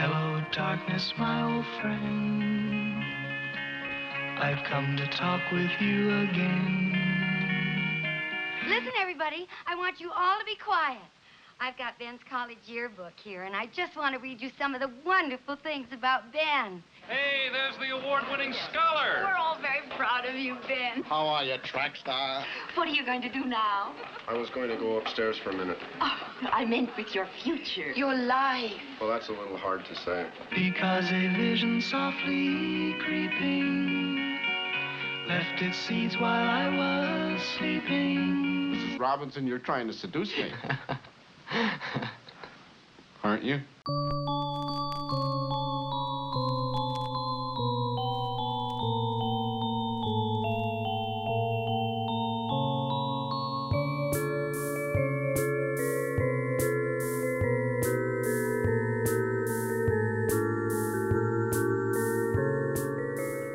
Hello, darkness, my old friend. I've come to talk with you again. Listen, everybody, I want you all to be quiet. I've got Ben's college yearbook here, and I just want to read you some of the wonderful things about Ben. Hey, there's the award-winning scholar. We're all very proud of you, Ben. How are you, track star? What are you going to do now? I was going to go upstairs for a minute. Oh, I meant with your future. Your life. Well, that's a little hard to say. Because a vision softly creeping left its seeds while I was sleeping. Mrs. Robinson, you're trying to seduce me. Aren't you?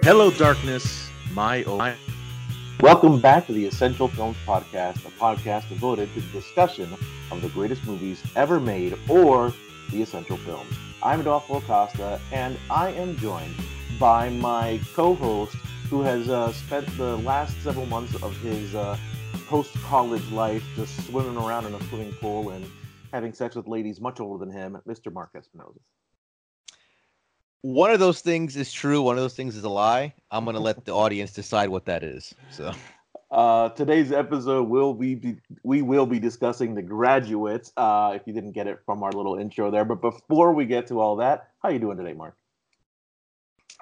Hello, darkness, my old. Welcome back to the Essential Films Podcast, a podcast devoted to the discussion of the greatest movies ever made or the essential films. I'm Adolfo Acosta, and I am joined by my co-host, who has uh, spent the last several months of his uh, post-college life just swimming around in a swimming pool and having sex with ladies much older than him, Mr. Mark Espinoza. One of those things is true. One of those things is a lie. I'm gonna let the audience decide what that is. So, Uh, today's episode will be, be we will be discussing the graduates. Uh, if you didn't get it from our little intro there, but before we get to all that, how you doing today, Mark?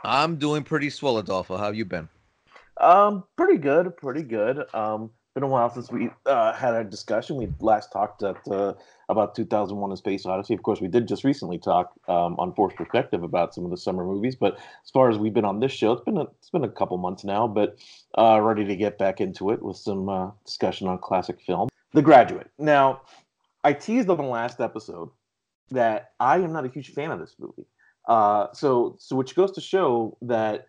I'm doing pretty swell, Adolfo. How have you been? Um, pretty good, pretty good. Um, been a while since we uh, had a discussion. We last talked at uh, about 2001: A Space Odyssey. Of course, we did just recently talk um, on Forced Perspective about some of the summer movies. But as far as we've been on this show, it's been a, it's been a couple months now. But uh, ready to get back into it with some uh, discussion on classic film, The Graduate. Now, I teased on the last episode that I am not a huge fan of this movie. Uh, so, so which goes to show that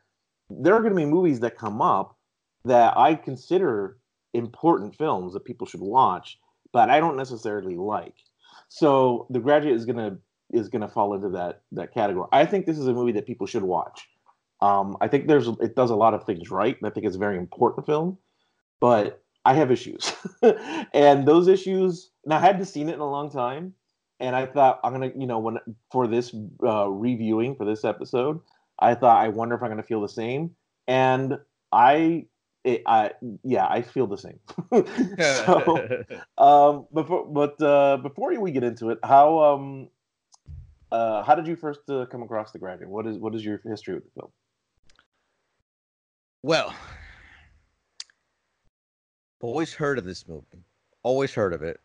there are going to be movies that come up that I consider important films that people should watch, but I don't necessarily like. So The Graduate is gonna is gonna fall into that that category. I think this is a movie that people should watch. Um, I think there's it does a lot of things right. I think it's a very important film, but I have issues, and those issues. And I hadn't seen it in a long time, and I thought I'm gonna you know when for this uh, reviewing for this episode, I thought I wonder if I'm gonna feel the same, and I it, I yeah, I feel the same. so, um, before but uh, before we get into it, how um, uh, how did you first uh, come across the graduate? What is what is your history with the film? well, always heard of this movie. Always heard of it.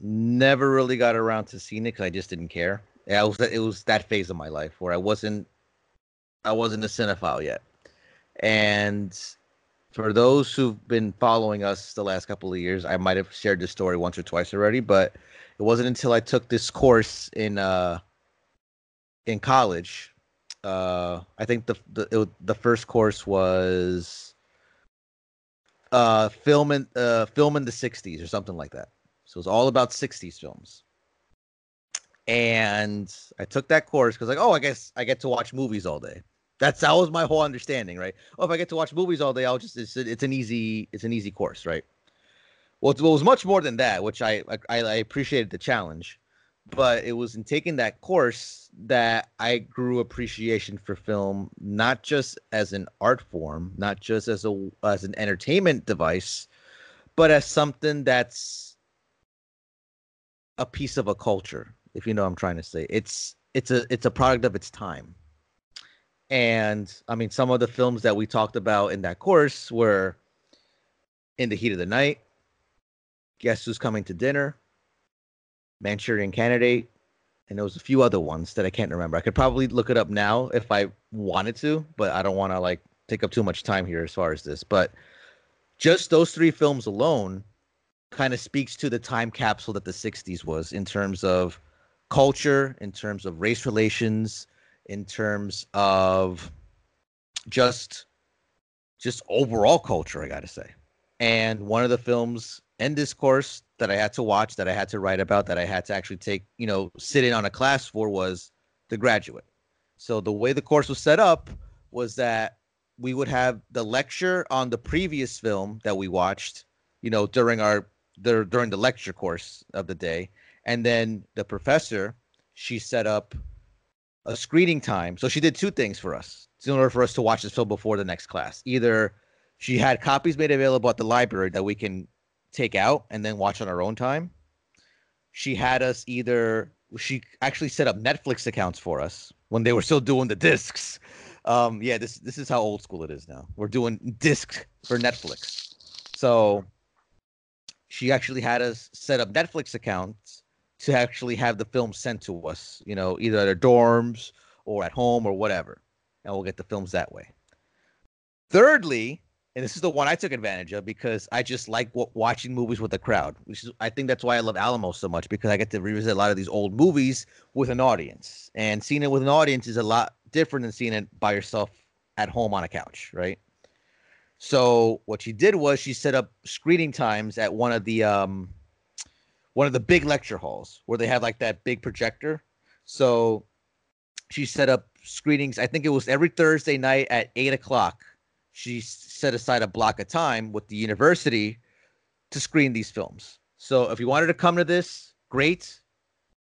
Never really got around to seeing it because I just didn't care. Yeah, it was it was that phase of my life where I wasn't I wasn't a cinephile yet, and for those who've been following us the last couple of years, I might have shared this story once or twice already, but it wasn't until I took this course in uh in college. Uh, I think the the the first course was uh film in uh film in the 60s or something like that. So it was all about 60s films. And I took that course because like, oh, I guess I get to watch movies all day. That's that was my whole understanding, right? Oh, if I get to watch movies all day, I'll just it's it's an easy it's an easy course, right? Well, it was much more than that, which I I, I appreciated the challenge, but it was in taking that course that I grew appreciation for film, not just as an art form, not just as a as an entertainment device, but as something that's a piece of a culture. If you know what I'm trying to say, it's it's a it's a product of its time. And I mean, some of the films that we talked about in that course were In the Heat of the Night, Guess Who's Coming to Dinner, Manchurian Candidate, and there was a few other ones that I can't remember. I could probably look it up now if I wanted to, but I don't want to like take up too much time here as far as this. But just those three films alone kind of speaks to the time capsule that the 60s was in terms of culture, in terms of race relations, in terms of just just overall culture, I got to say. And one of the films in this course that I had to watch, that I had to write about, that I had to actually take, you know, sit in on a class for was The Graduate. So the way the course was set up was that we would have the lecture on the previous film that we watched, you know, during our the, during the lecture course of the day, and then the professor she set up a screening time. So she did two things for us in order for us to watch this film before the next class. Either she had copies made available at the library that we can take out and then watch on our own time. She had us either she actually set up Netflix accounts for us when they were still doing the discs. Um, yeah, this this is how old school it is now. We're doing discs for Netflix. So she actually had us set up Netflix accounts to actually have the film sent to us, you know, either at our dorms or at home or whatever. And we'll get the films that way. Thirdly, and this is the one I took advantage of because I just like w- watching movies with a crowd. Which is, I think that's why I love Alamo so much because I get to revisit a lot of these old movies with an audience, and seeing it with an audience is a lot different than seeing it by yourself at home on a couch, right? So what she did was she set up screening times at one of the um, one of the big lecture halls where they have like that big projector. So she set up screenings. I think it was every Thursday night at eight o'clock. She set aside a block of time with the university to screen these films. So if you wanted to come to this, great.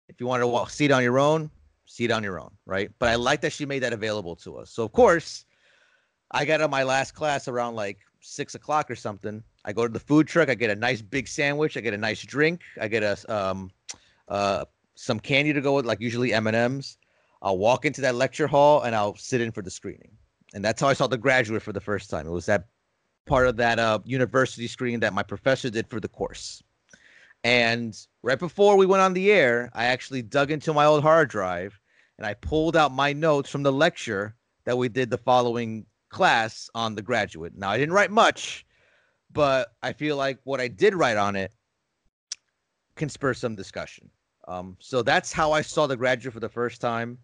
If you wanted to walk, see it on your own, see it on your own, right? But I like that she made that available to us. So of course, I got on my last class around like six o'clock or something. I go to the food truck. I get a nice big sandwich. I get a nice drink. I get a um, uh, some candy to go with, like usually M and M's. I'll walk into that lecture hall and I'll sit in for the screening. And that's how I saw The Graduate for the first time. It was that part of that uh, university screening that my professor did for the course. And right before we went on the air, I actually dug into my old hard drive and I pulled out my notes from the lecture that we did the following class on The Graduate. Now, I didn't write much, but I feel like what I did write on it can spur some discussion. Um, so that's how I saw The Graduate for the first time.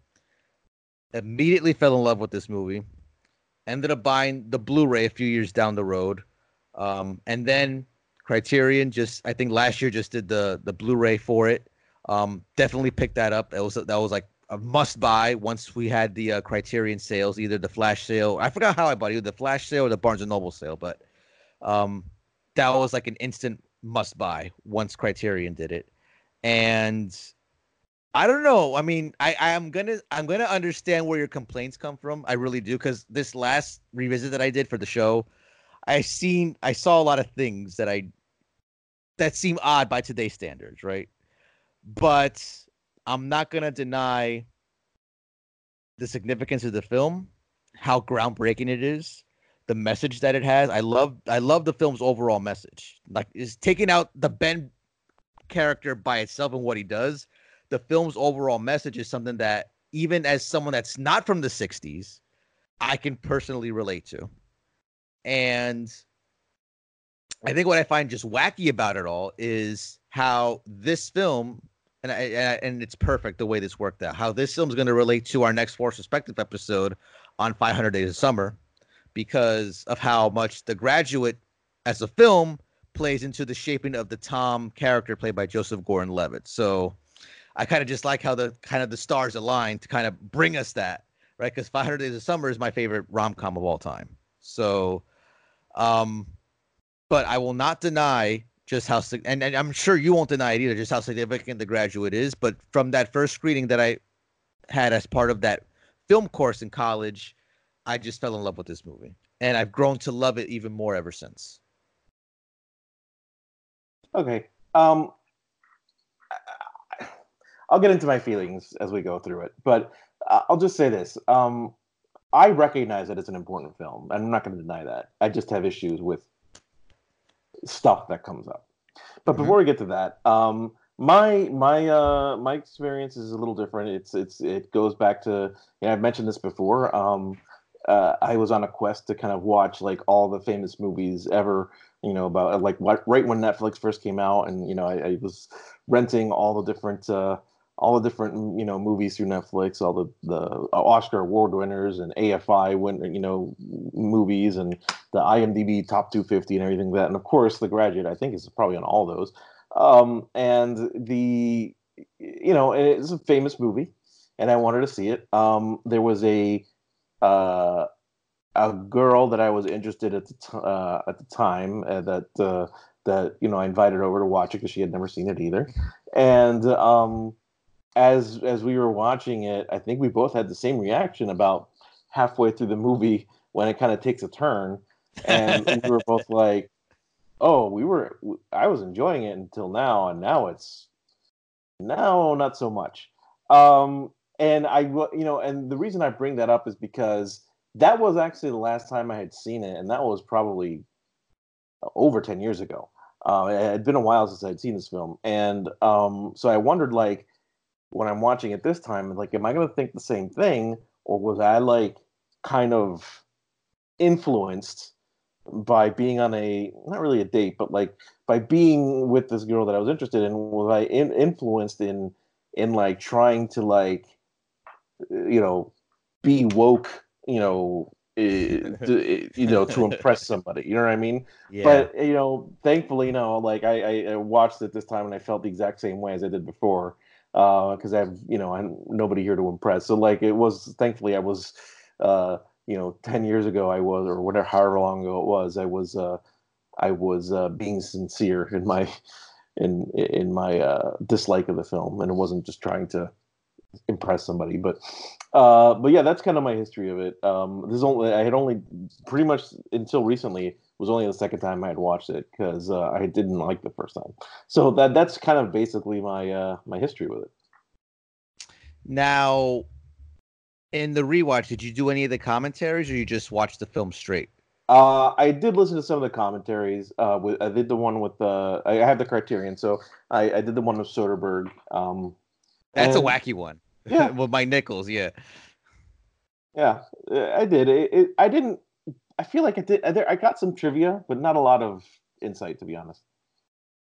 Immediately fell in love with this movie. Ended up buying the Blu-ray a few years down the road, um, and then Criterion just I think last year just did the the Blu-ray for it. Um, definitely picked that up. That was that was like a must buy once we had the uh, Criterion sales, either the flash sale. I forgot how I bought it, the flash sale or the Barnes and Noble sale, but um, that was like an instant must buy once Criterion did it. And I don't know. I mean, I I'm gonna I'm gonna understand where your complaints come from. I really do because this last revisit that I did for the show, I seen I saw a lot of things that I that seem odd by today's standards, right? But I'm not gonna deny the significance of the film, how groundbreaking it is, the message that it has. I love I love the film's overall message. Like is taking out the Ben character by itself and what he does. The film's overall message is something that even as someone that's not from the 60s, I can personally relate to. And I think what I find just wacky about it all is how this film and I, and, it's perfect the way this worked out. How this film is going to relate to our next Force Perspective episode on 500 Days of Summer, because of how much The Graduate, as a film, plays into the shaping of the Tom character played by Joseph Gordon-Levitt. So, I kind of just like how the kind of the stars align to kind of bring us that right because 500 Days of Summer is my favorite rom com of all time. So, um, but I will not deny just how and, and I'm sure you won't deny it either, just how significant the graduate is. But from that first screening that I had as part of that film course in college, I just fell in love with this movie. And I've grown to love it even more ever since. Okay. Um I'll get into my feelings as we go through it, but I'll just say this. Um I recognize that it's an important film. I'm not going to deny that. I just have issues with stuff that comes up. But mm-hmm. before we get to that, um, my my uh, my experience is a little different. It's it's it goes back to yeah I've mentioned this before. Um, uh, I was on a quest to kind of watch like all the famous movies ever. You know about like right when Netflix first came out, and you know I, I was renting all the different uh, all the different you know movies through Netflix, all the the Oscar award winners and AFI win you know movies and the IMDb top 250 and everything like that, and of course The Graduate I think is probably on all those. Um, and the you know it's a famous movie, and I wanted to see it. Um, there was a uh, a girl that I was interested at the t- uh, at the time uh, that uh, that you know I invited over to watch it because she had never seen it either, and um, as as we were watching it, I think we both had the same reaction about halfway through the movie when it kind of takes a turn, and we were both like, "Oh, we were I was enjoying it until now, and now it's now not so much." Um, and I, you know, and the reason I bring that up is because that was actually the last time I had seen it, and that was probably over ten years ago. Uh, it had been a while since I'd seen this film, and um, so I wondered, like, when I'm watching it this time, like, am I going to think the same thing, or was I like kind of influenced by being on a not really a date, but like by being with this girl that I was interested in? Was I in, influenced in in like trying to like you know be woke you know to, you know to impress somebody you know what i mean Yeah. but you know thankfully you know like I, I i watched it this time and i felt the exact same way as i did before because i have you know i'm nobody here to impress. So like it was thankfully i was uh you know 10 years ago i was or whatever however long ago it was i was uh i was uh being sincere in my in in my uh dislike of the film. And it wasn't just trying to impress somebody but uh but yeah that's kind of my history of it. Um this only i had only pretty much until recently was only the second time i had watched it because uh, i didn't like the first time so that that's kind of basically my uh my history with it Now, in the rewatch, did you do any of the commentaries, or you just watched the film straight? uh i did listen to some of the commentaries uh with i did the one with the i have the criterion so i i did the one with soderbergh um That's and- a wacky one. Yeah. with Mike Nichols, yeah. Yeah, I did. It, it, I didn't. I feel like I did. I, got some trivia, but not a lot of insight, to be honest.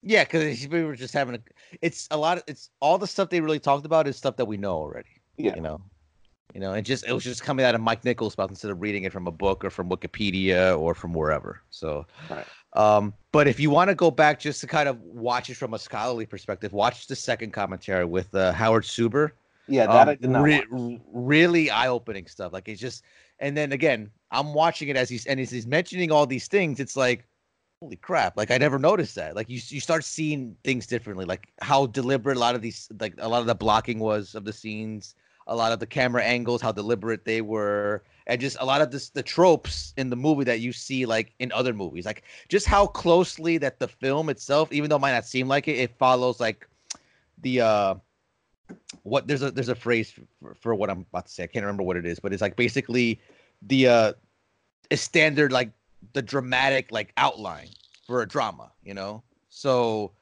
Yeah, because we were just having a. It's a lot. Of, it's all the stuff they really talked about is stuff that we know already. Yeah. You know, you know, and just it was just coming out of Mike Nichols' mouth instead of reading it from a book or from Wikipedia or from wherever. So, Right. um, but if you want to go back just to kind of watch it from a scholarly perspective, watch the second commentary with uh, Howard Suber. Yeah, that Um, I did not. re- really eye-opening stuff. Like it's just, and then again, I'm watching it as he's and as he's mentioning all these things. It's like, holy crap! Like I never noticed that. Like you, you start seeing things differently. Like how deliberate a lot of these, like a lot of the blocking was of the scenes, a lot of the camera angles, how deliberate they were, and just a lot of this, the tropes in the movie that you see like in other movies. Like just how closely that the film itself, even though it might not seem like it, it follows like the uh what there's a there's a phrase for, for what I'm about to say. I can't remember what it is, but it's like basically the uh a standard like the dramatic like outline for a drama, you know? So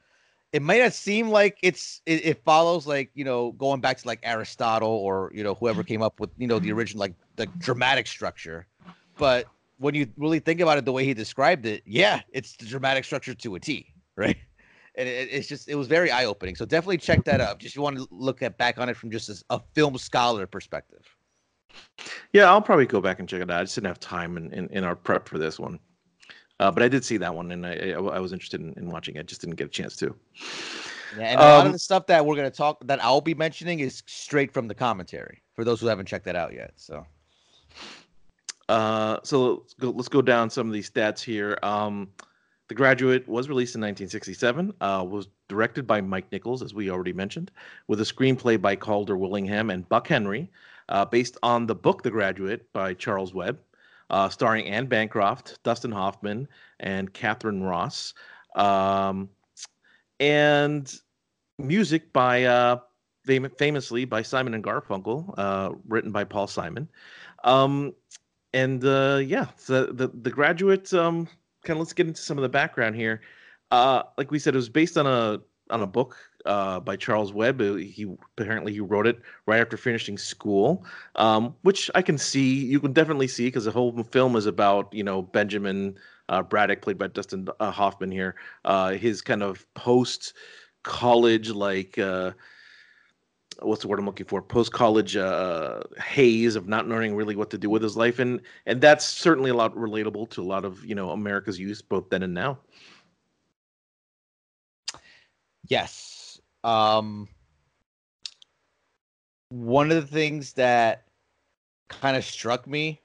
it might not seem like it's it, it follows like, you know, going back to like Aristotle or, you know, whoever came up with, you know, the mm-hmm. original like the dramatic structure. But when you really think about it the way he described it, yeah, it's the dramatic structure to a T, right? and it, it's just it was very eye opening. So definitely check that out. Just you want to look at back on it from just as a film scholar perspective. Yeah, I'll probably go back and check it out. I just didn't have time in, in, in our prep for this one. Uh, but I did see that one, and I, I, I was interested in, in watching it. Just didn't get a chance to. Yeah, and a lot Um, of the stuff that we're gonna talk that I'll be mentioning is straight from the commentary for those who haven't checked that out yet. So Uh, so let's go, let's go down some of these stats here. Um, the Graduate was released in 1967. Uh, was directed by Mike Nichols, as we already mentioned, with a screenplay by Calder Willingham and Buck Henry, uh, based on the book The Graduate by Charles Webb, uh, starring Anne Bancroft, Dustin Hoffman, and Katharine Ross, um, and music by uh, fam- famously by Simon and Garfunkel, uh, written by Paul Simon. Um, and uh, yeah, so the the graduate. Um, kind of let's get into some of the background here. Uh, like we said, it was based on a on a book uh, by Charles Webb. Uh, He apparently he wrote it right after finishing school, um, which I can see. You can definitely see because the whole film is about you know Benjamin uh, Braddock, played by Dustin uh, Hoffman here. Uh, his kind of post college like. Uh, what's the word I'm looking for? Post college haze of not knowing really what to do with his life, and and that's certainly a lot relatable to a lot of you know America's youth, both then and now. yes. Um one of the things that kind of struck me,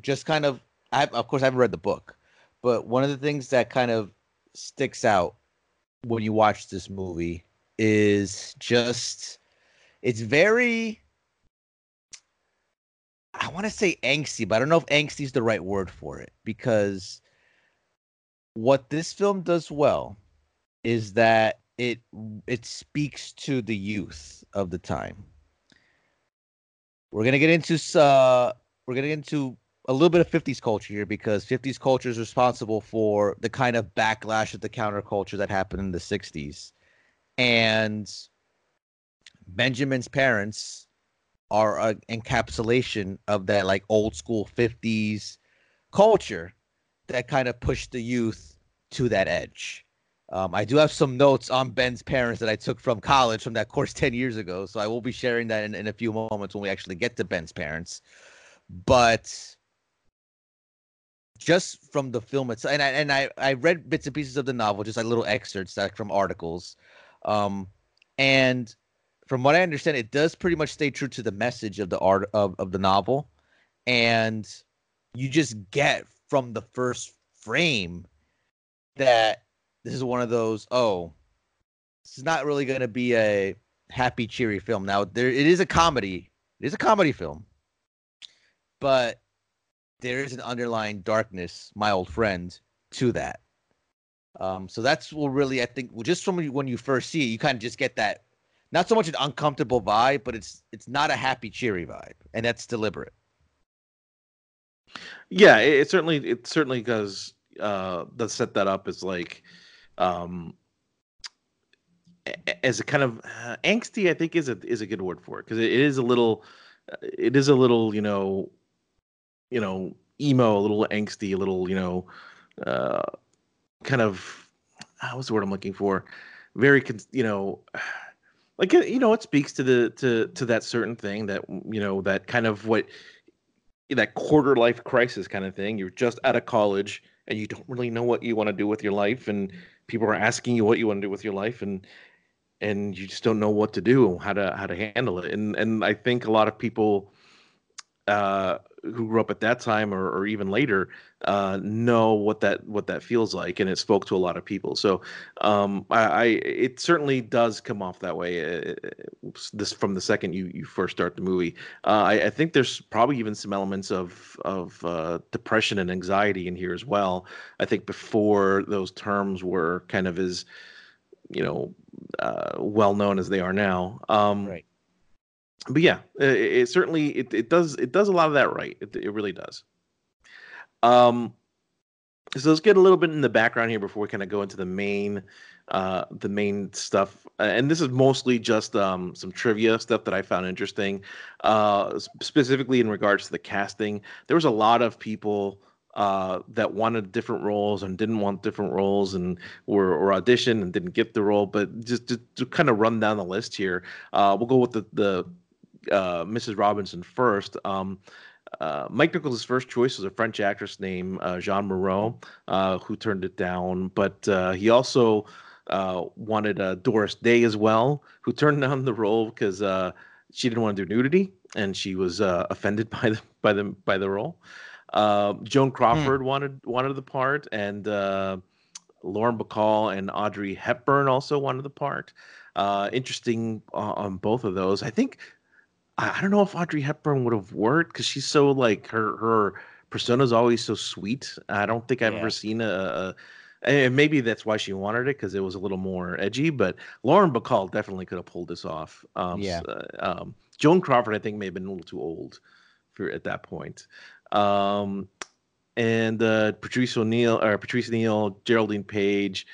just kind of, I of course I haven't read the book, but one of the things that kind of sticks out when you watch this movie is just it's very I want to say angsty, but I don't know if angsty is the right word for it because what this film does well is that it it speaks to the youth of the time. We're gonna get into uh, we're gonna get into a little bit of 50s culture here because 50s culture is responsible for the kind of backlash of the counterculture that happened in the 60s. And Benjamin's parents are an encapsulation of that like old school 50s culture that kind of pushed the youth to that edge. Um, I do have some notes on Ben's parents that I took from college from that course 10 years ago. So I will be sharing that in, in a few moments when we actually get to Ben's parents. But just from the film itself, and I and I, I read bits and pieces of the novel, just like little excerpts like from articles, um, and from what I understand, it does pretty much stay true to the message of the art of, of the novel, and you just get from the first frame that this is one of those oh, this is not really going to be a happy cheery film. Now there it is a comedy, it is a comedy film, but there is an underlying darkness, my old friend, to that. Um, so that's what really I think. Well, just from when you first see it, you kind of just get that, not so much an uncomfortable vibe, but it's it's not a happy, cheery vibe, and that's deliberate. Yeah, it, it certainly it certainly does uh, does set that up as like um, as a kind of uh, angsty. I think is a is a good word for it because it, is a little uh, it is a little you know you know emo, a little angsty, a little you know uh, kind of ah, what's the word I'm looking for? Very you know like you know it speaks to the to to that certain thing that you know that kind of what that quarter life crisis kind of thing you're just out of college and you don't really know what you want to do with your life and people are asking you what you want to do with your life and and you just don't know what to do and how to how to handle it. And and i think a lot of people uh who grew up at that time or, or even later uh, know what that what that feels like, and it spoke to a lot of people. So um, I, I, it certainly does come off that way. Uh, this from the second you you first start the movie. Uh, I, I, think there's probably even some elements of of uh, depression and anxiety in here as well. I think before those terms were kind of as you know uh, well known as they are now. Um, right but yeah, it, it, certainly it, it does it does a lot of that right. It, it really does. Um, so let's get a little bit in the background here before we kind of go into the main uh the main stuff uh, and this is mostly just um some trivia stuff that i found interesting uh specifically in regards to the casting there was a lot of people uh, that wanted different roles and didn't want different roles and were or auditioned and didn't get the role. But just to, to kind of run down the list here, uh, we'll go with the the uh, Mrs. Robinson first. Um, uh, Mike Nichols' first choice was a French actress named uh, Jeanne Moreau, uh, who turned it down. But uh, he also uh, wanted Doris Day as well, who turned down the role because she didn't want to do nudity and she was offended by the by the by the role. Joan hmm. Crawford hmm. wanted wanted the part, and Lauren Bacall and Audrey Hepburn also wanted the part. interesting on both of those. I think I don't know if Audrey Hepburn would have worked because she's so like her her persona is always so sweet. I don't think I've yeah. ever seen a, a and maybe that's why she wanted it because it was a little more edgy. But Lauren Bacall definitely could have pulled this off. Um, yeah. Uh, um, Joan Crawford, I think, may have been a little too old for at that point. Um, and uh, Patrice O'Neal or Patrice O'Neal, Geraldine Page,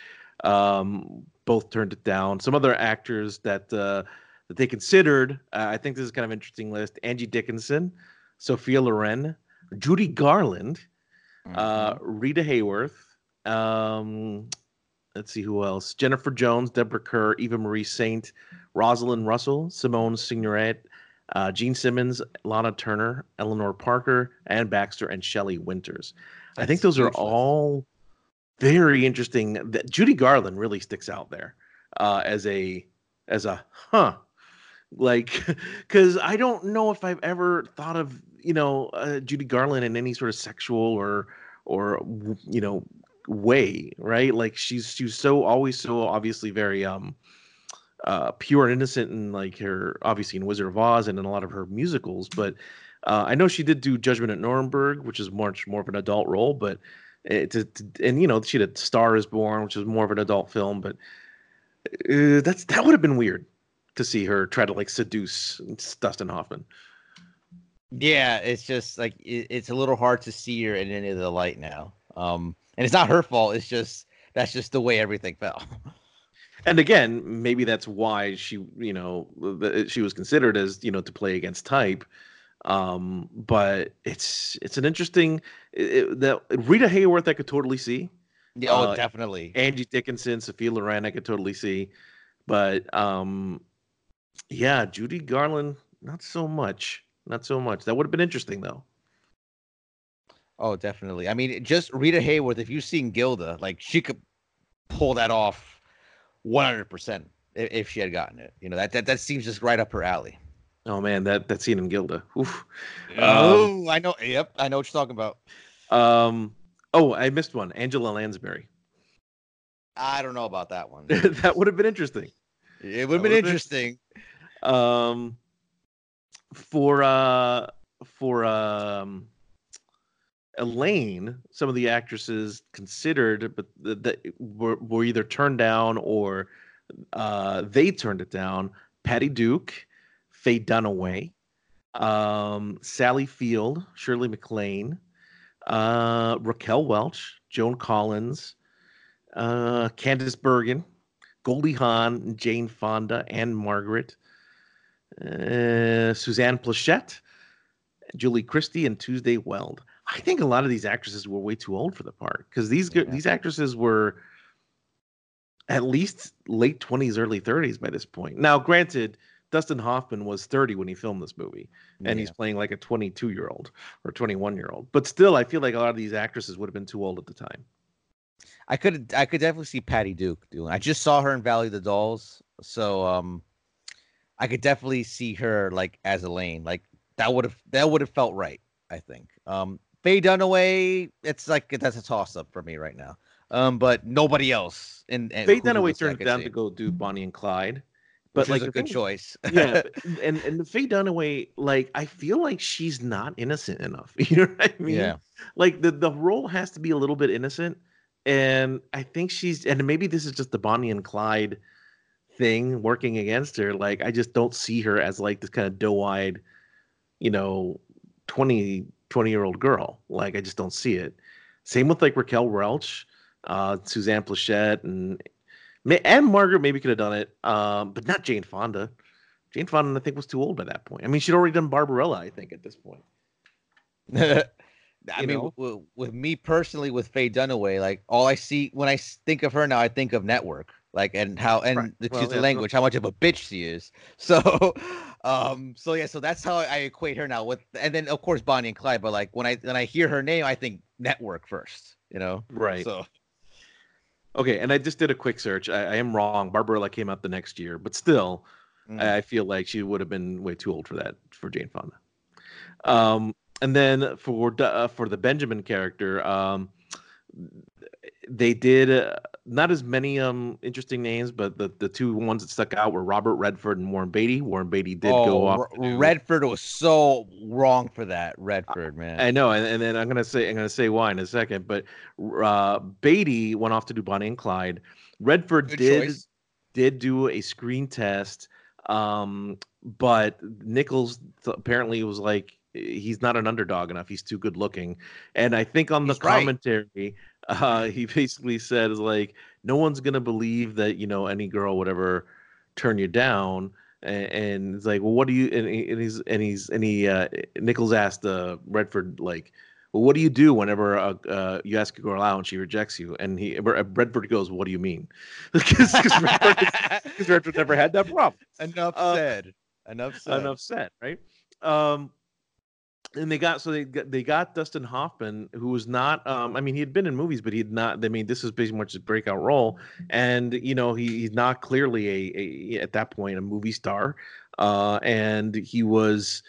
um, both turned it down. Some other actors that uh, that they considered. Uh, I think this is kind of interesting list: Angie Dickinson, Sophia Loren, Judy Garland, uh, mm-hmm. uh, Rita Hayworth. Um, let's see who else: Jennifer Jones, Deborah Kerr, Eva Marie Saint, Rosalind Russell, Simone Signoret, uh, Jean Simmons, Lana Turner, Eleanor Parker, Anne Baxter, and Shelley Winters. That's I think those are all very interesting. That Judy Garland really sticks out there uh, as a as a huh like because I don't know if I've ever thought of you know uh, Judy Garland in any sort of sexual or or you know way, right? Like she's she's so always so obviously very um uh pure and innocent and like her obviously in Wizard of Oz and in a lot of her musicals, but uh, I know she did do Judgment at Nuremberg, which is much more of an adult role, but it's a, and you know she did Star is Born, which is more of an adult film, but uh, that's that would have been weird to see her try to like seduce Dustin Hoffman. Yeah, it's just like it, it's a little hard to see her in any of the light now. Um, and it's not her fault. It's just that's just the way everything fell. And again, maybe that's why she, you know, she was considered as you know to play against type. Um, but it's it's an interesting it, that Rita Hayworth I could totally see. Yeah, oh, Uh, definitely. Angie Dickinson, Sophia Loren I could totally see, but um, yeah, Judy Garland not so much, not so much. That would have been interesting though. Oh, definitely. I mean, just Rita Hayworth. If you've seen Gilda, like she could pull that off, one hundred percent. If she had gotten it, you know that that that seems just right up her alley. Oh man, that that scene in Gilda. Oof. oh, I know. Yep, I know what you're talking about. Um. Oh, I missed one. Angela Lansbury. I don't know about that one. that would have been interesting. It would have been would've been- interesting. Um. For uh for um Elaine, some of the actresses considered, but th- were were either turned down or uh they turned it down. Patty Duke, Faye Dunaway, um, Sally Field, Shirley MacLaine, uh, Raquel Welch, Joan Collins, uh, Candice Bergen, Goldie Hawn, Jane Fonda, and Margaret, uh, Suzanne Pleshette, Julie Christie, and Tuesday Weld. I think a lot of these actresses were way too old for the part because these Yeah. these actresses were at least late twenties, early thirties by this point. Now, granted, Dustin Hoffman was thirty when he filmed this movie, and he's playing like a twenty-two year old or twenty-one year old. But still, I feel like a lot of these actresses would have been too old at the time. I could I could definitely see Patty Duke doing. I just saw her in Valley of the Dolls, so um, I could definitely see her like as Elaine. Like that would have that would have felt right. I think. Um, Faye Dunaway, it's like that's a toss up for me right now. Um, but nobody else. And, in Faye Dunaway turned like down to go do Bonnie and Clyde, which but like is a good thing- choice. yeah, but- and and Faye Dunaway, like I feel like she's not innocent enough. You know what I mean? Yeah. Like the the role has to be a little bit innocent, and I think she's and maybe this is just the Bonnie and Clyde thing working against her. Like I just don't see her as like this kind of doe-eyed, you know, 20 20 year old girl. Like I just don't see it. Same with like Raquel Welch, uh, Suzanne Pleshette, and and Margaret maybe could have done it, um, but not Jane Fonda. Jane Fonda, I think, was too old by that point. I mean, she'd already done Barbarella, I think, at this point. I You mean, w- with me personally, with Faye Dunaway, like all I see when I think of her now, I think of Network, like and how and Right. the Well, the yeah, language, how much of a bitch she is. So, um, so yeah, so that's how I equate her now with, and then of course Bonnie and Clyde. But like when I when I hear her name, I think Network first, you know. Right. So Okay, and I just did a quick search. I, I am wrong. Barbara Barbarella came out the next year, but still, mm. I I feel like she would have been way too old for that for Jane Fonda. Um, and then for uh, for the Benjamin character, um, they did uh, not as many um interesting names, but the the two ones that stuck out were Robert Redford and Warren Beatty. Warren Beatty did go Oh, off. R- Redford was so wrong for that. Redford, man. I know, and, and then I'm gonna say I'm gonna say why in a second, but uh, Beatty went off to do Bonnie and Clyde. Redford Good did choice. did do a screen test, um, but Nichols th- apparently was like he's not an underdog enough. He's too good looking, and I think on the He's right. Uh, he basically said is like no one's gonna believe that you know any girl would ever turn you down. And, and it's like, well, what do you? And, and he's and he's and he uh, Nichols asked uh, Redford like, well, what do you do whenever uh, uh, you ask a girl out and she rejects you? And he Redford goes, what do you mean? Because Redford, 'cause Redford never had that problem. Enough Uh, said. Enough said. Enough said, right? Um, and they got so they got, they got Dustin Hoffman, who was not. Um, I mean, he had been in movies, but he had not. I mean, this is pretty much his breakout role, and you know, he, he's not clearly a, a at that point a movie star. uh, and he was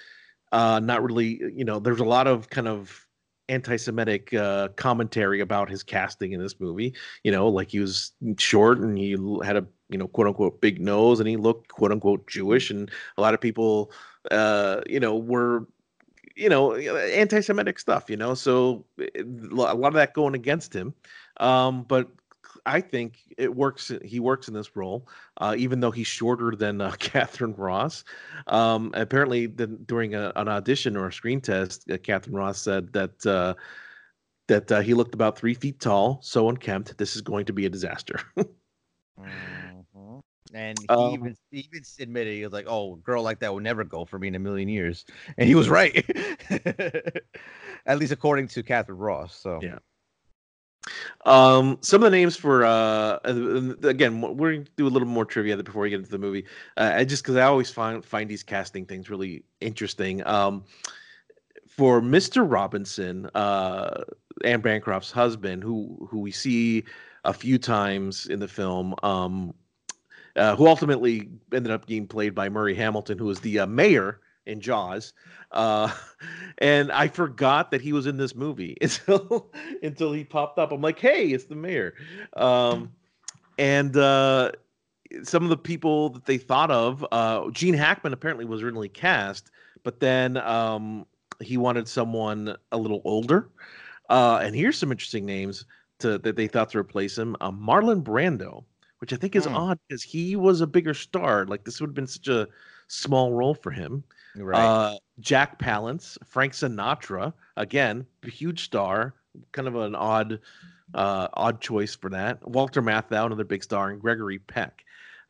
uh, not really. You know, there's a lot of kind of anti-Semitic uh, commentary about his casting in this movie. You know, like he was short and he had a you know quote unquote big nose and he looked quote unquote Jewish, and a lot of people, uh, you know, were you know anti-Semitic stuff. You know, so a lot of that going against him. Um, but I think it works. He works in this role, uh, even though he's shorter than uh, Katharine Ross. Um, apparently, the, during a, an audition or a screen test, uh, Katharine Ross said that uh, that uh, he looked about three feet tall, so unkempt. This is going to be a disaster. Mhm. And he Um, even he even admitted he was like, "Oh, a girl like that would never go for me in a million years," and he was right. At least according to Katharine Ross. So Yeah. Um, some of the names for uh, uh, again, we're gonna do a little more trivia before we get into the movie. Uh, I just because I always find find these casting things really interesting. Um, for Mr. Robinson, uh, Anne Bancroft's husband, who who we see a few times in the film, um, uh, who ultimately ended up being played by Murray Hamilton, who was the uh, mayor in Jaws. Uh, and I forgot that he was in this movie until until he popped up. I'm like, hey, it's the mayor. Um, and uh, some of the people that they thought of, uh, Gene Hackman apparently was originally cast, but then um, he wanted someone a little older. Uh, and here's some interesting names to, that they thought to replace him: uh, Marlon Brando, which I think is Hmm. odd because he was a bigger star. Like this would have been such a small role for him. right. Uh, Jack Palance, Frank Sinatra, again, huge star, kind of an odd, uh, odd choice for that. Walter Matthau, another big star, and Gregory Peck.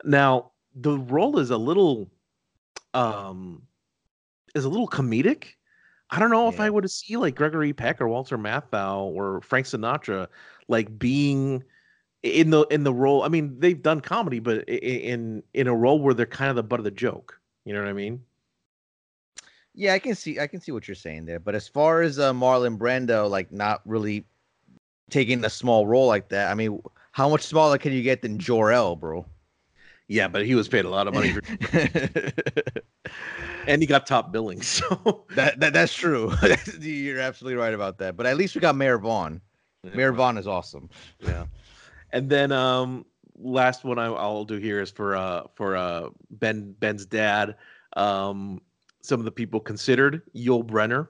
Now, the role is a little, um, is a little comedic. I don't know if I would see like Gregory Peck or Walter Matthau or Frank Sinatra like being in the in the role. I mean, they've done comedy, but in in a role where they're kind of the butt of the joke. You know what I mean? Yeah, I can see I can see what you're saying there. But as far as uh, Marlon Brando, like not really taking a small role like that, I mean, how much smaller can you get than Jor El, bro? Yeah, but he was paid a lot of money, for, and he got top billing. So that that's true. you're absolutely right about that. But at least we got Mayor Vaughn. Mayor Vaughn is awesome. yeah. And then um, last one I, I'll do here is for uh for uh Ben Ben's dad. Um, some of the people considered Yul Brynner,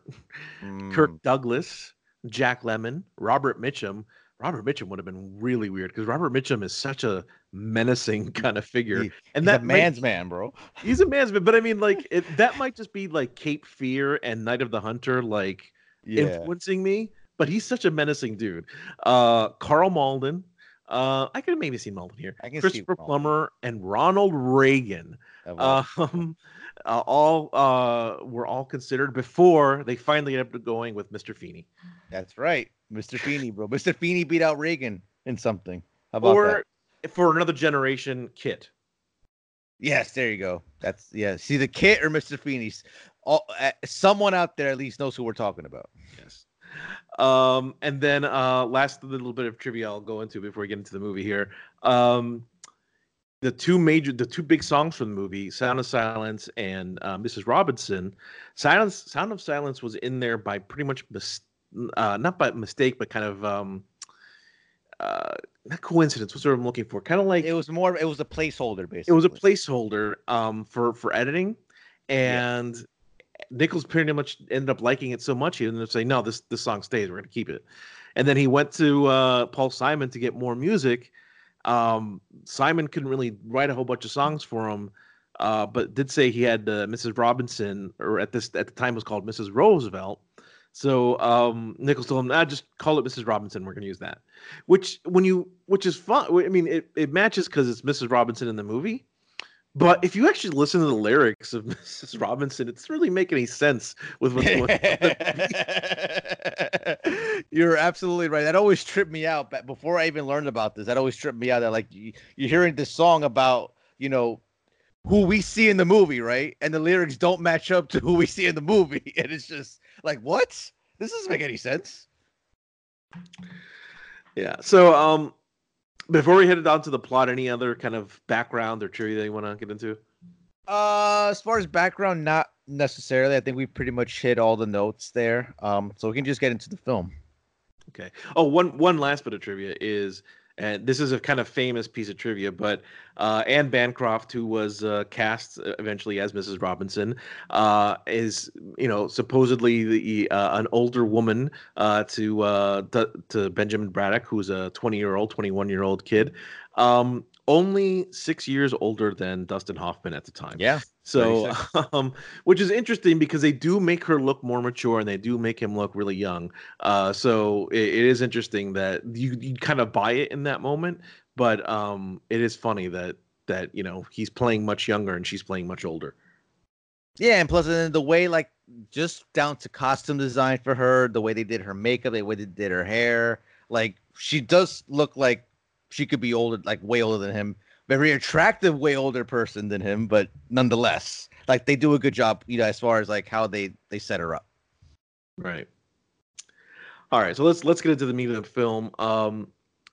Mm, Kirk Douglas, Jack Lemmon, Robert Mitchum. Robert Mitchum would have been really weird because Robert Mitchum is such a menacing kind of figure, He- and he's that a might- man's man, bro. he's a man's man. But I mean, like it, that might just be like Cape Fear and Night of the Hunter, like Yeah. influencing me. But he's such a menacing dude. Uh, Karl Malden. Uh, I could have maybe seen Malden here. I can Christopher Malden. Plummer and Ronald Reagan. All- Um, uh, all uh, were all considered before they finally ended up going with Mr. Feeney. That's right, Mr. Feeney, bro. Mr. Feeney beat out Reagan in something. How about Or that? for another generation, KITT. Yes, there you go. That's yeah. See the kit or Mr. Feeney's. All, uh, someone out there at least knows who we're talking about. Yes. Um, and then uh, last little bit of trivia I'll go into before we get into the movie here. Um, the two major, the two big songs from the movie, "Sound of Silence" and uh, "Mrs. Robinson." Silence, "Sound of Silence" was in there by pretty much mis- uh, not by mistake, but kind of um, uh, not coincidence. What's what I'm looking for? Kind of like It was more. It was a placeholder, basically. it was a placeholder um for for editing and nichols pretty much ended up liking it so much he ended up saying no this this song stays we're going to keep it. And then he went to uh paul simon to get more music. Um simon couldn't really write a whole bunch of songs for him uh but did say he had uh, mrs robinson or at this at the time was called mrs roosevelt. So um nichols told him ah, just call it mrs robinson we're going to use that. Which when you which is fun i mean it, it matches because it's mrs robinson in the movie but if you actually listen to the lyrics of mrs robinson it doesn't really make any sense with what's going on You're absolutely right. That always tripped me out. But before I even learned about this, that always tripped me out. That like you, you're hearing this song about you know who we see in the movie, right? And the lyrics don't match up to who we see in the movie, and it's just like what? This doesn't make any sense. yeah so um before we head on to the plot any other kind of background or trivia that you want to get into Uh, as far as background, not necessarily. I think we pretty much hit all the notes there. Um, so we can just get into the film. Okay. Oh, one one last bit of trivia is, and this is a kind of famous piece of trivia, but uh, Anne Bancroft, who was uh, cast eventually as Mrs. Robinson, uh, is you know supposedly the uh, an older woman uh, to, uh, to to Benjamin Braddock, who's a 20 year old, 21 year old kid. Um, only six years older than Dustin Hoffman at the time. Yeah. So, um, which is interesting because they do make her look more mature and they do make him look really young. Uh, so it, it is interesting that you, you kind of buy it in that moment, but um, it is funny that that you know he's playing much younger and she's playing much older. Yeah, and plus then the way like just down to costume design for her, the way they did her makeup, the way they did her hair, like she does look like she could be older, like way older than him. Very attractive, way older person than him, but nonetheless, like they do a good job, you know, as far as like how they they set her up. Right. All right, so let's let's get into the meat of the film. Um,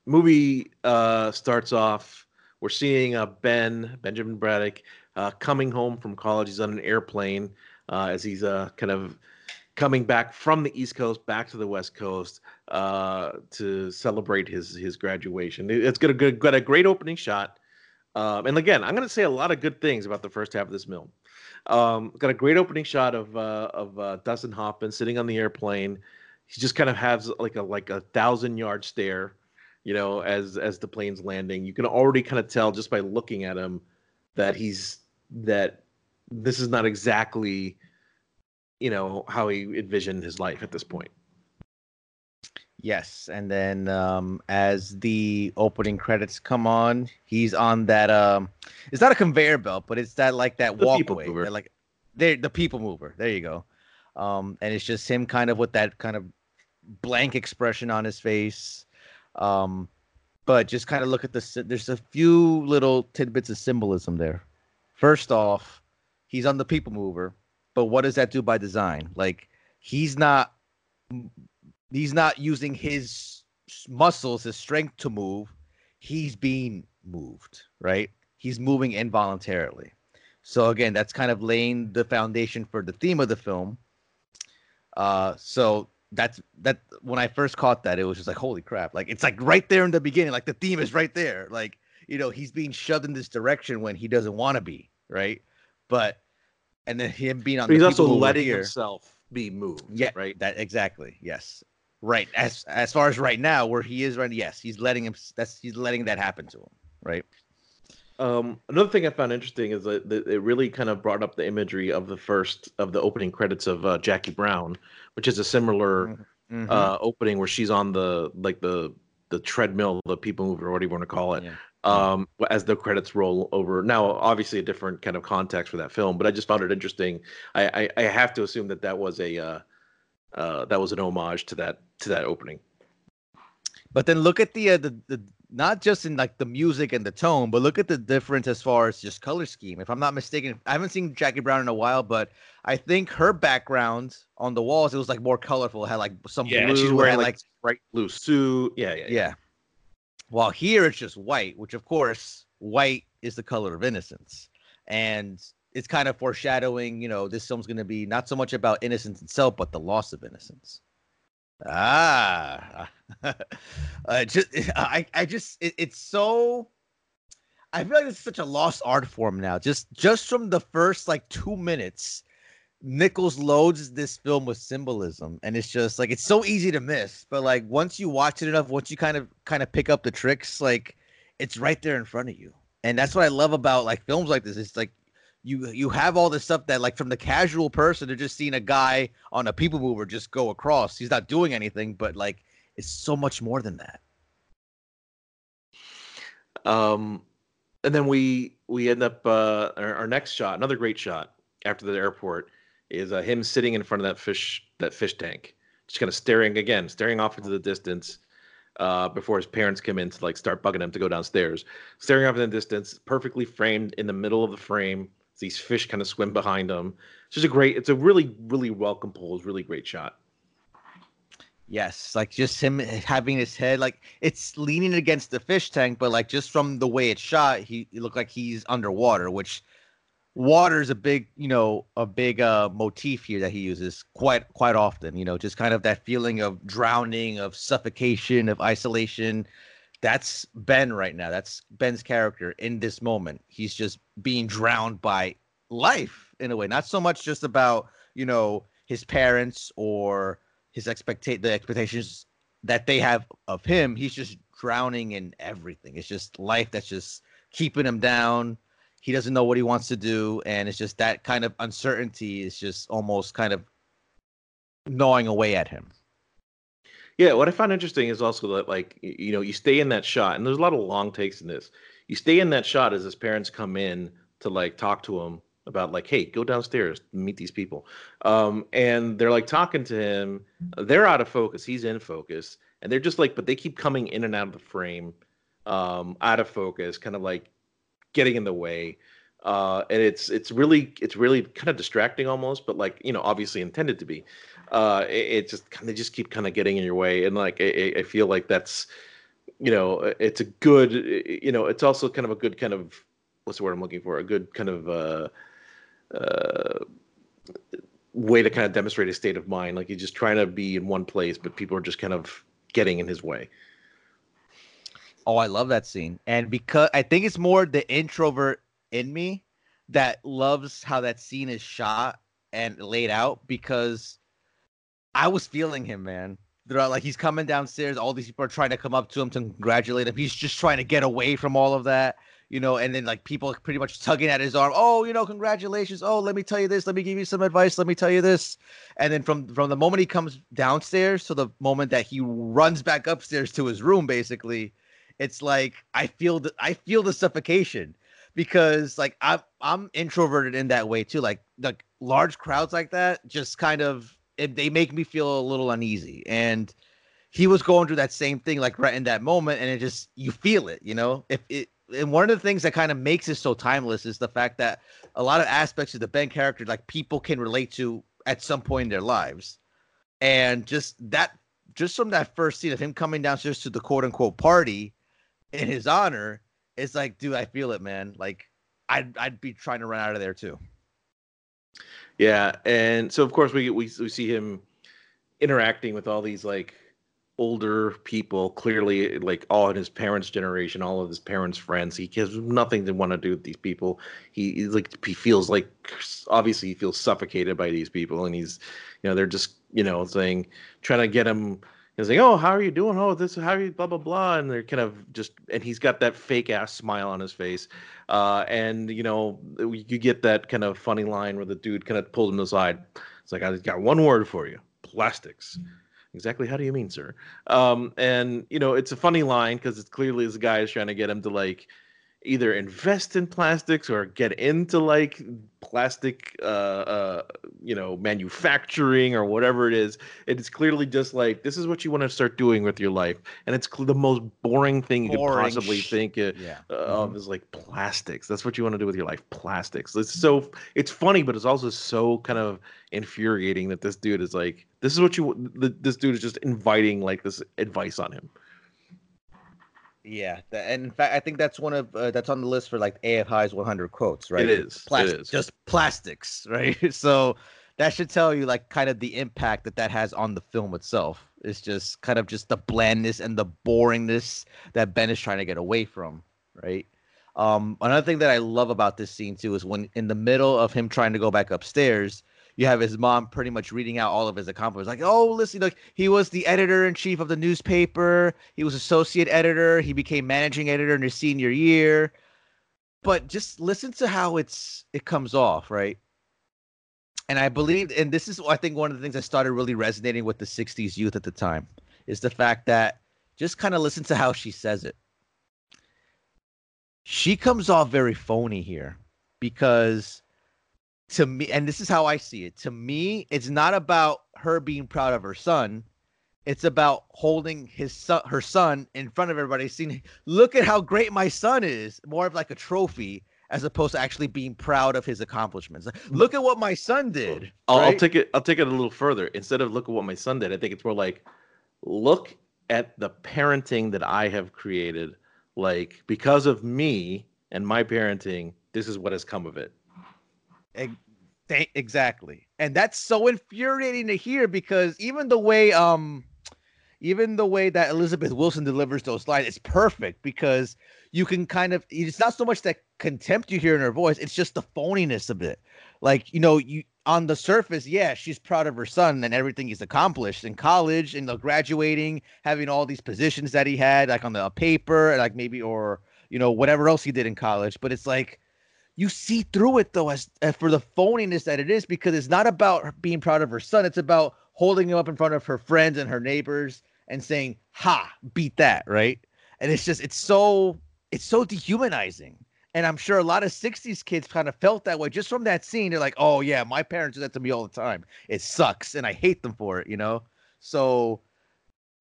movie uh, starts off. We're seeing uh, Ben Benjamin Braddock uh, coming home from college. He's on an airplane uh, as he's uh, kind of coming back from the East Coast back to the West Coast uh, to celebrate his his graduation. It's got a good, got a great opening shot. Um, and again, I'm going to say a lot of good things about the first half of this film. Um, got a great opening shot of uh, of uh, Dustin Hoffman sitting on the airplane. He just kind of has like a like a thousand yard stare, you know, as as the plane's landing. You can already kind of tell just by looking at him that he's that this is not exactly you know how he envisioned his life at this point. Yes, and then um, as the opening credits come on, he's on that. Um, it's not a conveyor belt, but it's that like that The walkway, that, like there the people mover. There you go. Um, and it's just him kind of with that kind of blank expression on his face. Um, but just kind of look at the. There's a few little tidbits of symbolism there. First off, he's on the people mover, but what does that do by design? Like he's not he's not using his muscles, his strength to move. He's being moved, right? He's moving involuntarily. So again, that's kind of laying the foundation for the theme of the film. Uh, so that's that. When I first caught that, it was just like, holy crap! Like it's like right there in the beginning. Like the theme is right there. Like you know, he's being shoved in this direction when he doesn't want to be, right? But and then him being on But he's also letting here- himself be moved. yeah, Right. That exactly. Yes. Right. As as far as right now, where he is right, yes, he's letting him. That's he's letting that happen to him. Right. Um, another thing I found interesting is that, it really kind of brought up the imagery of the first of the opening credits of uh, Jackie Brown, which is a similar Mhm. uh, opening where she's on the like the the treadmill, the people mover, whatever you want to call it. Yeah. Um, as the credits roll over. Now, obviously, a different kind of context for that film, but I just found it interesting. I I, I have to assume that that was a uh, uh, that was an homage to that to that opening. But then look at the, uh, the the not just in like the music and the tone, but look at the difference as far as just color scheme. If I'm not mistaken, I haven't seen Jackie Brown in a while, but I think her background on the walls it was like more colorful. It had like some Yeah, blue, she's wearing had, like, bright blue suit. Yeah, yeah, yeah. yeah. While here it's just white, which of course white is the color of innocence, and it's kind of foreshadowing. You know, this film's going to be not so much about innocence itself, but the loss of innocence. Ah, uh, just I I just it, it's so. I feel like it's such a lost art form now. Just just from the first like two minutes, Nichols loads this film with symbolism, and it's just like it's so easy to miss. But like once you watch it enough, once you kind of kind of pick up the tricks, like it's right there in front of you. And that's what I love about like films like this. It's like you you have all this stuff that like from the casual person, they're just seeing a guy on a people mover just go across. He's not doing anything, but like it's so much more than that. Um, and then we we end up uh, our, our next shot, another great shot after the airport is uh, him sitting in front of that fish that fish tank, just kind of staring again, staring off into the distance. Uh, before his parents come in to like start bugging him to go downstairs, staring off in the distance, perfectly framed in the middle of the frame. These fish kind of swim behind him. It's just a great. It's a really, really well composed, really great shot. Yes, like just him having his head like it's leaning against the fish tank, but like just from the way it's shot, he it looked like he's underwater, which water is a big, you know, a big uh, motif here that he uses quite quite often. You know, just kind of that feeling of drowning, of suffocation, of isolation. That's Ben right now. That's Ben's character in this moment. He's just being drowned by life in a way. Not so much just about you know his parents or his expectate the expectations that they have of him. He's just drowning in everything. It's just life that's just keeping him down. He doesn't know what he wants to do, and it's just that kind of uncertainty is just almost kind of gnawing away at him. Yeah, what I found interesting is also that like you know you stay in that shot, and there's a lot of long takes in this. You stay in that shot as his parents come in to like talk to him about like, hey, go downstairs, meet these people, um, and they're like talking to him. They're out of focus. He's in focus, and they're just like, but they keep coming in and out of the frame, um, out of focus, kind of like getting in the way. Uh, and it's it's really it's really kind of distracting almost, but like you know obviously intended to be uh it, it just kind of just keep kind of getting in your way and like I, I feel like that's you know it's a good you know it's also kind of a good kind of what's the word i'm looking for a good kind of uh uh way to kind of demonstrate a state of mind like he's just trying to be in one place but people are just kind of getting in his way Oh, I love that scene. And because I think it's more the introvert in me that loves how that scene is shot and laid out because I was feeling him, man. Throughout, like he's coming downstairs, all these people are trying to come up to him to congratulate him. He's just trying to get away from all of that, you know. And then like people are pretty much tugging at his arm. Oh, you know, congratulations. Oh, let me tell you this. Let me give you some advice. Let me tell you this. And then from from the moment he comes downstairs to the moment that he runs back upstairs to his room, basically, it's like I feel the I feel the suffocation because like I'm I'm introverted in that way too. Like like large crowds like that just kind of it, they make me feel a little uneasy. And he was going through that same thing like right in that moment, and it just you feel it, you know. If it and one of the things that kind of makes it so timeless is the fact that a lot of aspects of the Ben character like people can relate to at some point in their lives. And just that just from that first scene of him coming downstairs to the quote unquote party in his honor, it's like, dude, I feel it, man. Like I'd I'd be trying to run out of there too. Yeah, and so of course we we we see him interacting with all these like older people, clearly like all in his parents' generation, all of his parents' friends. He has nothing to want to do with these people. He he's like he feels like obviously he feels suffocated by these people, and he's you know they're just you know saying trying to get him. He's like, oh, how are you doing? Oh, this, how are you? Blah blah blah, and they're kind of just, and he's got that fake ass smile on his face, uh, and you know, you get that kind of funny line where the dude kind of pulls him aside. It's like, I got one word for you: plastics. Exactly. How do you mean, sir? Um, and you know, it's a funny line because it's clearly this guy is trying to get him to like either invest in plastics or get into like plastic, uh, uh, you know, manufacturing or whatever it is. It's clearly just like this is what you want to start doing with your life, and it's cl- the most boring thing you could possibly think uh, Yeah. uh, of is like plastics. That's what you want to do with your life. Plastics. It's so it's funny, but it's also so kind of infuriating that this dude is like, this is what you. th- This dude is just inviting like this advice on him. Yeah, and in fact, I think that's one of uh, that's on the list for like AFI's 100 quotes, right? It is. Plas- It is. just plastics, right? so that should tell you like kind of the impact that that has on the film itself. It's just kind of just the blandness and the boringness that Ben is trying to get away from, right? Um, another thing that I love about this scene too is when in the middle of him trying to go back upstairs, you have his mom pretty much reading out all of his accomplishments. Like, oh, listen, look, he was the editor in chief of the newspaper. He was associate editor. He became managing editor in his senior year. But just listen to how it's it comes off, right? And I believe, and this is I think one of the things that started really resonating with the '60s youth at the time is the fact that just kind of listen to how she says it. She comes off very phony here because to me, and this is how I see it. To me, it's not about her being proud of her son. It's about holding his son, her son, in front of everybody, saying, "Look at how great my son is." More of like a trophy, as opposed to actually being proud of his accomplishments. Mm. Look at what my son did. I'll, I'll take it. I'll take it a little further. Instead of look at what my son did, I think it's more like look at the parenting that I have created. Like because of me and my parenting, this is what has come of it. Exactly. And that's so infuriating to hear because even the way um even the way that Elizabeth Wilson delivers those lines is perfect because you can kind of it's not so much that contempt you hear in her voice, it's just the phoniness of it. Like, you know, you on the surface, yeah, she's proud of her son and everything he's accomplished in college and the graduating, having all these positions that he had, like on the paper, like maybe or you know, whatever else he did in college. But it's like you see through it though as, as for the phoniness that it is because it's not about being proud of her son. It's about holding him up in front of her friends and her neighbors and saying ha beat that right? And it's just it's so it's so dehumanizing. And i'm sure a lot of 60s kids kind of felt that way just from that scene. They're like oh yeah my parents do that to me all the time. It sucks and i hate them for it you know? So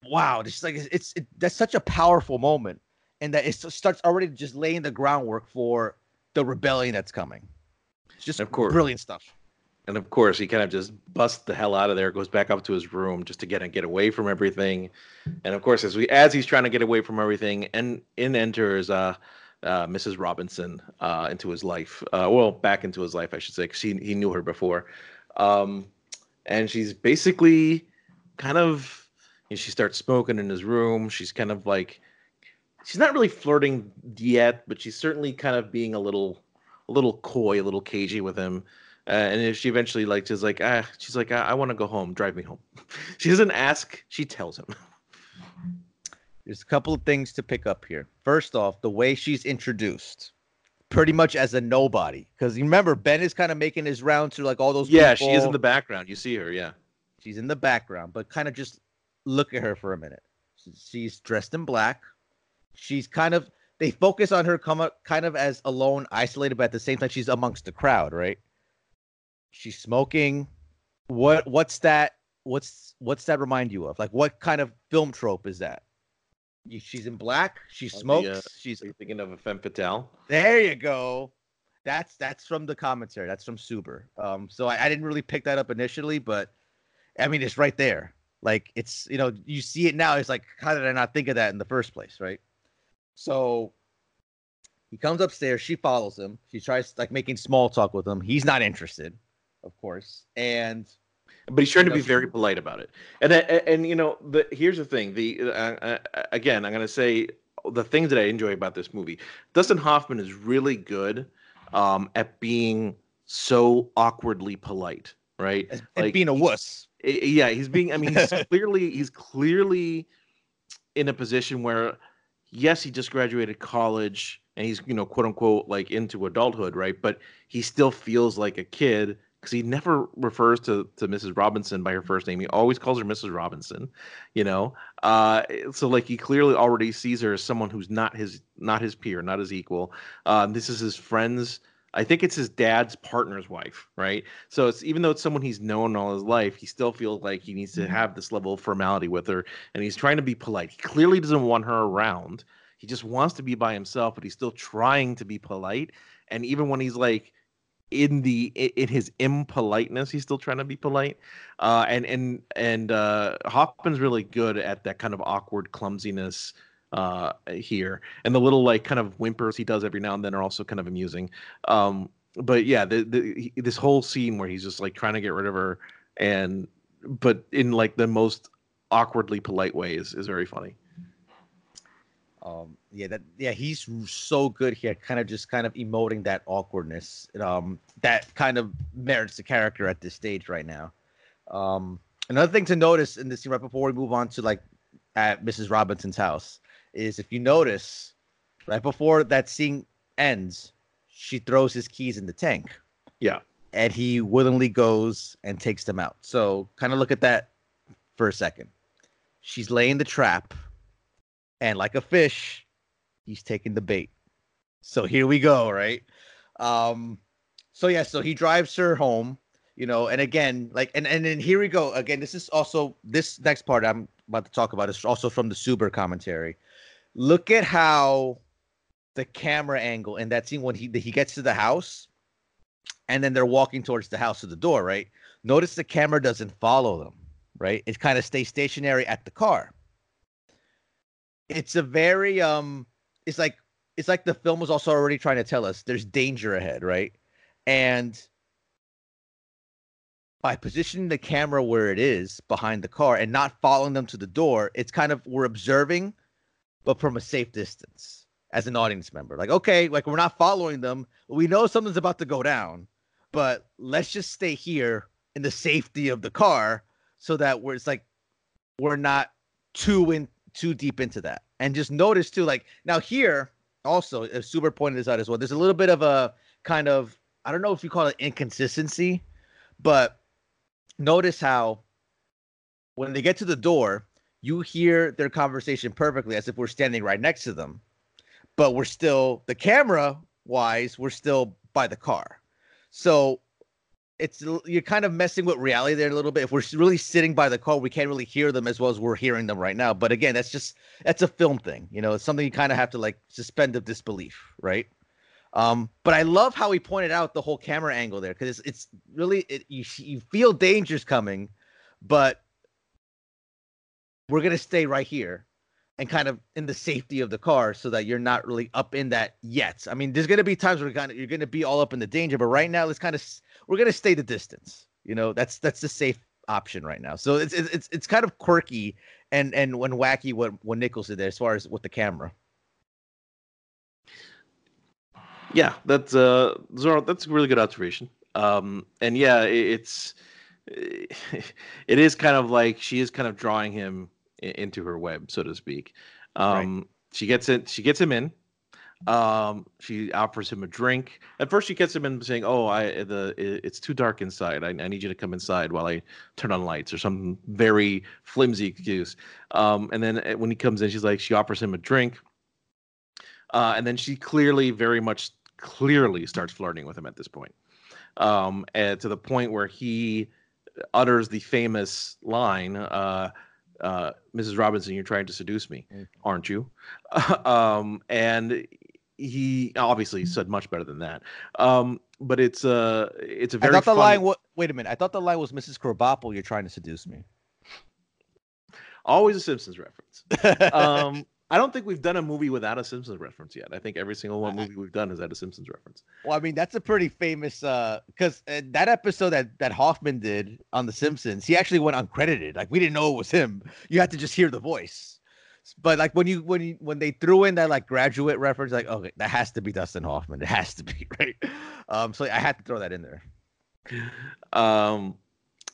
wow it's like it's it, that's such a powerful moment and that it starts already just laying the groundwork for the rebellion that's coming. It's just Of course. brilliant stuff. And of course, he kind of just busts the hell out of there, goes back up to his room just to get and get away from everything. And of course, as we as he's trying to get away from everything, and in enters uh, uh, Mrs. Robinson uh, into his life. Uh, well, back into his life, I should say, because he he knew her before. Um, and she's basically kind of you know, she starts smoking in his room. She's kind of like she's not really flirting yet, but she's certainly kind of being a little a little coy, a little cagey with him. Uh, and if she eventually like she's like ah she's like I, I want to go home, drive me home. she doesn't ask, she tells him. There's a couple of things to pick up here. First off, the way she's introduced, pretty much as a nobody. Because you remember, Ben is kind of making his rounds through like all those. yeah, she is in the background. You see her, yeah. She's in the background, but kind of just look at her for a minute. She's dressed in black. She's kind of they focus on her come up kind of as alone, isolated, but at the same time she's amongst the crowd, right? She's smoking. What what's that? What's what's that remind you of? Like what kind of film trope is that? She's in black. She the, smokes. uh, she's thinking of a femme fatale? there. You go. That's that's from the commentary. That's from Suber. Um, so I, I didn't really pick that up initially, but I mean it's right there. Like it's you know you see it now. It's like how did I not think of that in the first place, right? So he comes upstairs. She follows him. She tries like making small talk with him. He's not interested, of course. And but he's trying to be very polite about it. And and, and you know, the here's the thing. The uh, uh, again, I'm gonna say the things that I enjoy about this movie. Dustin Hoffman is really good um, at being so awkwardly polite, right? and being a wuss. I- yeah, he's being. I mean, he's clearly he's clearly in a position where, yes, he just graduated college and he's you know quote unquote like into adulthood, right? But he still feels like a kid because he never refers to to Mrs. Robinson by her first name. He always calls her Mrs. Robinson, you know. Uh, so like he clearly already sees her as someone who's not his not his peer, not his equal. Um, this is his friend's. I think it's his dad's partner's wife, right? So it's even though it's someone he's known all his life, he still feels like he needs to have this level of formality with her, and he's trying to be polite. He clearly doesn't want her around. He just wants to be by himself, but he's still trying to be polite. And even when he's like in the in his impoliteness, he's still trying to be polite. Uh, and and and uh, Hoffman's really good at that kind of awkward clumsiness uh here and the little like kind of whimpers he does every now and then are also kind of amusing um but yeah the, the this whole scene where he's just like trying to get rid of her and but in like the most awkwardly polite way is, is very funny Um, yeah, that yeah, he's so good here, kind of just kind of emoting that awkwardness. Um, that kind of merits the character at this stage right now. Um, another thing to notice in this scene right before we move on to like at Mrs. Robinson's house is if you notice right before that scene ends, she throws his keys in the tank. Yeah. And he willingly goes and takes them out. So kind of look at that for a second. She's laying the trap, and like a fish, he's taking the bait. So here we go, right? Um, so yeah, so he drives her home, you know, and again, like, and and then here we go again. This is also this next part I'm about to talk about is also from the Suber commentary. Look at how the camera angle in that scene when he he gets to the house, and then they're walking towards the house to the door, right? Notice the camera doesn't follow them, right? It kind of stays stationary at the car. It's a very um it's like it's like the film was also already trying to tell us there's danger ahead, right? And by positioning the camera where it is behind the car and not following them to the door, it's kind of we're observing, but from a safe distance as an audience member. Like, okay, like we're not following them. We know something's about to go down, but let's just stay here in the safety of the car so that we're it's like we're not too in too deep into that. And just notice too, like now here also, uh, Suber pointed this out as well. There's a little bit of a kind of I don't know if you call it inconsistency, but notice how when they get to the door, you hear their conversation perfectly as if we're standing right next to them, but we're still the camera wise, we're still by the car. So it's you're kind of messing with reality there a little bit. If we're really sitting by the car, we can't really hear them as well as we're hearing them right now. But again, that's just that's a film thing, you know. It's something you kind of have to like suspend of disbelief, right? Um, but I love how he pointed out the whole camera angle there because it's, it's really it, you you feel dangers coming, but we're gonna stay right here and kind of in the safety of the car so that you're not really up in that yet. I mean, there's gonna be times where you're gonna be all up in the danger, but right now let's kind of we're gonna stay the distance. You know, that's that's the safe option right now. So it's it's it's kind of quirky and and when wacky what what Nichols did there as far as with the camera. Yeah, that's uh, Zoro. That's a really good observation. Um, and yeah, it, it's it is kind of like she is kind of drawing him into her web, so to speak. Um, right. She gets it. She gets him in. Um, she offers him a drink. At first, she gets him in saying, "Oh, I the it's too dark inside. I, I need you to come inside while I turn on lights," or some very flimsy excuse. Um, and then uh, when he comes in, she's like, she offers him a drink. Uh, and then she clearly, very much clearly, starts flirting with him at this point. Um, and to the point where he utters the famous line, uh, uh, Mrs. Robinson, you're trying to seduce me, mm. aren't you? um, and he obviously said much better than that. Um, but it's a it's a very. I thought the fun... line. wait a minute. I thought the line was Mrs. Krabappel. You're trying to seduce me. Always a Simpsons reference. um, I don't think we've done a movie without a Simpsons reference yet. I think every single one movie we've done has had a Simpsons reference. Well, I mean that's a pretty famous because uh, uh, that episode that that Hoffman did on The Simpsons, he actually went uncredited. Like we didn't know it was him. You had to just hear the voice. But like when you when you when they threw in that like graduate reference, like okay, that has to be Dustin Hoffman. It has to be right. Um, so I had to throw that in there. Um,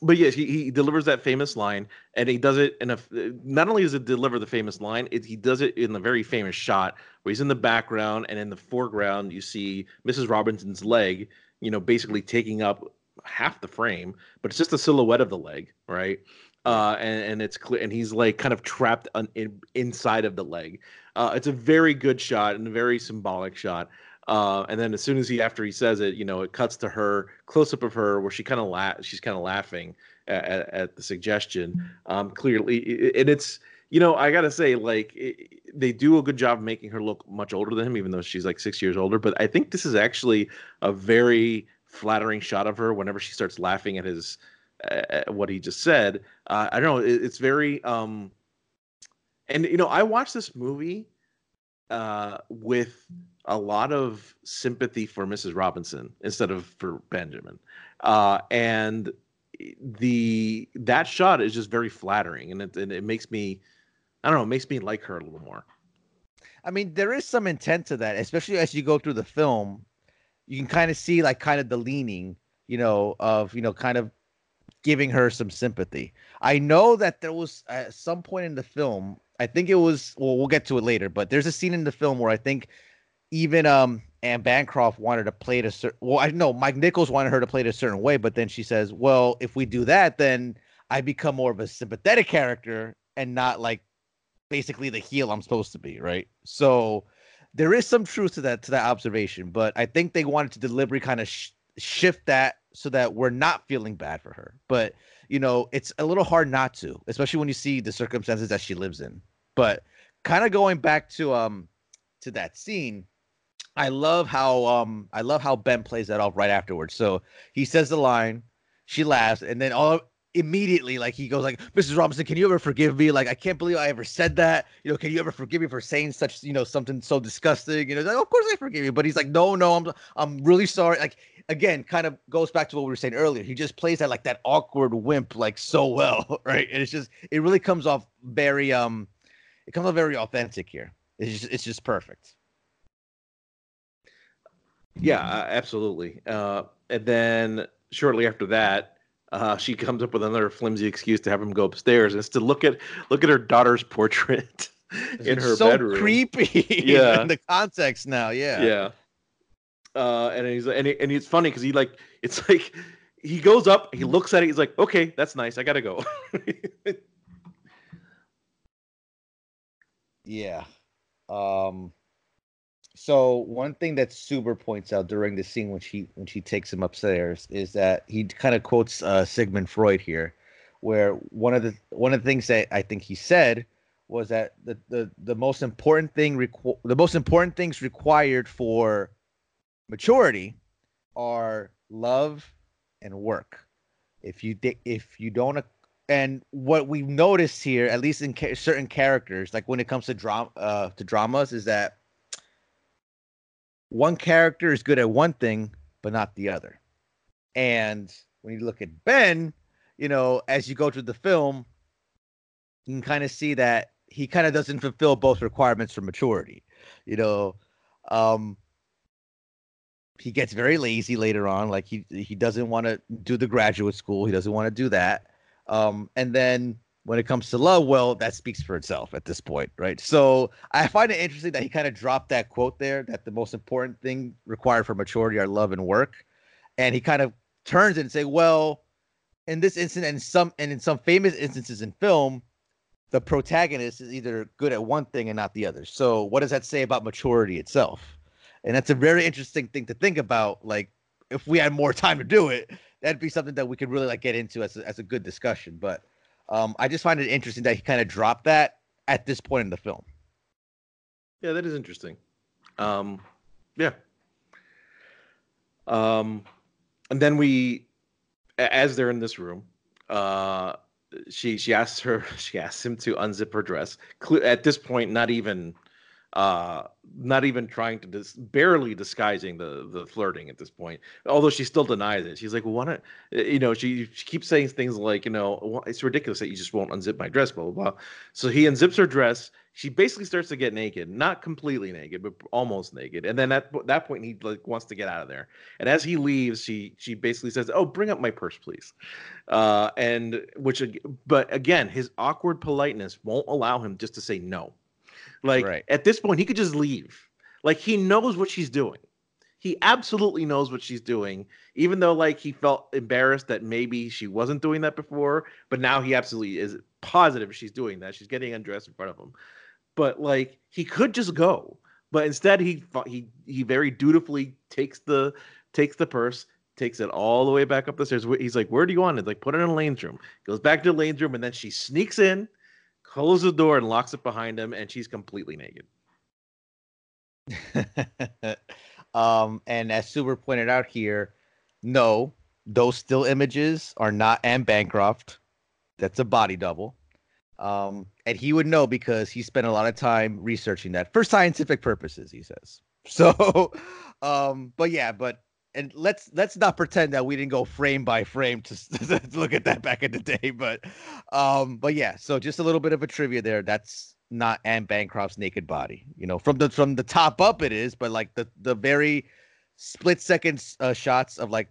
but yes, he, he delivers that famous line, and he does it in a. Not only does it deliver the famous line, it, he does it in the very famous shot where he's in the background, and in the foreground you see Mrs. Robinson's leg, you know, basically taking up half the frame, but it's just a silhouette of the leg, right? Uh, and, and it's clear, and he's like kind of trapped on, in, inside of the leg. Uh, it's a very good shot and a very symbolic shot. Uh, and then as soon as he after he says it, you know, it cuts to her close up of her where she kind of la- she's kind of laughing at, at, the suggestion. Um, clearly, and it's you know I gotta say like it, they do a good job of making her look much older than him, even though she's like six years older. But I think this is actually a very flattering shot of her whenever she starts laughing at his uh, what he just said. Uh, I don't know. It, it's very um, and you know I watched this movie uh, with a lot of sympathy for Mrs. Robinson instead of for Benjamin. Uh, and the that shot is just very flattering and it, and it makes me I don't know, it makes me like her a little more. I mean, there is some intent to that, especially as you go through the film. You can kind of see like kind of the leaning, you know, of, you know, kind of giving her some sympathy. I know that there was at some point in the film, I think it was well, we'll get to it later, but there's a scene in the film where I think even um Anne Bancroft wanted to play it a certain well, I know Mike Nichols wanted her to play it a certain way, but then she says, Well, if we do that, then I become more of a sympathetic character and not like basically the heel I'm supposed to be, right? So there is some truth to that to that observation, but I think they wanted to deliberately kind of sh- shift that so that we're not feeling bad for her. But you know, it's a little hard not to, especially when you see the circumstances that she lives in. But kind of going back to um to that scene, I love how um I love how Ben plays that off right afterwards. So he says the line, she laughs, and then all immediately like he goes like mrs robinson can you ever forgive me? Like i can't believe i ever said that. You know can you ever forgive me for saying such you know something so disgusting? You know like, of course i forgive you but he's like no no i'm i'm really sorry. Like again kind of goes back to what we were saying earlier. He just plays that like that awkward wimp like so well right? And it's just it really comes off very um it comes off very authentic here. It's just it's just perfect Yeah, uh, absolutely. Uh, and then shortly after that, uh, she comes up with another flimsy excuse to have him go upstairs, and it's to look at look at her daughter's portrait in It's her so bedroom. creepy Yeah. in the context now yeah Yeah. Uh, and he's and, he, and it's funny because he like it's like he goes up, he looks at it, he's like, okay, that's nice, I gotta go. Yeah. Um so one thing that Suber points out during the scene when she when she takes him upstairs is that he kind of quotes uh Sigmund Freud here where one of the one of the things that I think he said was that the the, the most important thing requ- the most important things required for maturity are love and work. If you if you don't and what we've noticed here, at least in ca- certain characters, like when it comes to drama, uh, to dramas, is that one character is good at one thing, but not the other. And when you look at Ben, you know, as you go through the film, you can kind of see that he kind of doesn't fulfill both requirements for maturity. You know, um, he gets very lazy later on. Like he he doesn't want to do the graduate school. He doesn't want to do that. Um, and then when it comes to love, well, that speaks for itself at this point, right? So I find it interesting that he kind of dropped that quote there that the most important thing required for maturity are love and work. And he kind of turns it and say, well, in this instance and some and in some famous instances in film, the protagonist is either good at one thing and not the other. So what does that say about maturity itself? And that's a very interesting thing to think about. Like if we had more time to do it, that'd be something that we could really like get into as a, as a good discussion. But um, I just find it interesting that he kind of dropped that at this point in the film. yeah, that is interesting. Um, yeah. Um, and then we, as they're in this room, uh, she she asks her she asks him to unzip her dress. At this point, not even uh not even trying to dis- barely disguising the the flirting at this point although she still denies it. She's like well why not you know she, she keeps saying things like you know "Well, it's ridiculous that you just won't unzip my dress blah blah blah. So he unzips her dress. She basically starts to get naked not completely naked but almost naked. And then at that point he like wants to get out of there. And as he leaves she she basically says oh bring up my purse please. Uh and which but again his awkward politeness won't allow him just to say no like Right. at this point, he could just leave. Like he knows what she's doing. He absolutely knows what she's doing, even though like he felt embarrassed that maybe she wasn't doing that before, but now he absolutely is positive she's doing that. She's getting undressed in front of him. But like he could just go, but instead he he he very dutifully takes the takes the purse, takes it all the way back up the stairs. He's like, "Where do you want it?" Like, put it in Elaine's room. Goes back to Elaine's room, and then she sneaks in, closes the door, and locks it behind him, and she's completely naked. um, and as Suber pointed out here, no, those still images are not Anne Bancroft. That's a body double. Um, and he would know because he spent a lot of time researching that for scientific purposes, he says. So, um, but yeah, but and let's let's not pretend that we didn't go frame by frame to, to look at that back in the day. But um, but yeah, so just a little bit of a trivia there. That's not Anne Bancroft's naked body. You know, from the from the top up it is, but like the the very split second uh, shots of like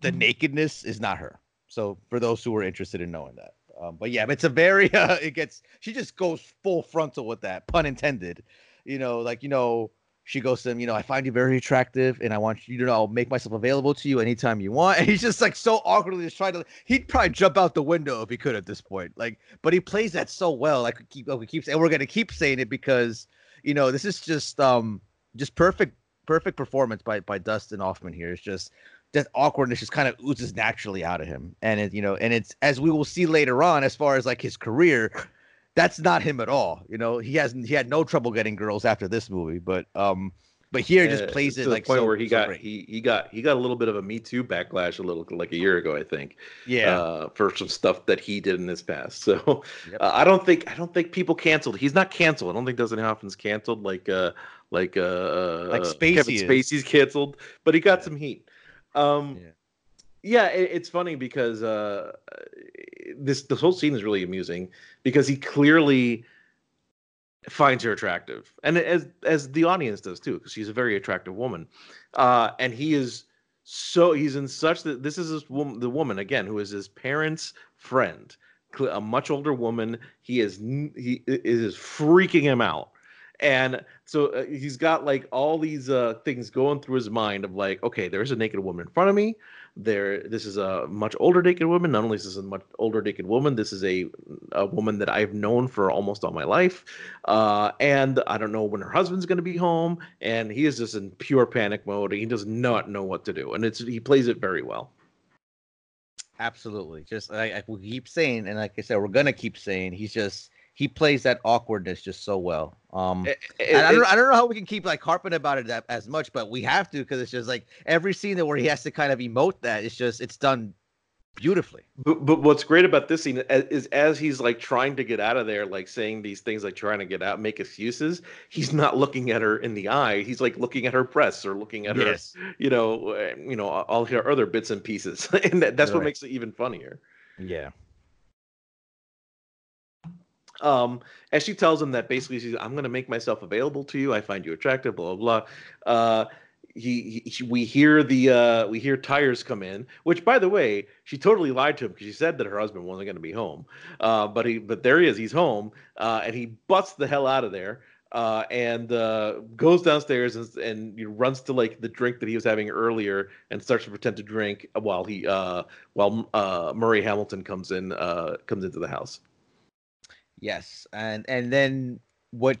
the nakedness is not her. So for those who are interested in knowing that, um, but yeah, it's a very uh, it gets she just goes full frontal with that pun intended. You know, like you know she goes to him, you know, I find you very attractive and I want you to know I'll make myself available to you anytime you want. And he's just like so awkwardly just trying to he'd probably jump out the window if he could at this point. Like, but he plays that so well. Like keep we keep saying we're gonna keep saying it because you know this is just um just perfect perfect performance by by Dustin Hoffman here. It's just that awkwardness just kind of oozes naturally out of him. And it, you know, and it's as we will see later on, as far as like his career, that's not him at all. You know, he hasn't. he had no trouble getting girls after this movie, but um, But here Uh, just plays to it the like point so, where he so got great. he he got he got a little bit of a Me Too backlash a little like a year ago, I think. yeah. uh, for some stuff that he did in his past. So Yep. uh, I don't think I don't think people canceled. He's not canceled. I don't think Dustin Hoffman's canceled like uh like uh Like uh, Spacey Kevin is. Spacey's canceled, but he got Yeah. some heat. Um Yeah. yeah, it, it's funny because uh this this whole scene is really amusing because he clearly finds her attractive. And as as the audience does too because she's a very attractive woman. Uh and he is so he's in such that this is this woman the woman again who is his parents friend. A much older woman. He is he is freaking him out. And so uh, he's got like all these uh things going through his mind of like okay there's a naked woman in front of me there this is a much older naked woman not only is this a much older naked woman this is a, a woman that i've known for almost all my life uh, and i don't know when her husband's going to be home and he is just in pure panic mode he does not know what to do and it's he plays it very well Absolutely. Just like we keep saying, and like I said, we're gonna keep saying, he's just he plays that awkwardness just so well. Um, It- and I don't, I don't know how we can keep like harping about it that, as much, but we have to because it's just like every scene that where he has to kind of emote that it's just it's done beautifully. But, but what's great about this scene is, is as he's like trying to get out of there, like saying these things, like trying to get out, make excuses. He's not looking at her in the eye. He's like looking at her breasts or looking at her, you know, uh, you know, all her other bits and pieces, and that, that's what makes it even funnier. Yeah. Um, and she tells him that basically she's, I'm going to make myself available to you. I find you attractive. Blah blah. blah. Uh, he, he we hear the uh we hear tires come in which by the way she totally lied to him because she said that her husband wasn't going to be home uh but he but there he is he's home uh and he busts the hell out of there uh and uh goes downstairs and, and he runs to like the drink that he was having earlier and starts to pretend to drink while he uh while uh murray hamilton comes in uh comes into the house Yes, and and then what?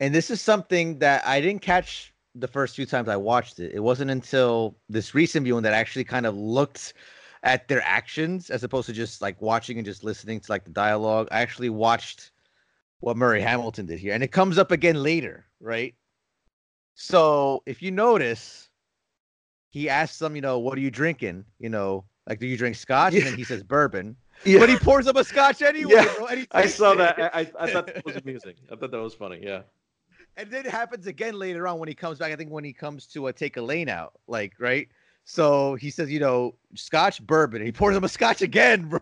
And this is something that I didn't catch the first few times I watched it. It wasn't until this recent viewing that I actually kind of looked at their actions as opposed to just like watching and just listening to like the dialogue. I actually watched what Murray Hamilton did here, and it comes up again later, right? So if you notice, he asks them, you know, what are you drinking? You know, like, do you drink scotch? And then he says bourbon. But he pours up a scotch anyway, Yeah, bro. I saw it. that. I, I, thought that was amusing. I thought that was funny. Yeah. and then it happens again later on when he comes back. I think when he comes to uh, take Elaine out, like right. So he says, you know, Scotch bourbon. And he pours him a Scotch again, bro.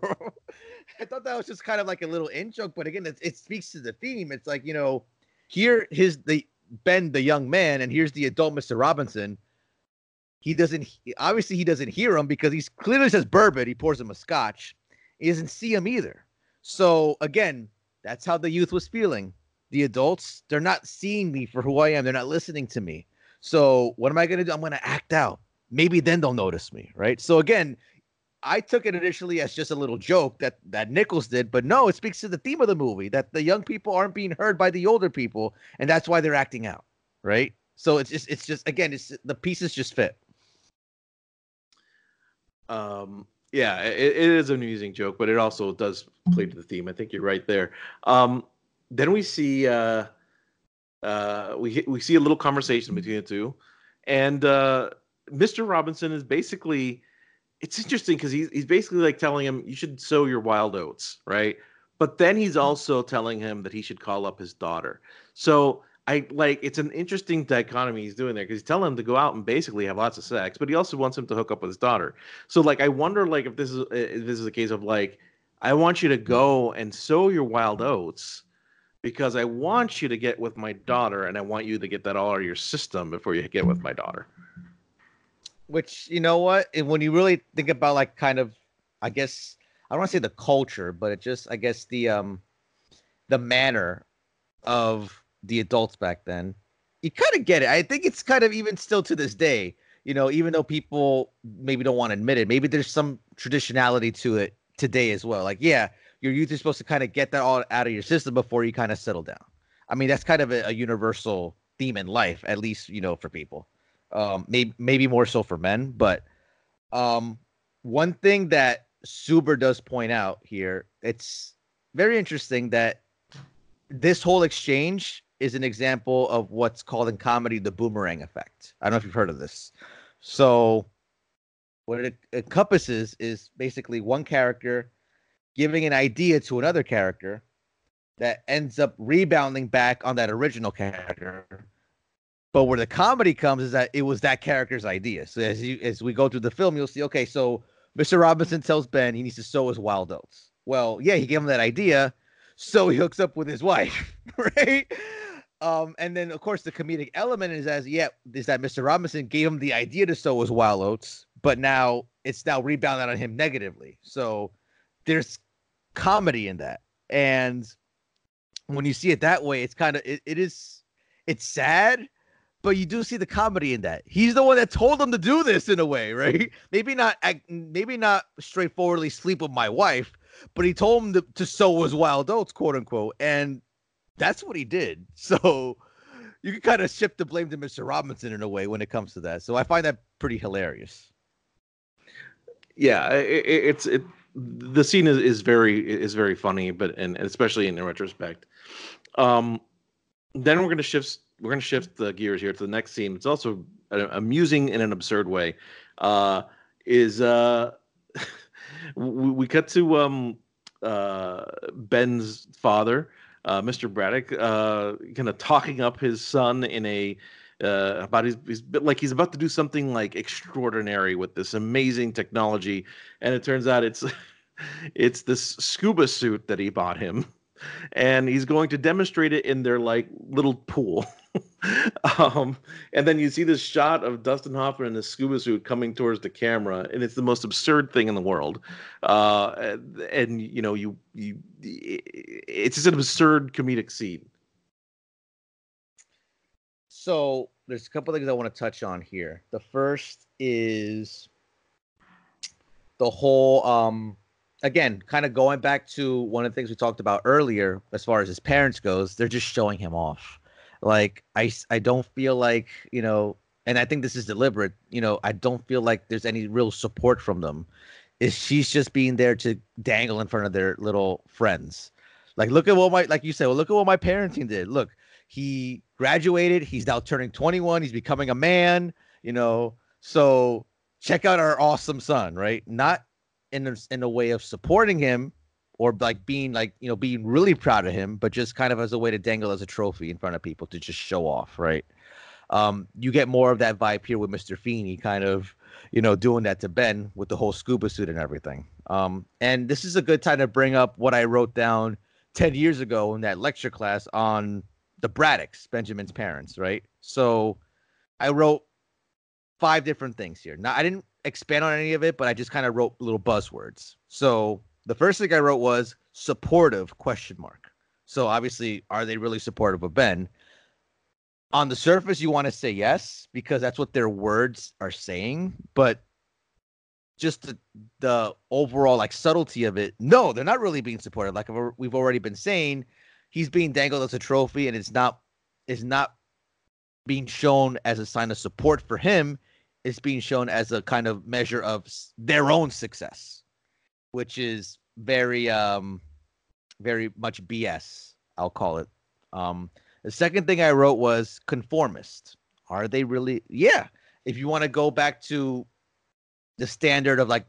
I thought that was just kind of like a little in joke, but again, it, it speaks to the theme. It's like you know, here his the Ben, the young man, and here's the adult Mister Robinson. He doesn't he- obviously he doesn't hear him because he's clearly says bourbon. He pours him a Scotch. He doesn't see him either. So again, that's how the youth was feeling. The adults they're not seeing me for who i am. They're not listening to me. So what am i going to do? I'm going to act out. Maybe then they'll notice me right? So again i took it initially as just a little joke that that nichols did but no it speaks to the theme of the movie that the young people aren't being heard by the older people and that's why they're acting out right? So it's just it's just again it's the pieces just fit. Um, yeah, it, it is an amusing joke, but it also does play to the theme. I think you're right there. Um, then we see uh, uh, we we see a little conversation between the two, and uh, Mr. Robinson is basically. It's interesting because he's he's basically like telling him you should sow your wild oats, right? But then he's also telling him that he should call up his daughter. So I like it's an interesting dichotomy he's doing there because he's telling him to go out and basically have lots of sex, but he also wants him to hook up with his daughter. So like I wonder like if this is if this is a case of like I want you to go and sow your wild oats because I want you to get with my daughter and I want you to get that all out of your system before you get with my daughter. which you know what and when you really think about like kind of i guess i don't want to say the culture but it just i guess the um the manner of the adults back then. You kind of get it. I think it's kind of even still to this day you know even though people maybe don't want to admit it maybe there's some traditionality to it today as well. Like yeah your youth is supposed to kind of get that all out of your system before you kind of settle down. I mean that's kind of a, a universal theme in life at least you know for people. Um maybe maybe more so for men but um one thing that Suber does point out here it's very interesting that this whole exchange is an example of what's called in comedy the boomerang effect. I don't know if you've heard of this. So, what it encompasses is basically one character giving an idea to another character that ends up rebounding back on that original character. But where the comedy comes is that it was that character's idea. So as you as we go through the film, you'll see, okay, so Mr. Robinson tells Ben he needs to sow his wild oats. Well, yeah, he gave him that idea, so he hooks up with his wife, right? Um, and then of course the comedic element is as yeah, is that Mr. Robinson gave him the idea to sow his wild oats, but now it's now rebounded on him negatively. So there's comedy in that. And when you see it that way, it's kind of it, it is it's sad, but you do see the comedy in that. He's the one that told him to do this in a way, right? Maybe not maybe not straightforwardly sleep with my wife, but he told him to, to sow his wild oats, quote unquote, and that's what he did. So you can kind of shift the blame to Mr. Robinson in a way when it comes to that. So I find that pretty hilarious. yeah it, it, it's it the scene is, is very is very funny but and, especially in retrospect um then we're gonna shift we're gonna shift the gears here to the next scene it's also amusing in an absurd way uh is uh we, we cut to um uh ben's father uh mr braddock uh kind of talking up his son in a uh, about his, he's like he's about to do something like extraordinary with this amazing technology, and it turns out it's it's this scuba suit that he bought him, and he's going to demonstrate it in their like little pool. um, and then you see this shot of Dustin Hoffman in his scuba suit coming towards the camera, and it's the most absurd thing in the world. Uh, and, you know, you you it's just an absurd comedic scene. So there's a couple things I want to touch on here. The first is the whole um again, kind of going back to one of the things we talked about earlier as far as his parents goes, they're just showing him off. Like I, I don't feel like, you know, and I think this is deliberate, you know, I don't feel like there's any real support from them. Is she's just being there to dangle in front of their little friends. Like look at what my like you said, well look at what my parenting did. Look, he graduated, he's now turning 21, he's becoming a man, you know. So check out our awesome son, right? Not in a, in a way of supporting him or like being like you know being really proud of him, but just kind of as a way to dangle as a trophy in front of people to just show off, right? Um, you get more of that vibe here with Mr. Feeney, kind of you know doing that to Ben with the whole scuba suit and everything. Um, and this is a good time to bring up what I wrote down ten years ago in that lecture class on the Braddocks, Benjamin's parents, right? So I wrote five different things here. Now I didn't expand on any of it, but I just kind of wrote little buzzwords. So the first thing I wrote was supportive question mark. So obviously, are they really supportive of Ben? On the surface, you want to say yes because that's what their words are saying, but just the, the overall like subtlety of it, no, they're not really being supportive. Like we've already been saying, he's being dangled as a trophy, and it's not is not being shown as a sign of support for him it's being shown as a kind of measure of their own success, which is very, um, very much BS. I'll call it. Um, the second thing I wrote was conformist. Are they really? Yeah. If you want to go back to the standard of like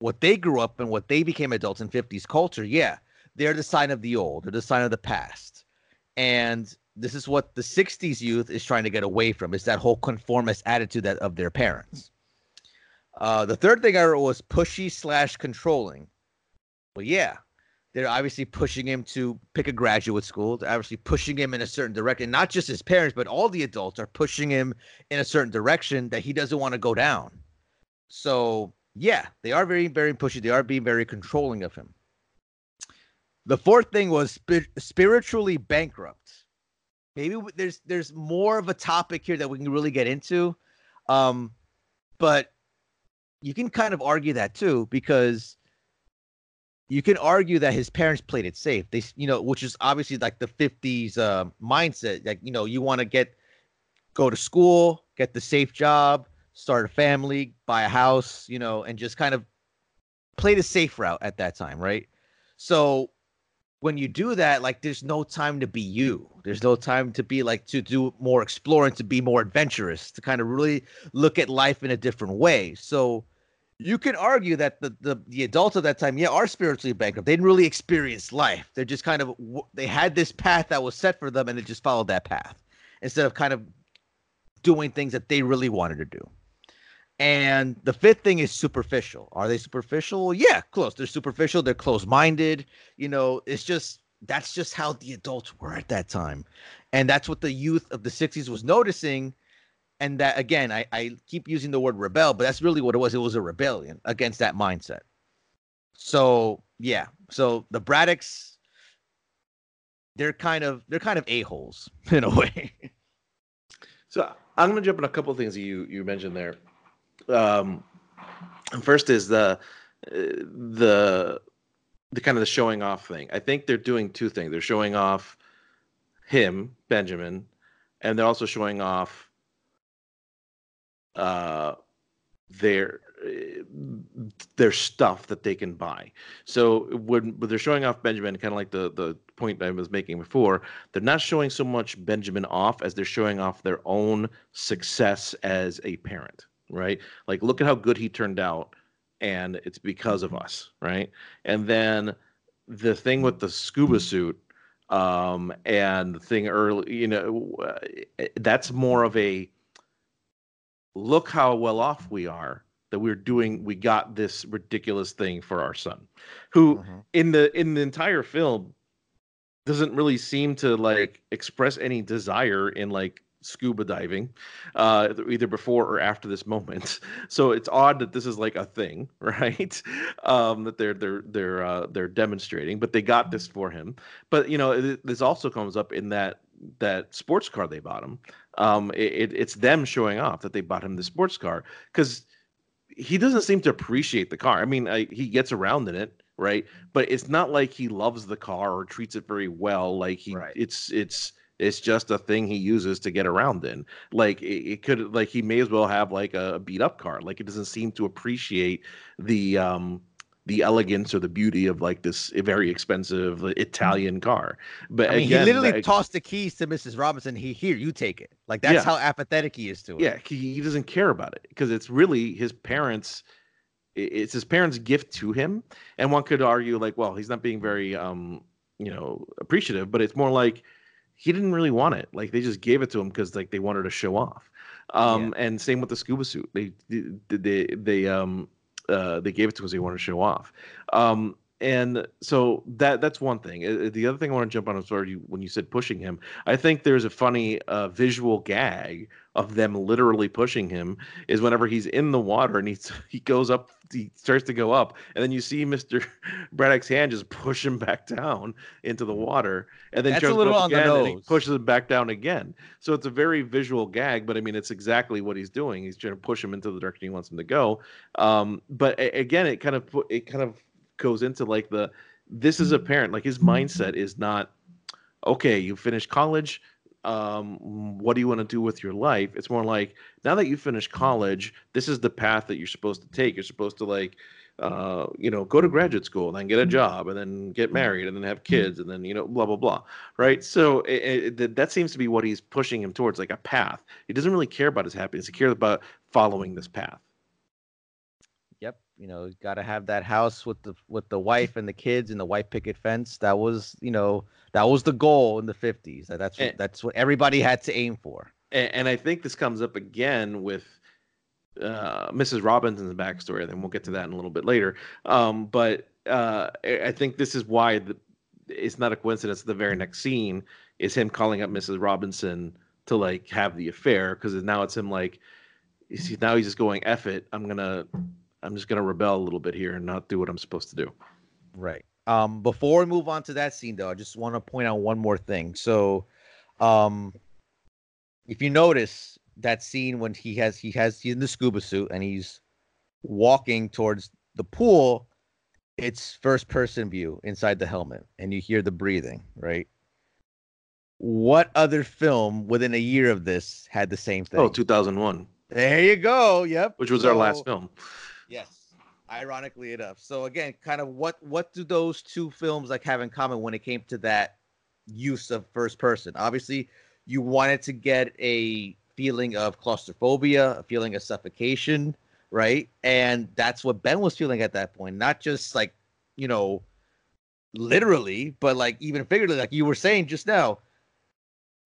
what they grew up and what they became adults in 50s culture, yeah, they're the sign of the old, they're the sign of the past. And this is what the 60s youth is trying to get away from is that whole conformist attitude that of their parents. Uh, the third thing i wrote was pushy slash controlling. Well yeah they're obviously pushing him to pick a graduate school. They're obviously pushing him in a certain direction not just his parents but all the adults are pushing him in a certain direction that he doesn't want to go down. So yeah they are very very pushy. They are being very controlling of him. The fourth thing was spi- spiritually bankrupt maybe there's there's more of a topic here that we can really get into um but you can kind of argue that too because you can argue that his parents played it safe. They you know which is obviously like the 50s uh, mindset like you know you want to get go to school get the safe job start a family buy a house you know and just kind of play the safe route at that time right? So when you do that, like there's no time to be you. There's no time to be like to do more exploring, to be more adventurous, to kind of really look at life in a different way. So you can argue that the, the the adults of that time, yeah, are spiritually bankrupt. They didn't really experience life. They're just kind of they had this path that was set for them, and they just followed that path instead of kind of doing things that they really wanted to do. And the fifth thing is superficial. Are they superficial? Yeah, close. They're superficial. They're close-minded. You know, it's just that's just how the adults were at that time, and that's what the youth of the '60s was noticing and that again I, I keep using the word rebel but that's really what it was it was a rebellion against that mindset so yeah so the braddocks they're kind of they're kind of a-holes in a way So I'm going to jump on a couple of things that you you mentioned there. Um, first is the uh, the the kind of the showing off thing. I think they're doing two things. They're showing off him, Benjamin, and they're also showing off uh, their their stuff that they can buy. So when, when they're showing off Benjamin, kind of like the the point I was making before, they're not showing so much Benjamin off as they're showing off their own success as a parent, right? Like look at how good he turned out, and it's because of us, right? And then the thing with the scuba suit um and the thing early you know uh, that's more of a look how well off we are that we're doing we got this ridiculous thing for our son who Mhm. in the in the entire film doesn't really seem to like express any desire in like scuba diving uh either before or after this moment. So it's odd that this is like a thing right? Um that they're they're they're uh they're demonstrating but they got this for him. But you know it, this also comes up in that that sports car they bought him. Um it, it- it's them showing off that they bought him the sports car because he doesn't seem to appreciate the car. I mean I, he gets around in it right? But it's not like he loves the car or treats it very well. Like he Right. it's it's it's just a thing he uses to get around in like it, it could like he may as well have like a beat up car like it doesn't seem to appreciate the um the elegance or the beauty of like this very expensive italian car. But i mean again, he literally that- tossed the keys to mrs robinson. He here you take it. Like that's Yeah. how apathetic he is to it. Yeah he, he doesn't care about it because it's really his parents it's his parents gift to him. And one could argue like well he's not being very um you know appreciative but it's more like he didn't really want it. Like they just gave it to him because like they wanted to show off. Um and same with the scuba suit. They they they, they um uh they gave it to us they wanted to show off. Um and so that that's one thing. Uh, The other thing I want to jump on is sorry when you said pushing him. I think there's a funny uh, visual gag of them literally pushing him is whenever he's in the water and he's he goes up he starts to go up and then you see Mr. Braddock's hand just push him back down into the water and then That's a tries to go little on the he nose. pushes him back down again. So it's a very visual gag, but I mean it's exactly what he's doing. He's trying to push him into the direction he wants him to go. Um, but a- again, it kind of put it kind of goes into like the this is mm-hmm. a parent like his mm-hmm. mindset is not okay you finished college um what do you want to do with your life? It's more like now that you finished college this is the path that you're supposed to take. You're supposed to like uh you know go to graduate school and then get a mm-hmm. job and then get married and then have kids and then you know blah blah blah. Right? So it, it, that- seems to be what he's pushing him towards like a path. He doesn't really care about his happiness. He cares about following this path you know, got to have that house with the with the wife and the kids and the white picket fence. That was, you know, that was the goal in the fifties. That's what, that's what everybody had to aim for. and, and I think this comes up again with uh, Mrs. Robinson's backstory. Then we'll get to that in a little bit later. Um, but uh, I think this is why the, it's not a coincidence. The very next scene is him calling up Mrs. Robinson to like have the affair because now it's him like now he's just going F it. I'm gonna I'm just gonna rebel a little bit here and not do what I'm supposed to do. Right. Um, before we move on to that scene, though, I just want to point out one more thing. So, um, if you notice that scene when he has he has he's in the scuba suit and he's walking towards the pool, it's first person view inside the helmet, and you hear the breathing. Right. What other film within a year of this had the same thing? Oh, 2001, there you go. Yep. which was our last film. Yes. ironically enough. So again, kind of what what do those two films like have in common when it came to that use of first person? Obviously, you wanted to get a feeling of claustrophobia, a feeling of suffocation, right? And that's what Ben was feeling at that point, not just like, you know, literally, but like even figuratively, like you were saying just now.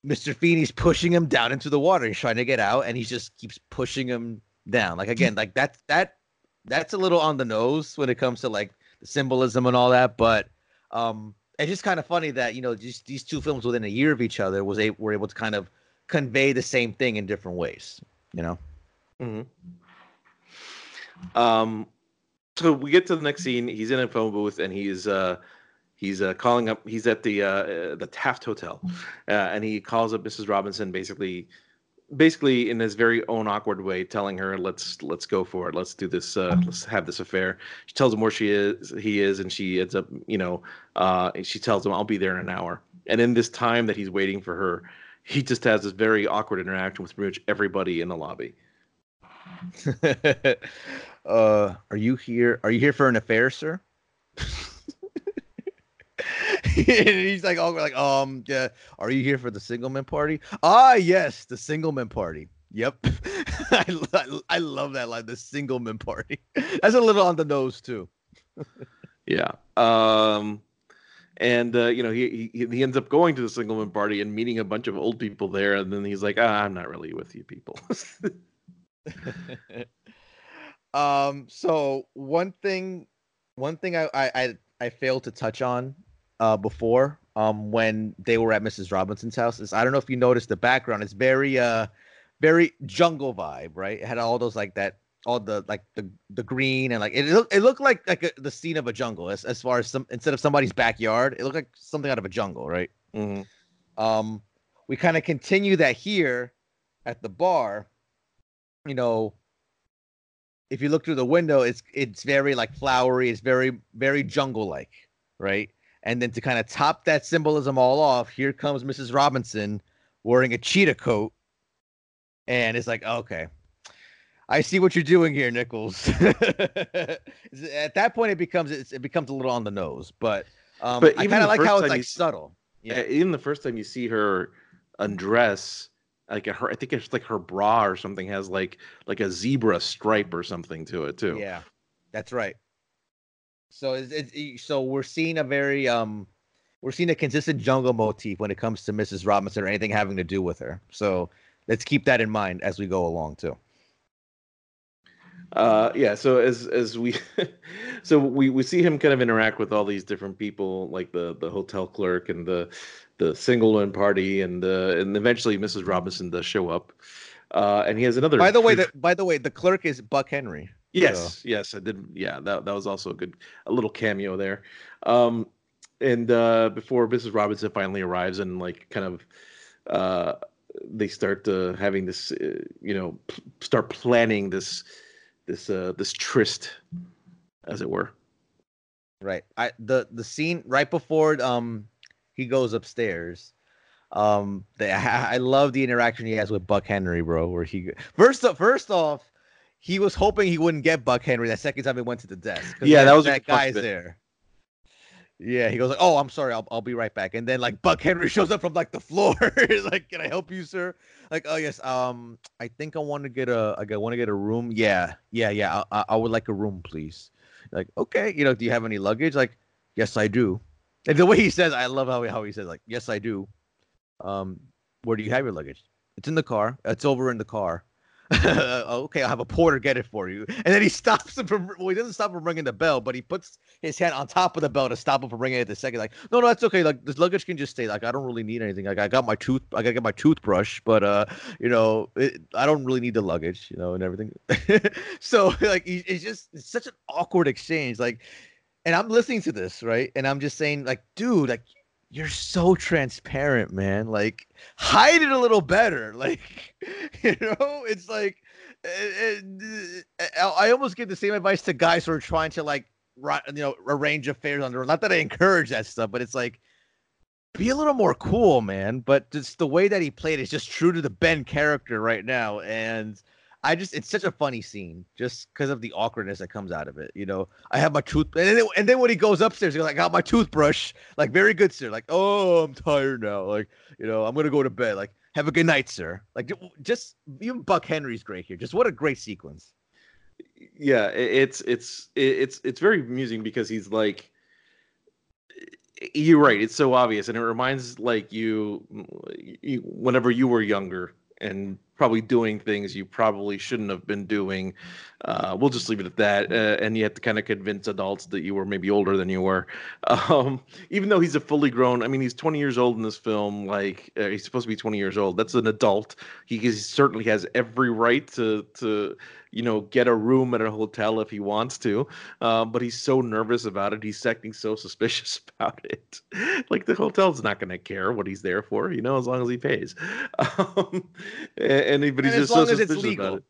Mr. Feeney's pushing him down into the water. He's trying to get out, and he just keeps pushing him down. Like again, like that that that's a little on the nose when it comes to like the symbolism and all that. But um, it's just kind of funny that you know just these two films within a year of each other was a were able to kind of convey the same thing in different ways. You know. Mm-hmm. Um, so we get to the next scene. He's in a phone booth and he's uh, he's uh, calling up. He's at the uh, the Taft Hotel, uh, and he calls up Mrs. Robinson, basically, basically in his very own awkward way, telling her, "Let's let's go for it. Let's do this. Uh, let's have this affair." She tells him where she is. He is, and she ends up, you know, uh, she tells him, "I'll be there in an hour." And in this time that he's waiting for her, he just has this very awkward interaction with pretty much everybody in the lobby. uh, are you here? Are you here for an affair, sir? and he's like, oh, like, um, yeah. Are you here for the singleman party? Ah, yes, the singleman party. Yep, I, lo- I love that line. The singleman party. That's a little on the nose too. Yeah. Um, and uh, you know he, he he ends up going to the singleman party and meeting a bunch of old people there, and then he's like, ah, "I'm not really with you people." um. So one thing, one thing I I I, I failed to touch on uh before um when they were at Mrs. Robinson's house is I don't know if you noticed the background. It's very uh very jungle vibe, right? It had all those like that all the like the the green and like it looked it looked like like a, the scene of a jungle as as far as some instead of somebody's backyard, it looked like something out of a jungle, right? Mhm. Um, we kind of continue that here at the bar. You know, if you look through the window, it's it's very like flowery, it's very very jungle like, right? And then to kind of top that symbolism all off, here comes Mrs. Robinson wearing a cheetah coat, and it's like okay. I see what you're doing here, Nichols. At that point, it becomes it's, it becomes a little on the nose, but um, But I kind of like how it's like s- subtle. Yeah. Yeah, Even the first time you see her undress, like her, I think it's like her bra or something has like like a zebra stripe or something to it too. Yeah, that's right. So it's, it's so we're seeing a very um we're seeing a consistent jungle motif when it comes to Mrs. Robinson or anything having to do with her. So let's keep that in mind as we go along too. Uh, yeah. So as as we, so we we see him kind of interact with all these different people, like the the hotel clerk and the the singleman party, and uh, and eventually Mrs. Robinson does show up, uh, and he has another. By the way, the by the way, the clerk is Buck Henry. Yes, yes, I did. Yeah, that that was also a good, a little cameo there. Um, and uh, before Mrs. Robinson finally arrives and like kind of, uh, they start uh, having this, uh, you know, p- start planning this, this uh, this tryst, as it were. Right. I the the scene right before um he goes upstairs. Um, the, I, I love the interaction he has with Buck Henry, bro. Where he first off, first off, he was hoping he wouldn't get Buck Henry that second time he went to the desk. Yeah, that was that guy's bit. there. Yeah, he goes like, "Oh, I'm sorry, I'll I'll be right back." And then like Buck Henry shows up from like the floor. He's like, "Can I help you, sir?" Like, "Oh yes, um, I think I want to get a I want to get a room. Yeah, yeah, yeah. I, I, I would like a room, please." Like, okay, you know, do you have any luggage? Like, yes, I do. And the way he says, I love how he, how he says, like, yes, I do. Um, where do you have your luggage? It's in the car. It's over in the car. okay, I'll have a porter get it for you. And then he stops him from. Well, he doesn't stop him from ringing the bell, but he puts his hand on top of the bell to stop him from ringing it the second. Like, no, no, that's okay. Like, this luggage can just stay. Like, I don't really need anything. Like, I got my tooth. I gotta get my toothbrush, but uh, you know, it, I don't really need the luggage, you know, and everything. so like, it's just it's such an awkward exchange. Like, and I'm listening to this right, and I'm just saying, like, dude, like. You're so transparent, man. Like, hide it a little better. Like, you know, it's like uh, uh, I I almost give the same advice to guys who are trying to like, you know, arrange affairs own. Not that I encourage that stuff, but it's like, be a little more cool, man. But just the way that he played is just true to the Ben character right now, and I just it's such a funny scene just because of the awkwardness that comes out of it. You know, I have my tooth, and then and then when he goes upstairs, he's like, I got my toothbrush. Like very good, sir. Like, oh, I'm tired now. Like, you know, I'm gonna go to bed. Like, have a good night, sir. Like, ju- just even Buck Henry's great here. Just what a great sequence. yeah it's it's it's it's very amusing because he's like you're right it's so obvious and it reminds like you, you whenever you were younger and probably doing things you probably shouldn't have been doing uh, we'll just leave it at that uh, and you have to kind of convince adults that you were maybe older than you were um, even though he's a fully grown i mean he's 20 years old in this film like uh, he's supposed to be 20 years old that's an adult he, he certainly has every right to to you know, get a room at a hotel if he wants to. Um, but he's so nervous about it. He's acting so suspicious about it. like the hotel's not going to care what he's there for, you know, as long as he pays. Um, and he- And just so long as it's suspicious legal. about it.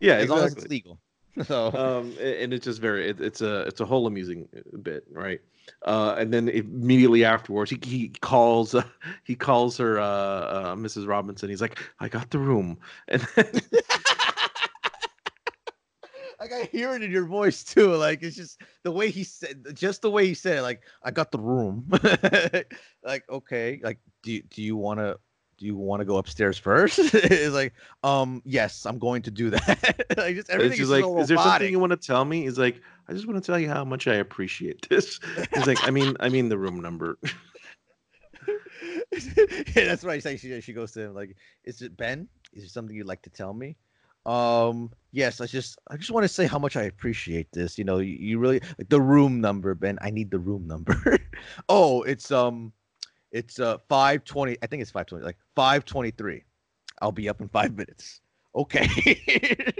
Yeah, as long as it's legal. So um, and it's just very, it, it's a, it's a whole amusing uh, bit, right? Uh, and then immediately afterwards, he, he calls, uh, he calls her, uh, uh, Mrs. Robinson. He's like, "I got the room," and then like I hear it in your voice too. Like it's just the way he said, just the way he said it. Like I got the room. like okay, like do you, do you want to do you want to go upstairs first? it's like um yes, I'm going to do that. like just everything she's is like, so "Is there something you want to tell me?" He's like, "I just want to tell you how much I appreciate this." He's like, "I mean, I mean the room number." yeah, that's right. She, she she goes to him like, "Is it Ben? Is there something you'd like to tell me?" Um, yes. I just I just want to say how much I appreciate this. You know, you, you really like the room number, Ben. I need the room number. oh, it's um, it's uh five twenty. I think it's five twenty. Like five twenty three. I'll be up in five minutes. Okay.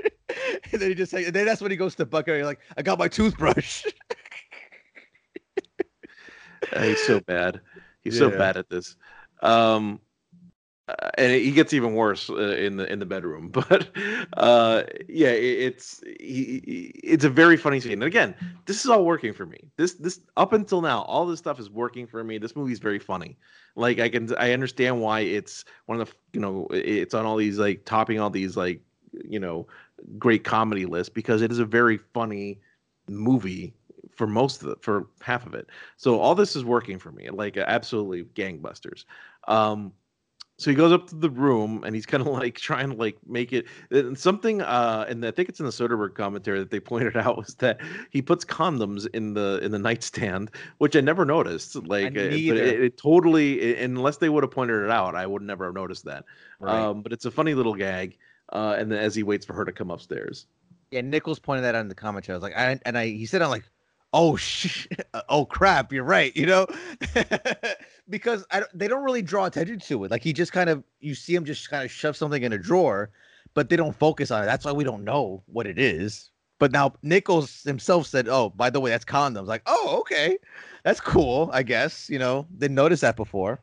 and then he just say, and then that's when he goes to Buck. Henry, Like, I got my toothbrush. He's so bad. He's so bad at this. Um, uh, and he gets even worse uh, in the in the bedroom. But uh, yeah, it, it's he, he- it's a very funny scene. And again, this is all working for me. This this up until now, all this stuff is working for me. This movie's very funny. Like I can I understand why it's one of the you know it's on all these like topping all these like you know great comedy lists because it is a very funny movie for most of it for half of it so all this is working for me like absolutely gangbusters um so he goes up to the room and he's kind of like trying to like make it and something uh and i think it's in the soderbergh commentary that they pointed out was that he puts condoms in the in the nightstand which i never noticed like uh, but it, it totally i- unless they would have pointed it out i would never have noticed that. Um but it's a funny little gag uh and then as he waits for her to come upstairs. Yeah, Nichols pointed that out in the commentary. I was like, I, and I, he said, I'm like, oh sh, oh crap, you're right, you know, because I, don't- they don't really draw attention to it. Like he just kind of, you see him just kind of shove something in a drawer, but they don't focus on it. That's why we don't know what it is. But now Nichols himself said, oh, by the way, that's condoms. Like, oh, okay, that's cool. I guess you know, didn't notice that before.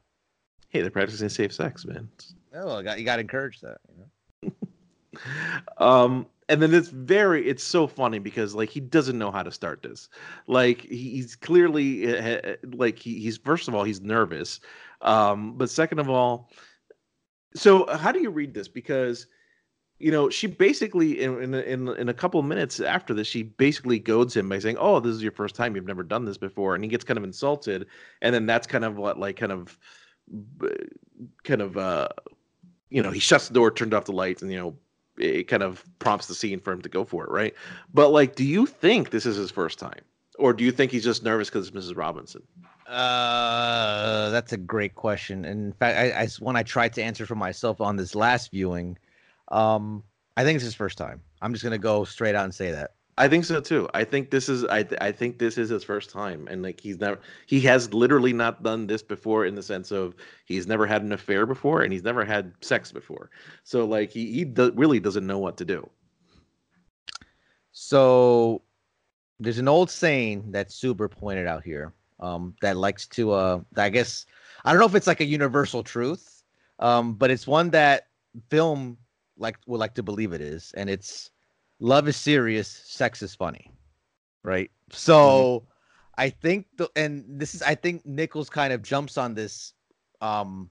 hey they're practicing safe sex man Oh, I got, you got to encourage that. You know? um and then it's very it's so funny because like he doesn't know how to start this. Like he's clearly uh, uh, like he, he's first of all he's nervous um but second of all so how do you read this? Because you know she basically in in, in, in a couple of minutes after this she basically goads him by saying oh this is your first time. You've never done this before. And he gets kind of insulted and then that's kind of what like kind of kind of uh you know he shuts the door turned off the lights and you know it kind of prompts the scene for him to go for it, right? But like, do you think this is his first time, or do you think he's just nervous because it's Mrs. Robinson? Uh, that's a great question. In fact, I, I when I tried to answer for myself on this last viewing, um, I think it's his first time. I'm just gonna go straight out and say that. I think so too. I think this is I th- I think this is his first time, and like he's never he has literally not done this before in the sense of he's never had an affair before and he's never had sex before. So like he he do- really doesn't know what to do. So there's an old saying that Suber pointed out here um, that likes to, uh, I guess, I don't know if it's like a universal truth, um, but it's one that film like would like to believe it is, and it's love is serious, sex is funny, right? So I think the and this is I think Nichols kind of jumps on this um,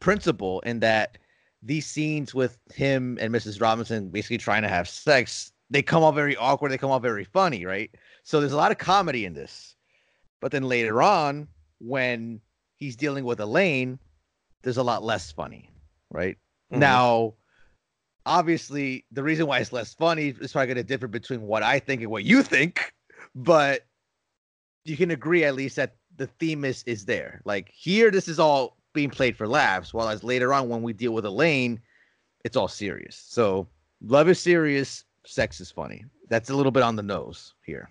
principle in that these scenes with him and Mrs. Robinson basically trying to have sex, they come off very awkward. They come off very funny, right? So there's a lot of comedy in this. But then later on, when he's dealing with Elaine, there's a lot less funny, right? Mhm. Now, obviously, the reason why it's less funny is probably going to differ between what I think and what you think, but you can agree at least that the theme is is there. Like here, this is all being played for laughs, while as later on when we deal with Elaine, it's all serious. So love is serious, sex is funny. That's a little bit on the nose here.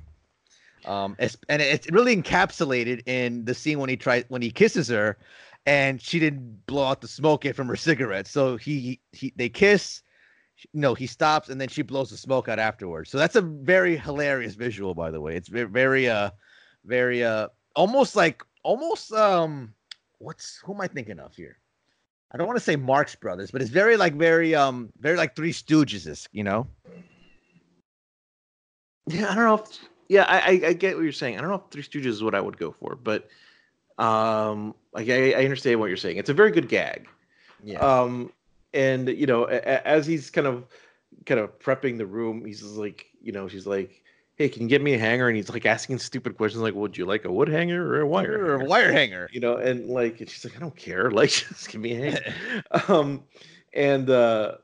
Um, and it's really encapsulated in the scene when he tries when he kisses her, and she didn't blow out the smoke from her cigarette. So he he they kiss, no, he stops and then she blows the smoke out afterwards. So that's a very hilarious visual, by the way. It's very very uh very uh almost like almost um what's who am I thinking of here? I don't want to say Marx Brothers, but it's very like very um very like Three Stooges, you know. Yeah, I don't know. If, yeah, I, I I get what you're saying. I don't know if Three Stooges is what I would go for, but um, like I, I understand what you're saying. It's a very good gag. Yeah. Um, and you know, a, a- as he's kind of kind of prepping the room, he's like, you know, she's like, "Hey, can you get me a hanger?" And he's like asking stupid questions, like, "Would you like a wood hanger or a wire?" or a hanger?" wire hanger. you know, and like, and she's like, "I don't care. Like, just give me a hanger." um, and uh,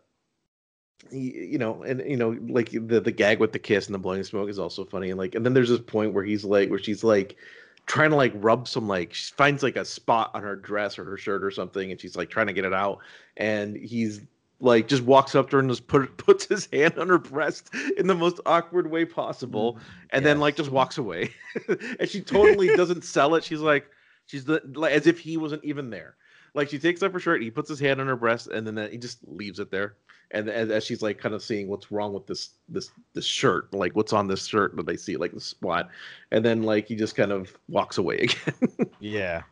he, you know, and you know, like the the gag with the kiss and the blowing smoke is also funny. And like, and then there's this point where he's like, where she's like trying to like rub some like she finds like a spot on her dress or her shirt or something, and she's like trying to get it out, and he's like just walks up to her and just put puts his hand on her breast in the most awkward way possible, mm, and then like just walks away, and she totally doesn't sell it. She's like, she's the like as if he wasn't even there. Like she takes off her shirt, he puts his hand on her breast, and then uh, he just leaves it there. And as, as she's like kind of seeing what's wrong with this this this shirt, like what's on this shirt that I see, like the spot, and then like he just kind of walks away again. Yeah.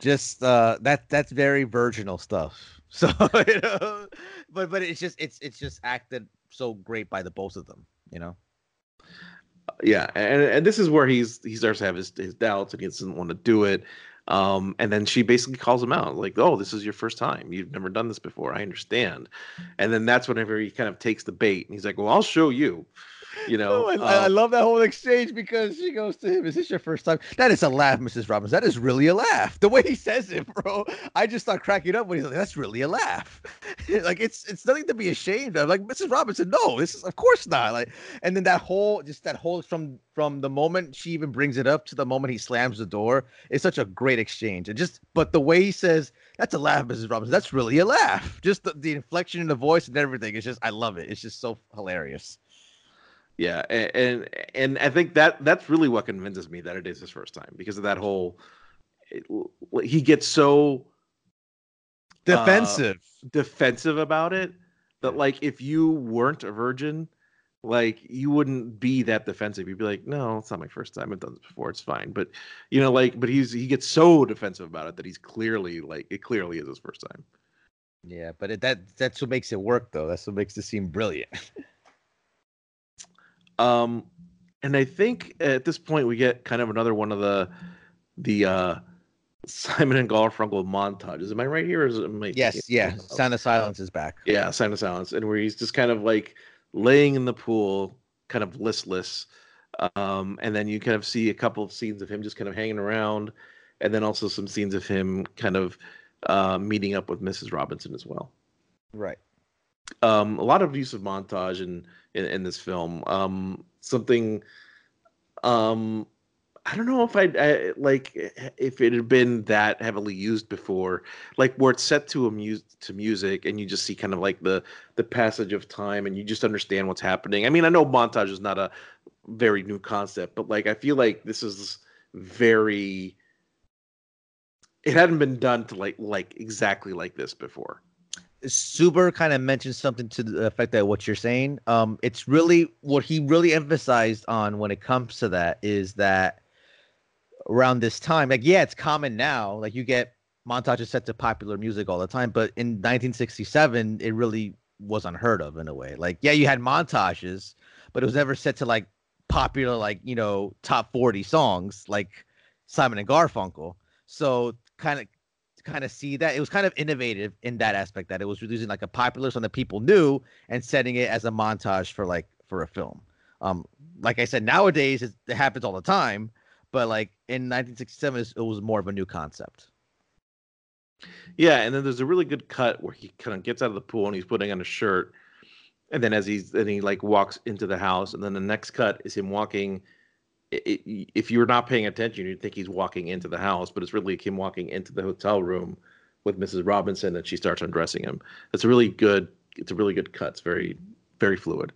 Just uh that that's very virginal stuff. So you know, but but it's just it's it's just acted so great by the both of them, you know. yeah, and and this is where he's he starts to have his, his doubts and he doesn't want to do it. Um, and then she basically calls him out, like, "Oh, this is your first time. You've never done this before. I understand." And then that's whenever he kind of takes the bait, and he's like, "Well, I'll show you." You know, Oh, I, I- I um, love that whole exchange because she goes to him, Is this your first time? That is a laugh, Mrs. Robbins. That is really a laugh. The way he says it, bro. I just start cracking up when he's like, That's really a laugh. like it's it's nothing to be ashamed of. Like Mrs. Robinson, no, this is of course not. Like, and then that whole just that whole from from the moment she even brings it up to the moment he slams the door, it's such a great exchange. And just but the way he says, That's a laugh, Mrs. Robinson. That's really a laugh. Just the, the inflection in the voice and everything. It's just I love it. It's just so hilarious. Yeah, a- and and I think that that's really what convinces me that it is his first time because of that whole. it- he gets so uh, Defensive. defensive about it that like if you weren't a virgin, like you wouldn't be that defensive. You'd be like, no, it's not my first time. I've done this before. It's fine. But you know, like, but he's he gets so defensive about it that he's clearly like it clearly is his first time. Yeah, but it, that that's what makes it work, though. That's what makes it seem brilliant. Um, and I think at this point we get kind of another one of the the uh Simon and Garfunkel montages. Am I right here? Or is it, I yes, yeah. something? Sound of Silence is back. Yeah, Sound of Silence, and where he's just kind of like laying in the pool, kind of listless. Um, and then you kind of see a couple of scenes of him just kind of hanging around, and then also some scenes of him kind of uh, meeting up with Mrs. Robinson as well. Right. Um, a lot of use of montage in in, in this film. Um, something. Um, I don't know if I'd, I like if it had been that heavily used before, like where it's set to a mu- to music and you just see kind of like the the passage of time and you just understand what's happening. I mean, I know montage is not a very new concept, but like I feel like this is very. It hadn't been done to like like exactly like this before. Suber kind of mentioned something to the effect that what you're saying. Um, it's really what he really emphasized on when it comes to that is that around this time, like yeah, it's common now. Like you get montages set to popular music all the time, but in 1967, it really was unheard of in a way. Like yeah, you had montages, but it was never set to like popular, like you know, top 40 songs like Simon and Garfunkel. So kind of kind of see that. It was kind of innovative in that aspect that it was using like a popular song that people knew and setting it as a montage for like for a film. Um, like I said, nowadays it, it happens all the time, but like in 1967, it was more of a new concept. Yeah, and then there's a really good cut where he kind of gets out of the pool and he's putting on a shirt, and then as he's then he like walks into the house, and then the next cut is him walking. It, if you're not paying attention, you'd think he's walking into the house, but it's really him walking into the hotel room with Mrs. Robinson, and she starts undressing him. It's a really good. It's a really good cut. It's very, very fluid.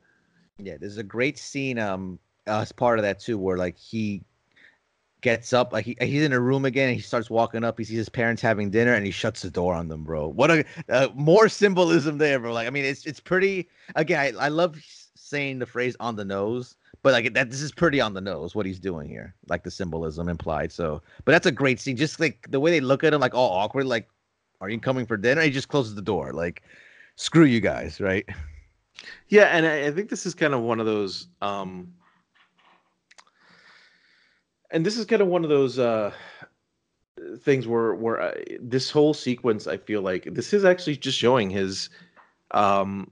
Yeah, there's a great scene um as part of that too, where like he gets up, like he, he's in a room again, and he starts walking up. He sees his parents having dinner, and he shuts the door on them, bro. What a uh, more symbolism there, bro. Like I mean, it's it's pretty. Again, I, I love saying the phrase on the nose, but like that, this is pretty on the nose what he's doing here, like the symbolism implied. So, but that's a great scene. Just like the way they look at him, like all awkward, like, "Are you coming for dinner?" He just closes the door, like, "Screw you guys," right? Yeah, and I, I think this is kind of one of those. um and this is kind of one of those uh things where where uh, this whole sequence i feel like this is actually just showing his um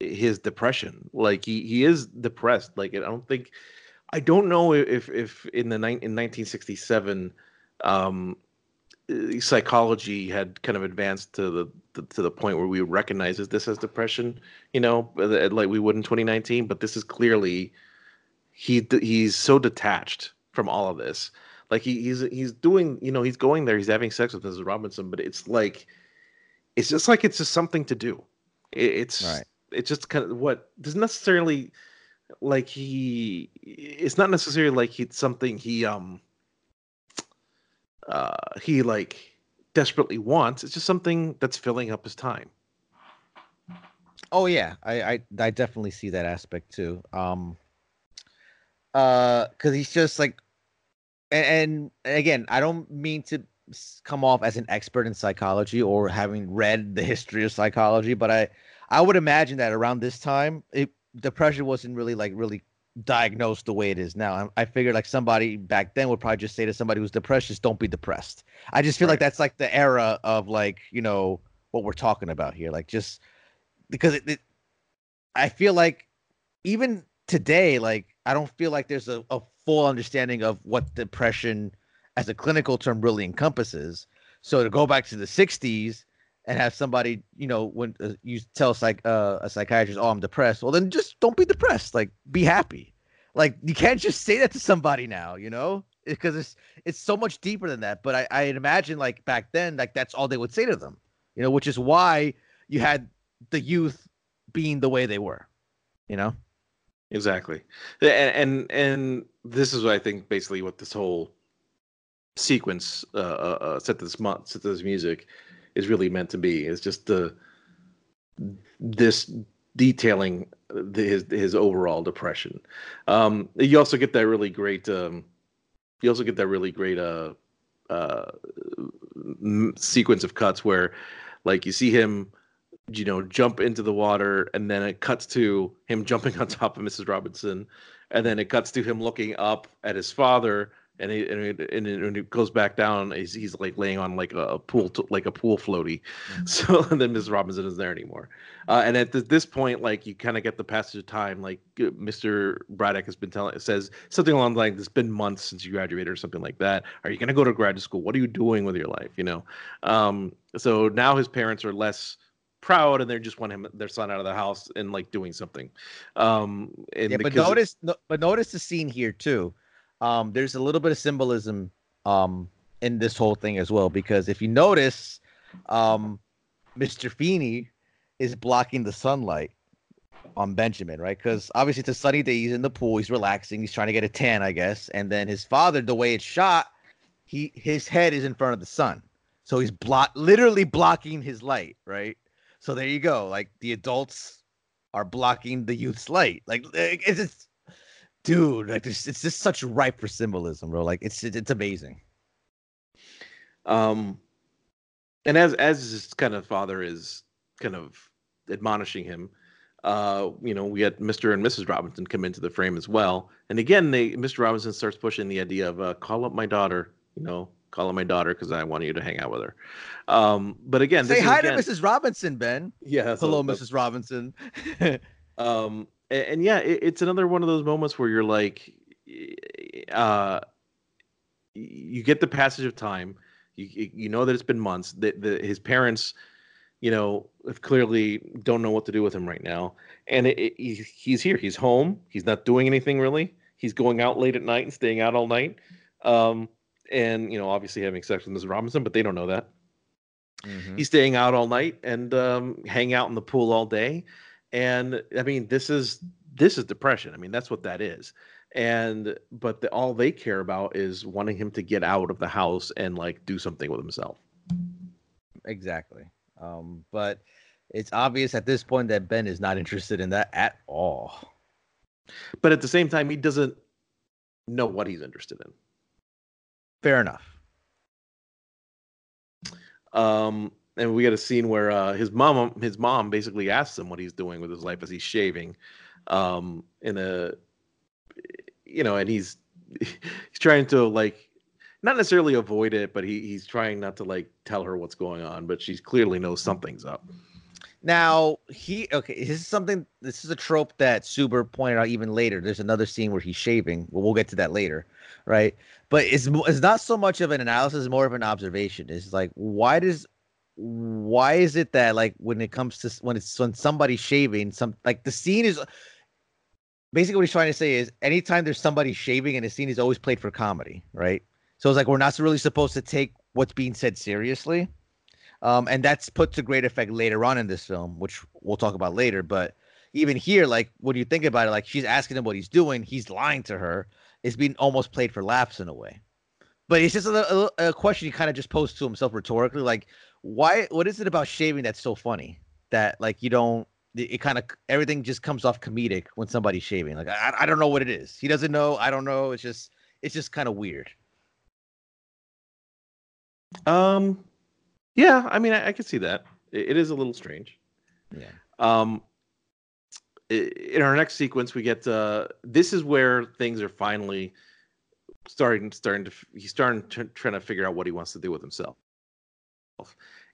his depression like he he is depressed like i don't think i don't know if if in the ni- in 1967 um uh, psychology had kind of advanced to the, the to the point where we recognize this as depression you know uh, like we would in 2019 but this is clearly he he's so detached from all of this. Like he, he's he's doing, you know, he's going there, he's having sex with Mrs. Robinson, but it's like it's just like it's just something to do. It, it's Right. It's just kind of what doesn't necessarily like he it's not necessarily like it's something he um uh he like desperately wants. It's just something that's filling up his time. Oh yeah, I, I I definitely see that aspect too. Um, uh, because he's just like, and, and again, I don't mean to come off as an expert in psychology or having read the history of psychology, but I I would imagine that around this time, it depression wasn't really like really diagnosed the way it is now. I, I figured like somebody back then would probably just say to somebody who's depressed, just don't be depressed. I just feel like that's like the era of like you know what we're talking about here, like just because it, it I feel like even today, like I don't feel like there's a, a full understanding of what depression as a clinical term really encompasses. So to go back to the '60s and have somebody, you know, when uh, you tell psych uh, a psychiatrist, "Oh, I'm depressed," well, then just don't be depressed. Like, be happy. Like, you can't just say that to somebody now, you know, because it's it's so much deeper than that. But I I imagine like back then, like that's all they would say to them, you know, which is why you had the youth being the way they were, you know. Exactly, and and and this is what I think basically what this whole sequence uh, uh, uh, set this month, set this music, is really meant to be. It's just the this detailing the, his his overall depression. Um, you also get that really great. Um, you also get that really great uh, uh, m- sequence of cuts where, like, you see him you know, jump into the water, and then it cuts to him jumping on top of Mrs. Robinson, and then it cuts to him looking up at his father, and he and it, and and it goes back down. He's, he's like laying on like a pool, t- like a pool floaty. So and then Mrs. Robinson isn't there anymore. Uh, and at th- this point, like you kind of get the passage of time. Like uh, Mr. Braddock has been telling, says something along the lines, "It's been months since you graduated, or something like that. Are you going to go to graduate school? What are you doing with your life? You know." Um, so now his parents are less proud and they just want him their son out of the house and like doing something um and yeah, but notice, no, but notice the scene here too. Um, there's a little bit of symbolism um in this whole thing as well because if you notice, um, Mr. Feeney is blocking the sunlight on Benjamin, right? Because obviously it's a sunny day, he's in the pool, he's relaxing, he's trying to get a tan, I guess. And then his father, the way it's shot, he his head is in front of the sun, so he's block literally blocking his light, right? So there you go. Like the adults are blocking the youth's light. Like it's just, dude, like it's, it's just such ripe for symbolism, bro. Like it's it's amazing. um and as as his kind of father is kind of admonishing him uh you know we had mr and mrs robinson come into the frame as well and again they mr robinson starts pushing the idea of uh, call up my daughter you know call up my daughter because I want you to hang out with her. Um, but again, Say hi again- to Mrs. Robinson, Ben. Yeah, Hello, what- Mrs. Robinson. um and, and yeah it, it's another one of those moments where you're like uh you get the passage of time. You you know that it's been months. That the, his parents you know clearly don't know what to do with him right now. And it, it, he's here. He's home. He's not doing anything really. He's going out late at night and staying out all night. Um and you know obviously having sex with mrs robinson but they don't know that. Mhm. he's staying out all night and um, hang out in the pool all day and i mean this is this is depression i mean that's what that is and but the, all they care about is wanting him to get out of the house and like do something with himself Exactly. Um, but it's obvious at this point that Ben is not interested in that at all. but at the same time he doesn't know what he's interested in Fair enough. um and we get a scene where uh, his mom his mom basically asks him what he's doing with his life as he's shaving um in a you know and he's he's trying to like not necessarily avoid it but he, he's trying not to like tell her what's going on but she clearly knows something's up Now he okay. This is something. This is a trope that Suber pointed out even later. There's another scene where he's shaving. Well, we'll get to that later, right? But it's it's not so much of an analysis, more of an observation. It's like why does why is it that like when it comes to when it's when somebody's shaving, some like the scene is basically what he's trying to say is anytime there's somebody shaving and the scene is always played for comedy, right? So it's like we're not really supposed to take what's being said seriously. Um, and that's put to great effect later on in this film, which we'll talk about later. But even here, like when you think about it, like she's asking him what he's doing, he's lying to her. It's being almost played for laughs in a way. But it's just a, a, a question he kind of just posed to himself rhetorically, like, why? What is it about shaving that's so funny that like you don't? It, it kind of everything just comes off comedic when somebody's shaving. Like I, I don't know what it is. He doesn't know. I don't know. It's just it's just kind of weird. um yeah i mean i, I could see that it, it is a little strange Yeah. Um, in our next sequence, we get uh, this is where things are finally starting. Starting to he's starting to, trying to figure out what he wants to do with himself,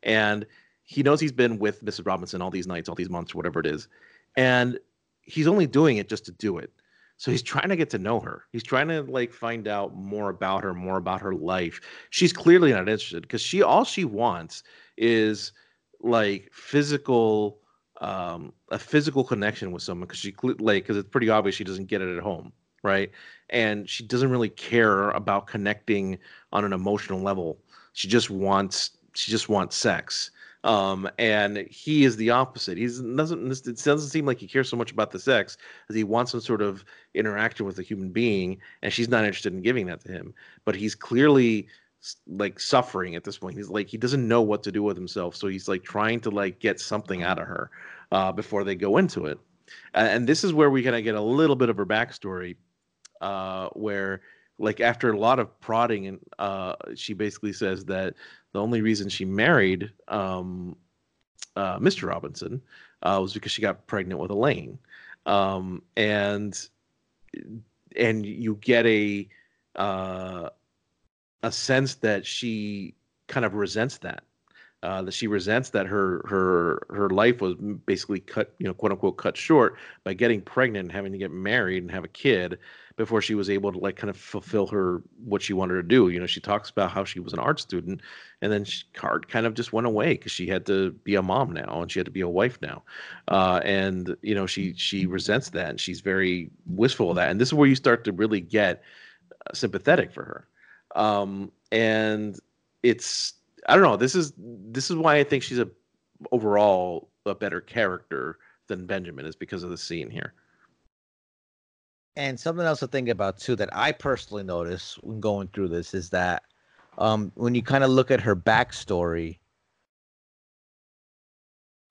and he knows he's been with Mrs. Robinson all these nights, all these months, whatever it is, and he's only doing it just to do it. So he's trying to get to know her. He's trying to like find out more about her, more about her life. She's clearly not interested because she all she wants is like physical um a physical connection with someone because she like because it's pretty obvious she doesn't get it at home right and she doesn't really care about connecting on an emotional level she just wants she just wants sex. Um and he is the opposite. He's doesn't it doesn't seem like he cares so much about the sex as he wants some sort of interaction with a human being and she's not interested in giving that to him. But he's clearly like suffering at this point. He's like he doesn't know what to do with himself so he's like trying to like get something out of her uh, before they go into it. And this is where we kind of get a little bit of her backstory uh, where like after a lot of prodding and uh, she basically says that the only reason she married um, uh, mr robinson uh, was because she got pregnant with elaine. Um, and and you get a uh, a sense that she kind of resents that uh, that she resents that her her her life was basically cut you know quote unquote cut short by getting pregnant and having to get married and have a kid before she was able to like kind of fulfill her what she wanted to do. You know she talks about how she was an art student and then art kind of just went away because she had to be a mom now and she had to be a wife now. Uh, and you know she she resents that and she's very wistful of that. And this is where you start to really get uh, sympathetic for her. Um, and it's I don't know. This is this is why I think she's a overall a better character than Benjamin is because of the scene here. And something else to think about too that I personally notice when going through this is that um, when you kind of look at her backstory,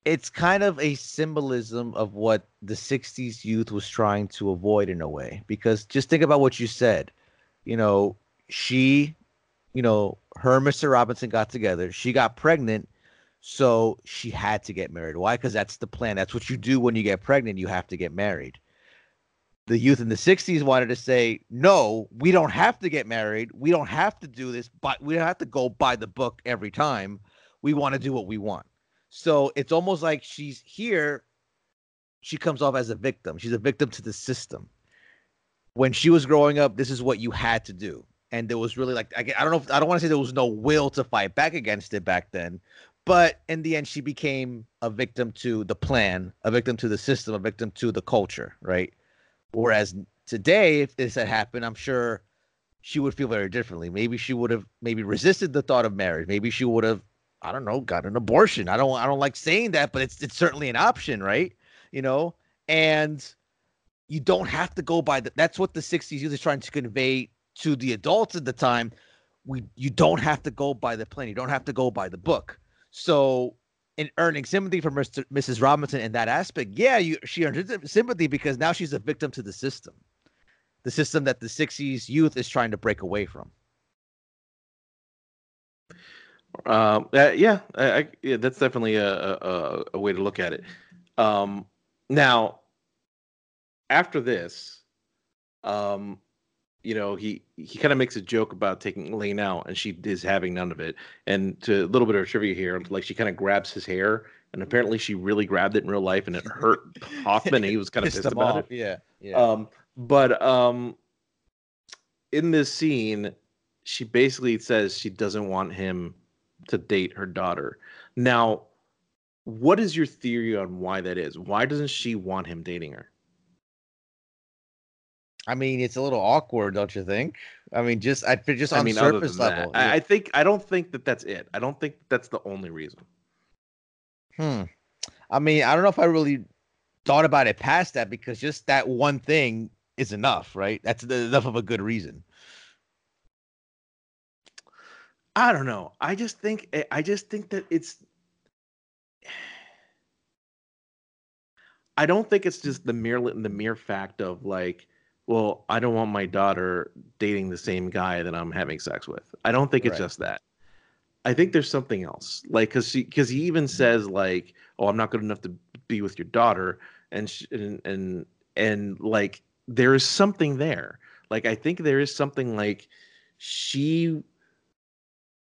it's kind of a symbolism of what the 60s youth was trying to avoid in a way. Because just think about what you said. You know, she, you know, her and Mr. Robinson got together. She got pregnant. So she had to get married. Why? Because that's the plan. That's what you do when you get pregnant. You have to get married the youth in the 60s wanted to say, no, we don't have to get married. We don't have to do this, but we don't have to go by the book every time. We want to do what we want. So it's almost like she's here. She comes off as a victim. She's a victim to the system. When she was growing up, this is what you had to do. And there was really like, I, don't know, if, I don't want to say there was no will to fight back against it back then. But in the end, she became a victim to the plan, a victim to the system, a victim to the culture, right? Whereas today, if this had happened, I'm sure she would feel very differently. Maybe she would have maybe resisted the thought of marriage. Maybe she would have, I don't know, got an abortion. I don't I don't like saying that, but it's it's certainly an option, right? You know, and you don't have to go by that. that's what the 60s youth is trying to convey to the adults at the time. We you don't have to go by the plan. You don't have to go by the book. So in earning sympathy from Mr. Mrs. Robinson in that aspect, yeah, you she earned sympathy because now she's a victim to the system, the system that the '60s youth is trying to break away from. Um, uh, yeah, I, I, yeah, that's definitely a, a, a way to look at it. Um, now, after this, um, you know, he he kind of makes a joke about taking Elaine out, and she is having none of it. And to a little bit of trivia here, like she kind of grabs his hair, and apparently she really grabbed it in real life, and it hurt Hoffman. he was kind of Pissed pissed about off. it. Yeah, yeah. Um, but um, in this scene, she basically says she doesn't want him to date her daughter. Now, what is your theory on why that is? Why doesn't she want him dating her? I mean, it's a little awkward, don't you think? I mean, just I just on I mean, surface that, level. I, yeah. I think I don't think that that's it. I don't think that's the only reason. Hmm. I mean, I don't know if I really thought about it past that because just that one thing is enough, right? That's enough of a good reason. I don't know. I just think I- I just think that it's I don't think it's just the mere the mere fact of like, well, I don't want my daughter dating the same guy that I'm having sex with. I don't think it's Right. just that. I think there's something else. Like cuz he cuz he even mm-hmm. says like, "Oh, I'm not good enough to be with your daughter." And sh- and and and like there is something there. Like I think there is something like she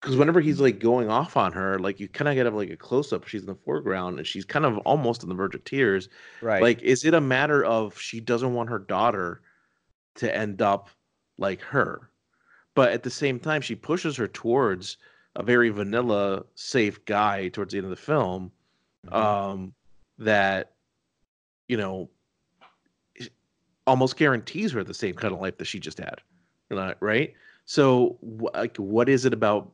because whenever he's like going off on her, like you kind of get like a close up. She's in the foreground and she's kind of almost on the verge of tears. Right. Like, is it a matter of she doesn't want her daughter to end up like her, but at the same time she pushes her towards a very vanilla, safe guy towards the end of the film, Mhm. um, that you know almost guarantees her the same kind of life that she just had, Right- right? So, like, what is it about,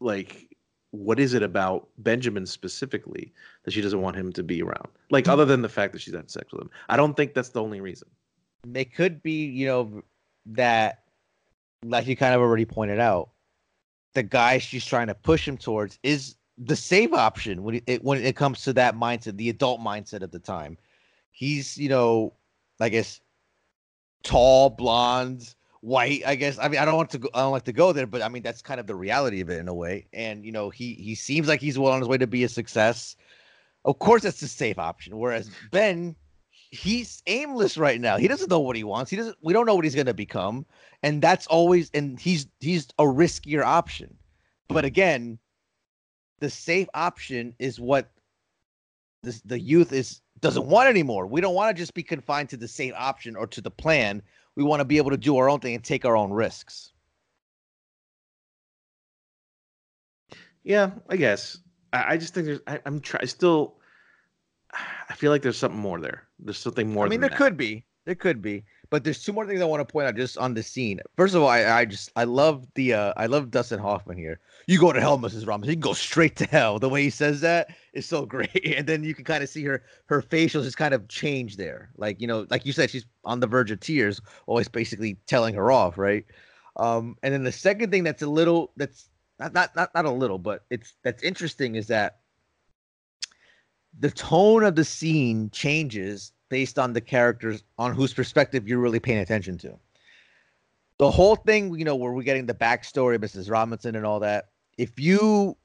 like, what is it about Benjamin specifically that she doesn't want him to be around? Like, other than the fact that she's had sex with him, I don't think that's the only reason. It could be, you know, that like you kind of already pointed out, the guy she's trying to push him towards is the safe option when it when it comes to that mindset, the adult mindset at the time. He's, you know, I guess tall, blonde, white. I guess. I mean, I don't want to go. I don't like to go there, but I mean, that's kind of the reality of it in a way. And you know, he he seems like he's well on his way to be a success. Of course, that's the safe option. Whereas Ben, he's aimless right now. He doesn't know what he wants. He doesn't. We don't know what he's gonna become, and that's always. And he's he's a riskier option. But again, the safe option is what this, the youth is doesn't want anymore. We don't want to just be confined to the safe option or to the plan. We want to be able to do our own thing and take our own risks. Yeah, I guess. I, I just think there's. I, I'm trying. Still, I feel like there's something more there. There's something more. I mean, there that. could be, there could be, but there's two more things I want to point out just on the scene. First of all, I, I just I love the uh I love Dustin Hoffman here. You go to hell, Mrs. Ramos. You can go straight to hell. The way he says that is so great, and then you can kind of see her her facials just kind of change there. Like you know, like you said, she's on the verge of tears, always basically telling her off, right? Um, and then the second thing that's a little that's not not not not a little, but it's that's interesting is that the tone of the scene changes based on the characters on whose perspective you're really paying attention to. The whole thing, you know, where we're getting the backstory of Mrs. Robinson and all that. If you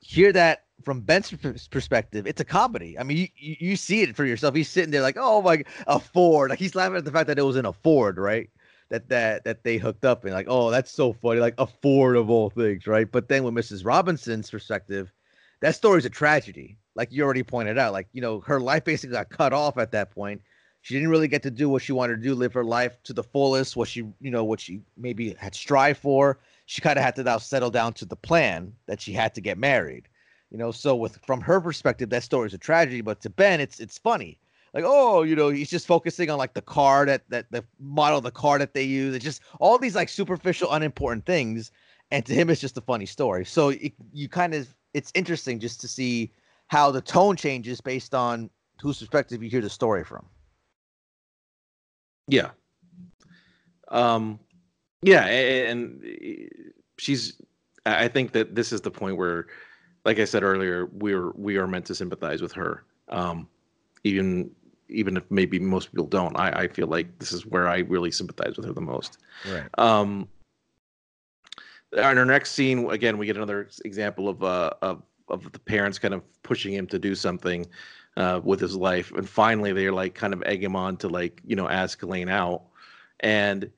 hear that from Ben's perspective, it's a comedy. I mean, you, you, you see it for yourself. He's sitting there like, oh my, a Ford. Like he's laughing at the fact that it was in a Ford, right? That that that they hooked up and like, oh, that's so funny. Like affordable things, right? But then with Mrs. Robinson's perspective, that story's a tragedy. Like you already pointed out, like you know, her life basically got cut off at that point. She didn't really get to do what she wanted to do, live her life to the fullest, what she, you know, what she maybe had strived for. She kind of had to now settle down to the plan that she had to get married. You know, so with from her perspective, that story is a tragedy, but to Ben, it's it's funny. Like, oh, you know, he's just focusing on like the car that that the model of the car that they use. It's just all these like superficial, unimportant things, and to him, it's just a funny story. So it, you kind of, it's interesting just to see how the tone changes based on whose perspective you hear the story from. Yeah. Um, yeah, and eh, she's. I I think that this is the point where, like I said earlier, we're we are meant to sympathize with her. Um, even even if maybe most people don't, I I feel like this is where I really sympathize with her the most. Right. Um, in our next scene, again, we get another example of uh of of the parents kind of pushing him to do something uh, with his life, and finally they're like kind of egg him on to like you know ask Elaine out, and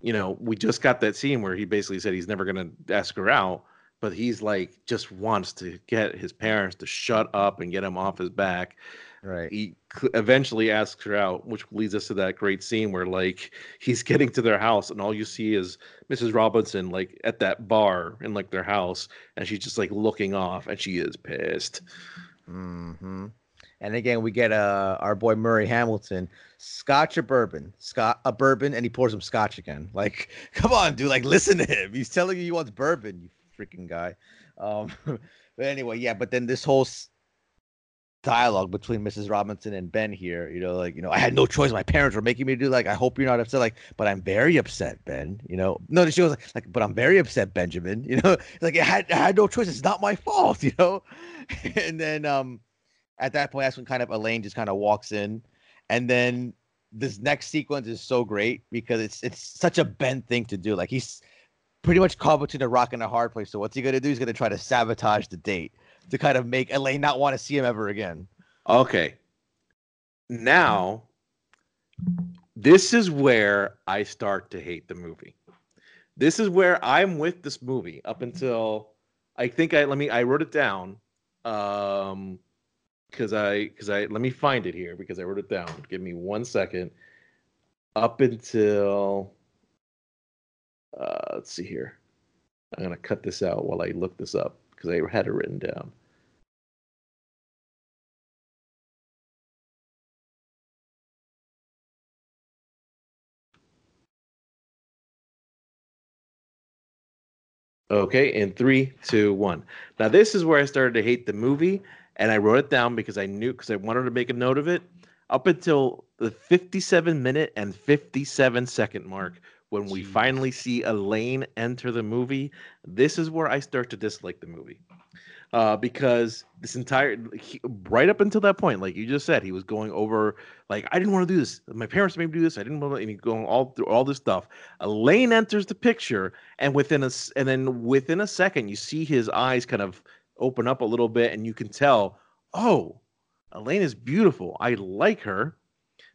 you know we just got that scene where he basically said he's never gonna ask her out, but he's like just wants to get his parents to shut up and get him off his back, Right. he eventually asks her out, which leads us to that great scene where like he's getting to their house and all you see is Mrs. Robinson like at that bar in like their house and she's just like looking off and she is pissed. hmm And again, we get uh our boy Murray Hamilton, Scotch or bourbon, Scott a bourbon, and he pours some Scotch again. Like, come on, dude! Like, listen to him. He's telling you he wants bourbon. You freaking guy. Um, but anyway, yeah. But then this whole s- dialogue between Mrs. Robinson and Ben here, you know, like, you know, I had no choice. My parents were making me do. Like, I hope you're not upset. Like, but I'm very upset, Ben. You know, no, she was like, like, but I'm very upset, Benjamin. You know, like I had I had no choice. It's not my fault. You know, and then um at that point, that's when kind of Elaine just kind of walks in, and then this next sequence is so great because it's it's such a Ben thing to do. Like he's pretty much caught between a rock and a hard place. So what's he gonna do? He's gonna try to sabotage the date to kind of make Elaine not want to see him ever again. Okay. Now this is where I start to hate the movie. This is where I'm with this movie up until I think I let me I wrote it down. Um because I because I let me find it here because I wrote it down. Give me one second. Up until uh let's see here. I'm gonna cut this out while I look this up because I had it written down. Okay, in three, two, one. Now this is where I started to hate the movie, and I wrote it down because I knew because I wanted to make a note of it. Up until the 57 minute and 57 second mark, when we Jeez. finally see Elaine enter the movie, this is where I start to dislike the movie. Uh, because this entire he, right up until that point, like you just said, he was going over like I didn't want to do this. My parents made me do this. I didn't want to, and he's going all through all this stuff. Elaine enters the picture, and within a and then within a second, you see his eyes kind of open up a little bit, and you can tell, oh, Elaine is beautiful. I like her.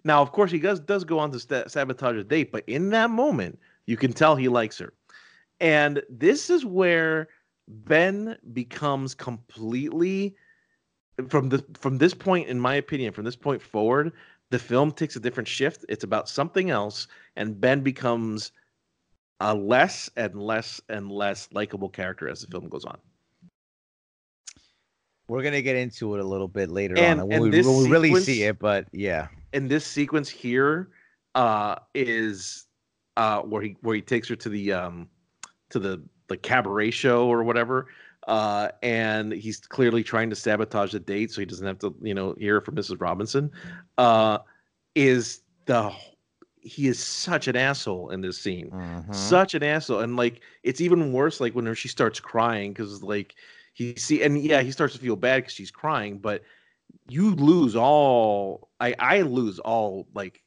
Now, of course, he does does go on to sta sabotage a date, but in that moment, you can tell he likes her. And this is where Ben becomes completely from the from this point, in my opinion, from this point forward, the film takes a different shift. It's about something else, and Ben becomes a less and less and less likable character as the film goes on. We're gonna get into it a little bit later And- on when and we, when we really see it. But yeah, and this sequence here uh is uh where he where he takes her to the um to the the cabaret show or whatever uh and he's clearly trying to sabotage the date so he doesn't have to you know hear from mrs robinson uh is the he is such an asshole in this scene Mhm. such an asshole and like it's even worse like when she starts crying because like he see and yeah he starts to feel bad because she's crying but you lose all i i lose all like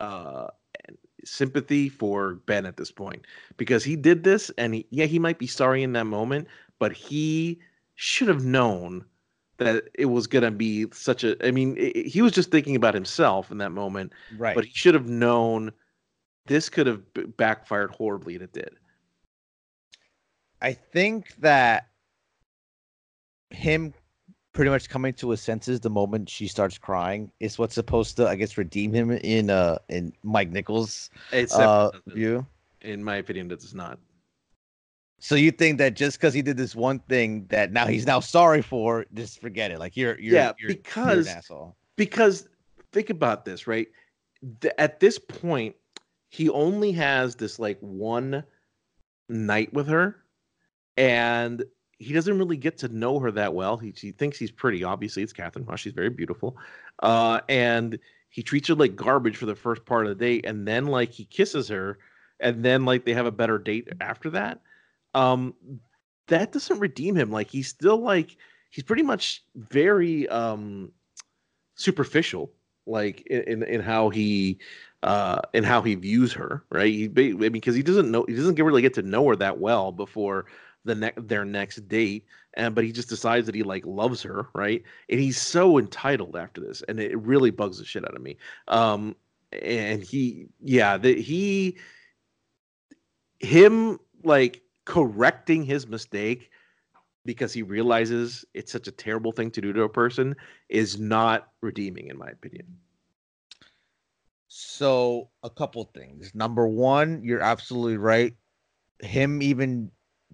uh sympathy for ben at this point because he did this and he, yeah he might be sorry in that moment but he should have known that it was gonna be such a. I mean, i he was just thinking about himself in that moment, Right. but he should have known this could have backfired horribly, and it did. I think that him pretty much coming to his senses the moment she starts crying is what's supposed to, I guess, redeem him in uh in Mike Nichols' It's uh, view. in my opinion, it does not. So you think that just because he did this one thing that now he's now sorry for, just forget it? Like you're, you're Yeah, you're, because- you're an asshole. because think about this right Th- at this point he only has this like one night with her and he doesn't really get to know her that well. He, he thinks he's pretty obviously it's Katharine she's very beautiful uh, and he treats her like garbage for the first part of the date and then like he kisses her and then like they have a better date after that. Um that doesn't redeem him like he's still like he's pretty much very um superficial like in, in how he uh in how he views her right? He I mean because he doesn't know he doesn't really get to know her that well before the next their next date and but he just decides that he like loves her right and he's so entitled after this and it really bugs the shit out of me um and he yeah that he him like correcting his mistake because he realizes it's such a terrible thing to do to a person is not redeeming in my opinion. So a couple things. Number one, you're absolutely right. Him even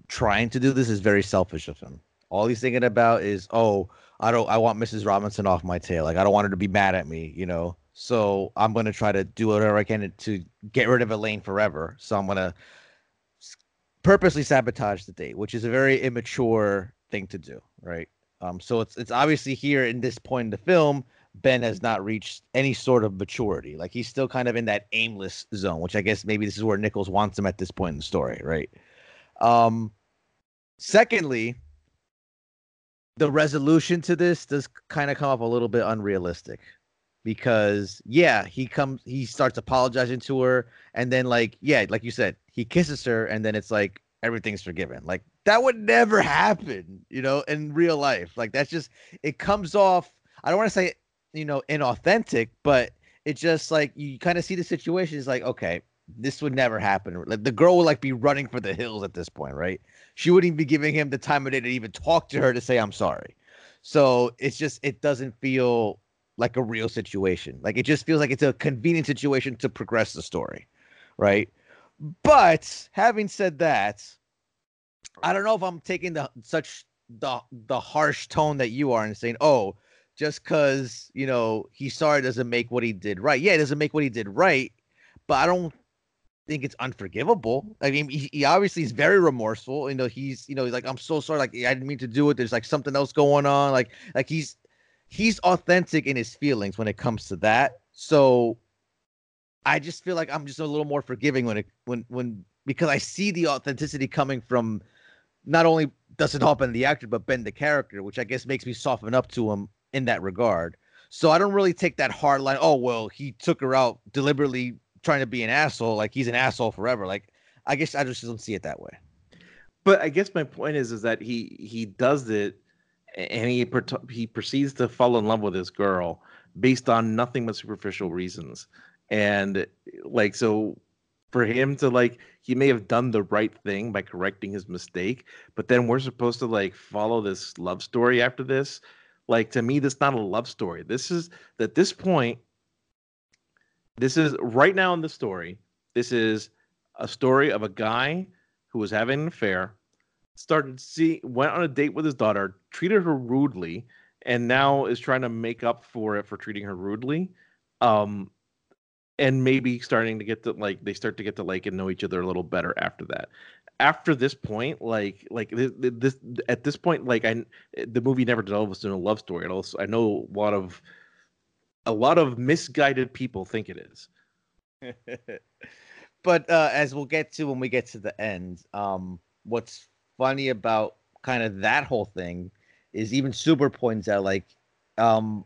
trying to do this is very selfish of him. All he's thinking about is, oh, I don't, I want Mrs. Robinson off my tail. Like I don't want her to be mad at me, you know. So I'm gonna try to do whatever I can to get rid of Elaine forever. So I'm gonna purposely sabotage the date, which is a very immature thing to do, right? Um, so it's it's obviously here in this point in the film, Ben has not reached any sort of maturity. Like he's still kind of in that aimless zone, which I guess maybe this is where Nichols wants him at this point in the story, right? Um, secondly, the resolution to this does kind of come up a little bit unrealistic because yeah, he comes he starts apologizing to her and then like yeah, like you said, he kisses her and then it's like everything's forgiven. Like that would never happen, you know, in real life. Like that's just it comes off I don't want to say you know inauthentic, but it just like you kind of see the situation is like okay, this would never happen. Like the girl would like be running for the hills at this point, right? She wouldn't even be giving him the time of day to even talk to her to say I'm sorry. So it's just it doesn't feel like a real situation. Like it just feels like it's a convenient situation to progress the story, right? But having said that, I don't know if I'm taking the such the the harsh tone that you are and saying, "Oh, just because you know he's sorry doesn't make what he did right." Yeah, it doesn't make what he did right, but I don't think it's unforgivable. I mean, he, he obviously is very remorseful. You know, he's you know he's like, "I'm so sorry. Like I didn't mean to do it. There's like something else going on. Like like he's he's authentic in his feelings when it comes to that. So I just feel like I'm just a little more forgiving when it when when because I see the authenticity coming from not only Dustin Hoffman the actor but Ben the character, which I guess makes me soften up to him in that regard. So I don't really take that hard line. Oh well, he took her out deliberately trying to be an asshole. Like he's an asshole forever. Like I guess I just don't see it that way. But I guess my point is is that he he does it and he he proceeds to fall in love with this girl based on nothing but superficial reasons. And like so for him to like he may have done the right thing by correcting his mistake, but then we're supposed to like follow this love story after this. Like to me, that's not a love story. This is at this point. This is right now in the story. This is a story of a guy who was having an affair, started see went on a date with his daughter, treated her rudely, and now is trying to make up for it for treating her rudely. Um, and maybe starting to get to like they start to get to like and know each other a little better after that after this point like like this, this at this point like i the movie never develops into a love story at all i know a lot of a lot of misguided people think it is but uh, as we'll get to when we get to the end, um, what's funny about kind of that whole thing is even Suber points out like, um,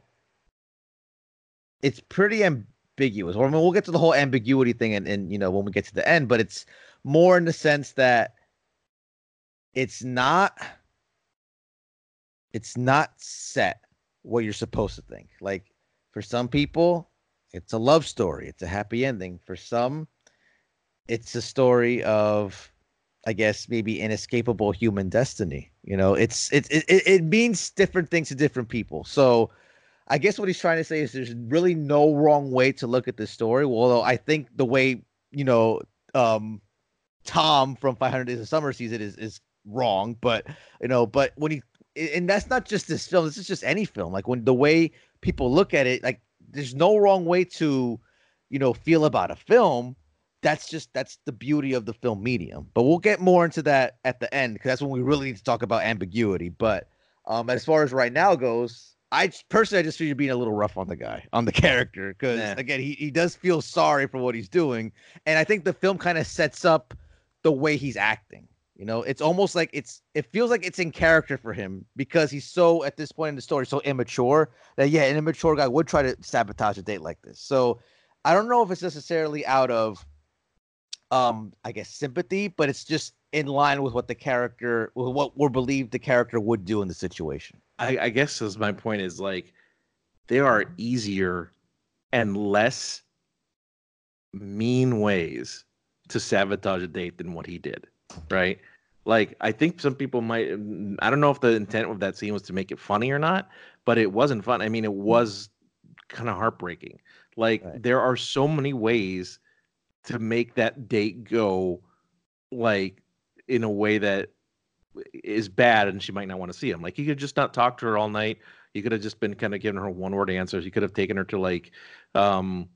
it's pretty ambiguous. Or I mean, we'll get to the whole ambiguity thing, and, and you know when we get to the end, but it's more in the sense that it's not it's not set what you're supposed to think. Like for some people, it's a love story, it's a happy ending. For some, it's a story of I guess maybe inescapable human destiny. You know, it's it it, it means different things to different people. So I guess what he's trying to say is there's really no wrong way to look at this story. Although I think the way, you know, um Tom from 500 Days of Summer sees it is is wrong, but you know, but when he and that's not just this film, this is just any film. Like when the way people look at it, like there's no wrong way to, you know, feel about a film that's just that's the beauty of the film medium. But we'll get more into that at the end because that's when we really need to talk about ambiguity. But um, as far as right now goes, I personally I just feel you're being a little rough on the guy, on the character, because again he he does feel sorry for what he's doing, and I think the film kind of sets up the way he's acting. You know, it's almost like it's it feels like it's in character for him because he's so at this point in the story so immature that yeah, an immature guy would try to sabotage a date like this. So I don't know if it's necessarily out of um I guess sympathy, but it's just in line with what the character with what we're believed the character would do in the situation. I, I guess as my point is like there are easier and less mean ways to sabotage a date than what he did, right? Like I think some people might I don't know if the intent of that scene was to make it funny or not, but it wasn't fun. I mean, it was kind of heartbreaking. Like Right. there are so many ways to make that date go like in a way that is bad and she might not want to see him. Like you could just not talk to her all night. You could have just been kind of giving her one word answers. You could have taken her to like um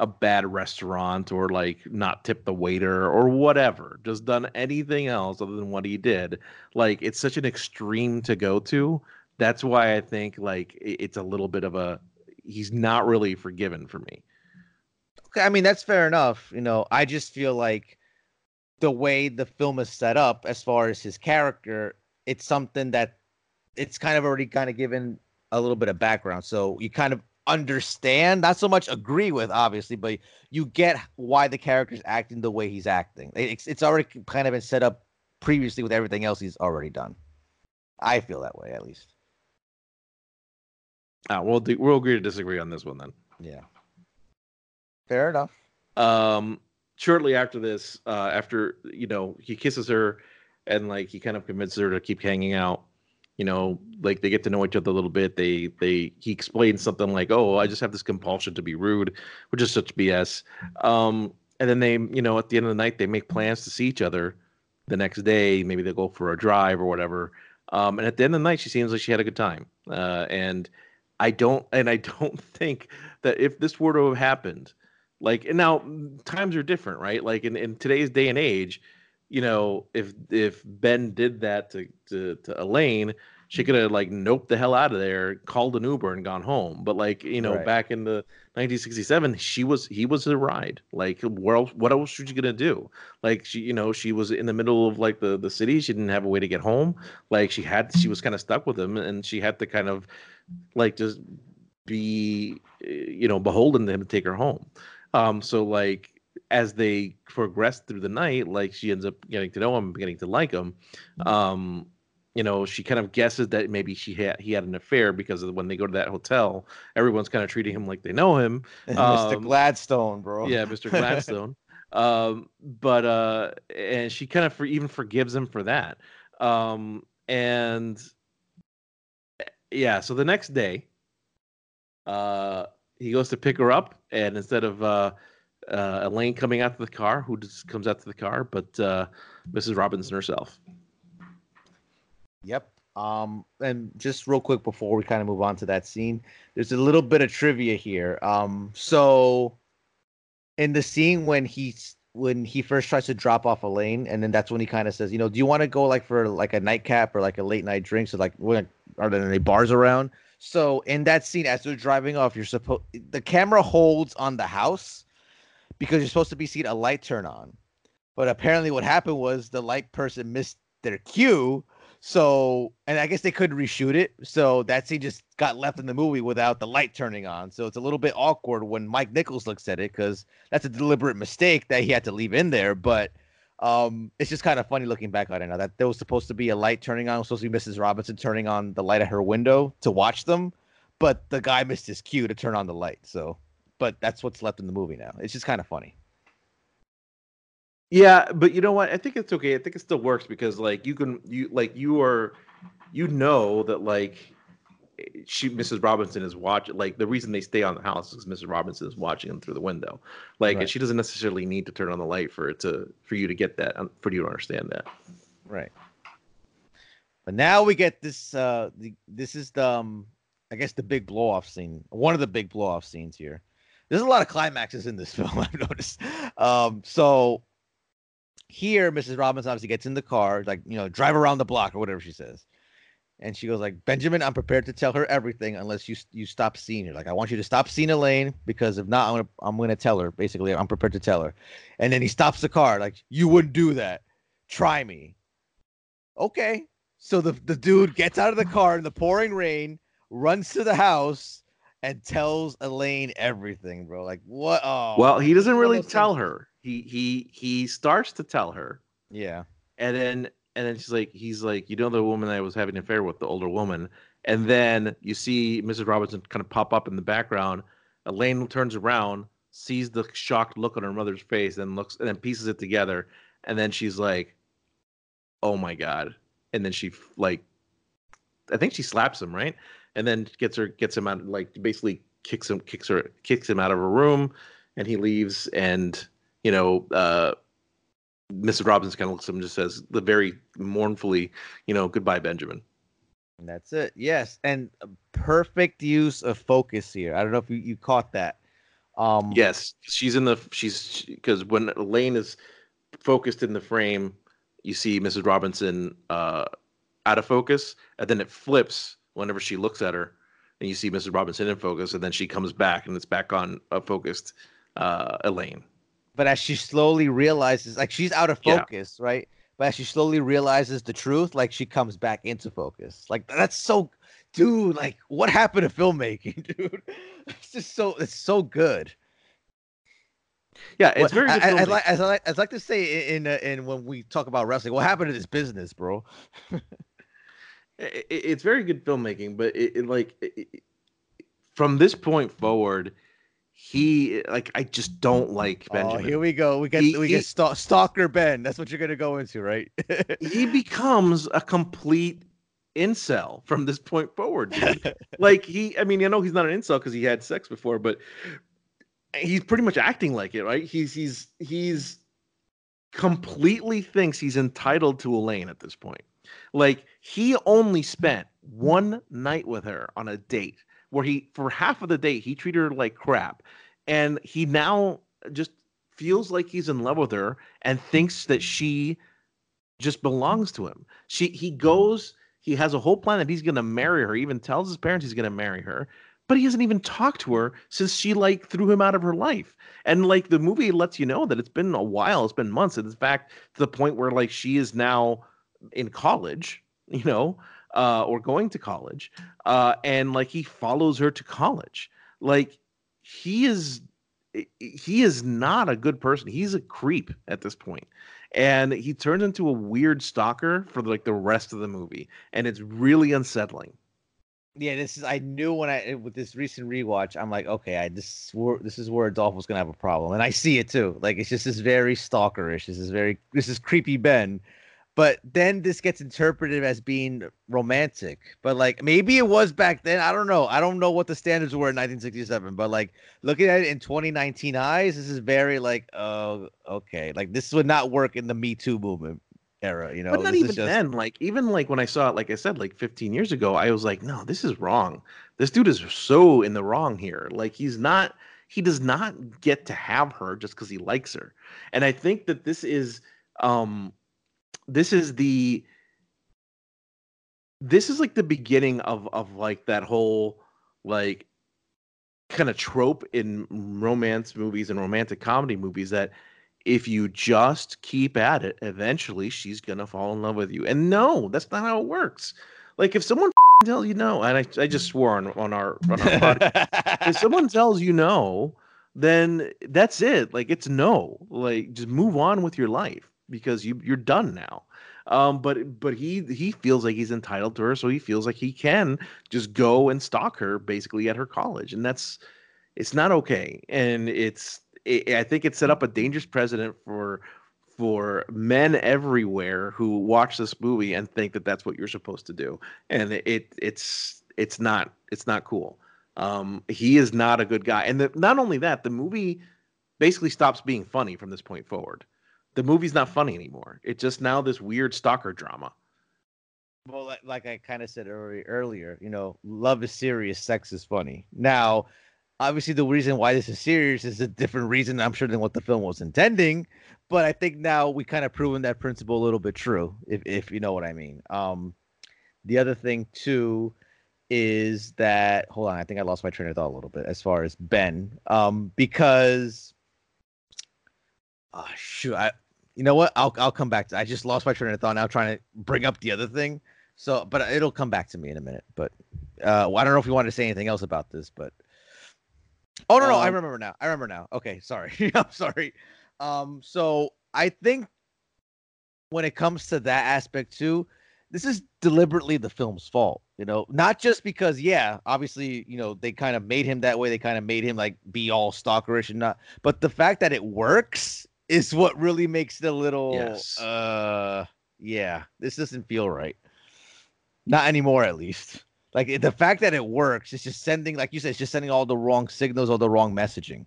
a bad restaurant or like not tip the waiter or whatever. Just done anything else other than what he did. Like it's such an extreme to go to. That's why I think like it's a little bit of a he's not really forgiven for me. Okay, I mean that's fair enough. You know, I just feel like the way the film is set up, as far as his character, it's something that it's kind of already kind of given a little bit of background, so you kind of understand, not so much agree with, obviously, but you get why the character's acting the way he's acting. It's it's already kind of been set up previously with everything else he's already done. I feel that way, at least. Uh, we'll do, we'll agree to disagree on this one then. Yeah. Fair enough. um shortly after this uh after you know he kisses her and like he kind of convinces her to keep hanging out you know like they get to know each other a little bit they they he explains something like oh i just have this compulsion to be rude which is such bs um and then they you know at the end of the night they make plans to see each other the next day maybe they'll go for a drive or whatever. Um and at the end of the night she seems like she had a good time. Uh and i don't and i don't think that if this were to have happened like and now mm, times are different right? Like in, in today's day and age you know if if ben did that to to, to elaine she could have like noped the hell out of there called an uber and gone home. But like you know Right. back in the 1967 she was he was a ride. Like where else, what else was she gonna do? Like she you know she was in the middle of like the the city. She didn't have a way to get home. Like she had she was kind of stuck with him and she had to kind of like just be uh, you know beholden to him to take her home. Um so like as they progress through the night like she ends up getting to know him beginning to like him um you know she kind of guesses that maybe she had he had an affair because of when they go to that hotel everyone's kind of treating him like they know him Mr. Um, Gladstone, bro. yeah, Mr. Gladstone. um, but uh, and she kind of for, even forgives him for that. Um, and eh, yeah, so the next day, uh, he goes to pick her up, and instead of uh, uh, Elaine coming out to the car, who just comes out to the car, but uh, Mrs. Robinson herself. Yep. Um, and just real quick before we kind of move on to that scene, there's a little bit of trivia here. Um, so in the scene when he's when he first tries to drop off Elaine, and then that's when he kind of says, you know, do you want to go like for like a nightcap or like a late night drink? So like, when are there any bars around? So in that scene, as they're driving off, you're supposed the camera holds on the house because you're supposed to be seeing a light turn on. But apparently, what happened was the light person missed their cue. So, and I guess they couldn't reshoot it. So that scene just got left in the movie without the light turning on. So it's a little bit awkward when Mike Nichols looks at it because that's a deliberate mistake that he had to leave in there. But Um, it's just kind of funny looking back on it now that there was supposed to be a light turning on, it was supposed to be Mrs. Robinson turning on the light at her window to watch them, but the guy missed his cue to turn on the light. So, but that's what's left in the movie now. It's just kind of funny. Yeah, but you know what? I think it's okay. I think it still works because like you can you like you are you know that like she Mrs. Robinson is watching like the reason they stay on the house is Mrs. Robinson is watching them through the window. Like Right. and she doesn't necessarily need to turn on the light for it to for you to get that um, for you to understand that. Right. But now we get this. Uh, the, this is the, um, I guess the big blow off scene. One of the big blow off scenes here. There's a lot of climaxes in this film. I've noticed. Um, so here, Mrs. Robinson obviously gets in the car, like you know, drive around the block or whatever she says, and she goes like, Benjamin, I'm prepared to tell her everything unless you you stop seeing her. Like, I want you to stop seeing Elaine because if not, I'm gonna I'm gonna tell her. Basically, I'm prepared to tell her. And then he stops the car, like, you wouldn't do that. Try me okay. So the the dude gets out of the car in the pouring rain, runs to the house, and tells Elaine everything, bro. Like what? Oh, well, he doesn't really tell her. He he he starts to tell her Yeah, and then and then she's like he's like you know the woman I was having an affair with the older woman and then you see Mrs. Robinson kind of pop up in the background Elaine turns around sees the shocked look on her mother's face and looks and then pieces it together and then she's like oh my god and then she like I think she slaps him right and then gets her gets him out like basically kicks him kicks her kicks him out of her room and he leaves and you know uh Mrs. Robinson kind of looks at him and just says the very mournfully, you know, goodbye, Benjamin. and that's it. Yes, and perfect use of focus here. I don't know if you, you caught that. Um, Yes, she's in the she's because when Elaine is focused in the frame, you see Mrs. Robinson uh out of focus, and then it flips whenever she looks at her, and you see Mrs. Robinson in focus, and then she comes back and it's back on a focused uh Elaine. but as she slowly realizes, like she's out of Yeah. focus, right? But as she slowly realizes the truth, like she comes back into focus. Like that's so, dude. Like what happened to filmmaking, dude? It's just so it's so good. Yeah, it's What- very I. I, like, I'd like, I'd like to say in in, uh, in when we talk about wrestling, what happened to this business, bro? i- i- it's very good filmmaking, but it, it like it, it- from this point forward, he like I just don't like Oh, Benjamin. here we go. We get He- we he- get stalk, stalker Ben. That's what you're gonna go into, right? he becomes a complete incel from this point forward. like he, I mean, I know he's not an incel because he had sex before, but he's pretty much acting like it, right? He's he's he's completely thinks he's entitled to Elaine at this point. Like he only spent one night with her on a date where he for half of the date he treated her like crap. And he now just feels like he's in love with her and thinks that she just belongs to him. She he goes, he has a whole plan that he's gonna marry her, even tells his parents he's gonna marry her, but he hasn't even talked to her since she like threw him out of her life. And like the movie lets you know that it's been a while, it's been months. In fact, to the point where like she is now in college, you know, uh, or going to college. Uh, and like he follows her to college. Like he is he is not a good person. He's a creep at this. And he turns into a weird stalker for like the rest of the movie. And it's really unsettling. yeah, this is. I knew when I with this recent rewatch, I'm like, okay, I this this is where Adolfo was gonna have a problem, and I see it too. Like it's just this very stalkerish. This is very this is creepy Ben. But then this gets interpreted as being romantic. But like maybe it was back then. I don't know. I don't know what the standards were in 1967. But like looking at it in 2019 eyes, this is very like, oh, okay. Like this would not work in the Me Too movement era. You know, but not even just- then. Like even like when I saw it, like I said, like 15 years ago, I was like, no, this is wrong. This dude is so in the wrong here. Like he's not. He does not get to have her just because he likes her. And I think that this is um this is the this is like the beginning of of like that whole like kind of trope in romance movies and romantic comedy movies that if you just keep at it, eventually she's gonna fall in love with you. And no, that's not how it works. Like if someone tells you no, and I, I just swore on, on our on our podcast, if someone tells you no, then that's it. Like it's no. Like just move on with your life because you you're done now. Um, but but he he feels like he's entitled to her, so he feels like he can just go and stalk her basically at her college, and that's it's not okay, and it's it, I think it set up a dangerous precedent for for men everywhere who watch this movie and think that that's what you're supposed to do, and it it's it's not it's not cool. Um, he is not a good guy, and the, not only that, the movie basically stops being funny from this point forward. The movie's not funny anymore. It's just now this weird stalker drama. Well, like, I kind of said earlier, earlier, you know, love is serious, sex is funny. Now, obviously, the reason why this is serious is a different reason, I'm sure, than what the film was intending. But I think now we kind of proven that principle a little bit true, if if you know what I mean. Um, the other thing too is that hold on, I think I lost my train of thought a little bit as far as Ben, um, because oh shoot, I you know what? I'll I'll come back to. I just lost my train of thought. Now trying to bring up the other thing. So, but it'll come back to me in a minute. But uh, well, I don't know if you wanted to say anything else about this, but oh no, no, I Um, remember now. I remember now. Okay, sorry. I'm sorry. Um, so I think when it comes to that aspect too, this is deliberately the film's fault. You know, not just because, yeah, obviously, you know, they kind of made him that way. They kind of made him like be all stalkerish and not, but the fact that it works is what really makes the little, Yes. uh, yeah, this doesn't feel right. Not anymore, at least. Like the fact that it works, it's just sending, like you said, it's just sending all the wrong signals all the wrong messaging.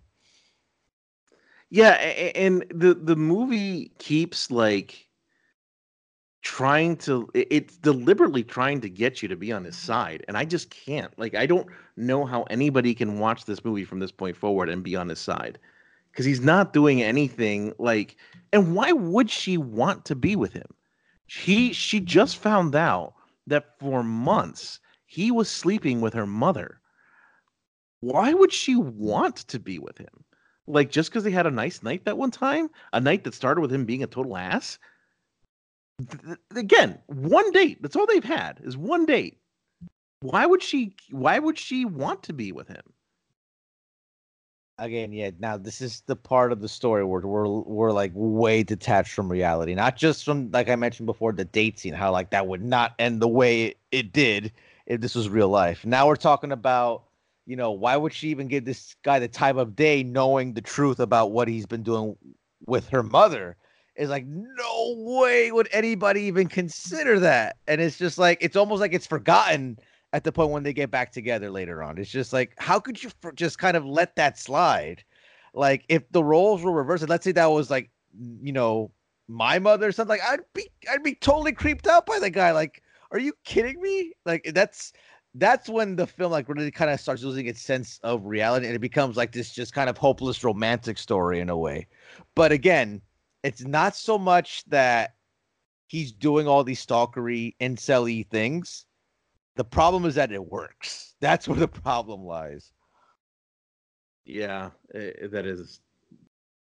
Yeah, and the the movie keeps like trying to it's deliberately trying to get you to be on his side and I just can't. Like I don't know how anybody can watch this movie from this point forward and be on his side cuz he's not doing anything like and why would she want to be with him? He she just found out that for months he was sleeping with her mother. Why would she want to be with him? Like just because they had a nice night that one time, a night that started with him being a total ass. Again, one date. That's all they've had is one date. Why would she? Why would she want to be with him? Again, yeah. Now this is the part of the story where we're we're like way detached from reality, not just from like I mentioned before the date scene, how like that would not end the way it, it did if this was real life. Now we're talking about, you know, why would she even give this guy the time of day, knowing the truth about what he's been doing with her mother? Is like no way would anybody even consider that, and it's just like it's almost like it's forgotten at the point when they get back together later on. It's just like, how could you just kind of let that slide? Like, if the roles were reversed, let's say that was like, you know, my mother or something, like, I'd be, I'd be totally creeped out by the guy. Like, are you kidding me? Like, that's, that's when the film like really kind of starts losing its sense of reality and it becomes like this just kind of hopeless romantic story in a way. But again, it's not so much that he's doing all these stalkery incel y things the problem is that it works. That's where the problem lies. Yeah, i- i- that is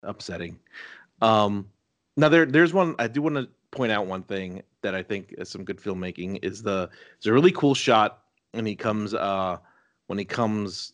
upsetting. Um, now there, there's one I do want to point out one thing that I think is some good filmmaking is the it's a really cool shot when he comes uh when he comes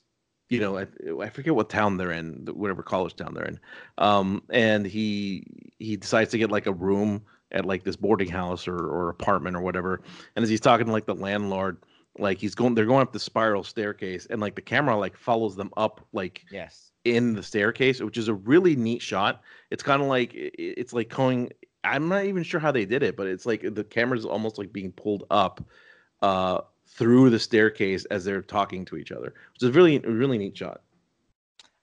you know I, I forget what town they're in whatever college town they're in um and he he decides to get like a room at like this boarding house or, or apartment or whatever and as he's talking to like the landlord like he's going they're going up the spiral staircase and like the camera like follows them up like Yes. in the staircase, which is a really neat shot. It's kind of like it's like going. I'm not even sure how they did it, but it's like the camera's almost like being pulled up uh, through the staircase as they're talking to each other, which is really really neat shot.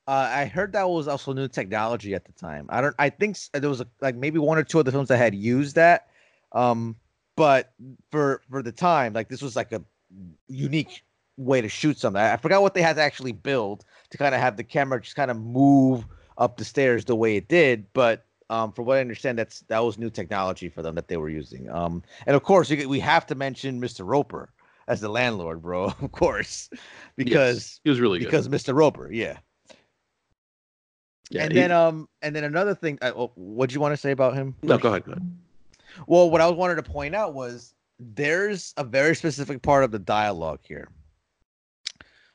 Uh, I heard that was also new technology at the time. I don't. I think there was a, like maybe one or two of the films that had used that. Um, but for for the time, like this was like a unique way to shoot something. I, forgot what they had to actually build to kind of have the camera just kind of move up the stairs the way it did. But um, from what I understand, that's that was new technology for them that they were using. Um, and of course, you, we have to mention Mr. Roper as the landlord, bro. Of course, because He was really good. because Mr. Roper, yeah. yeah, and he- then um and then another thing uh, oh, what'd you want to say about him no, go ahead, go ahead. well what i wanted to point out was there's a very specific part of the dialogue here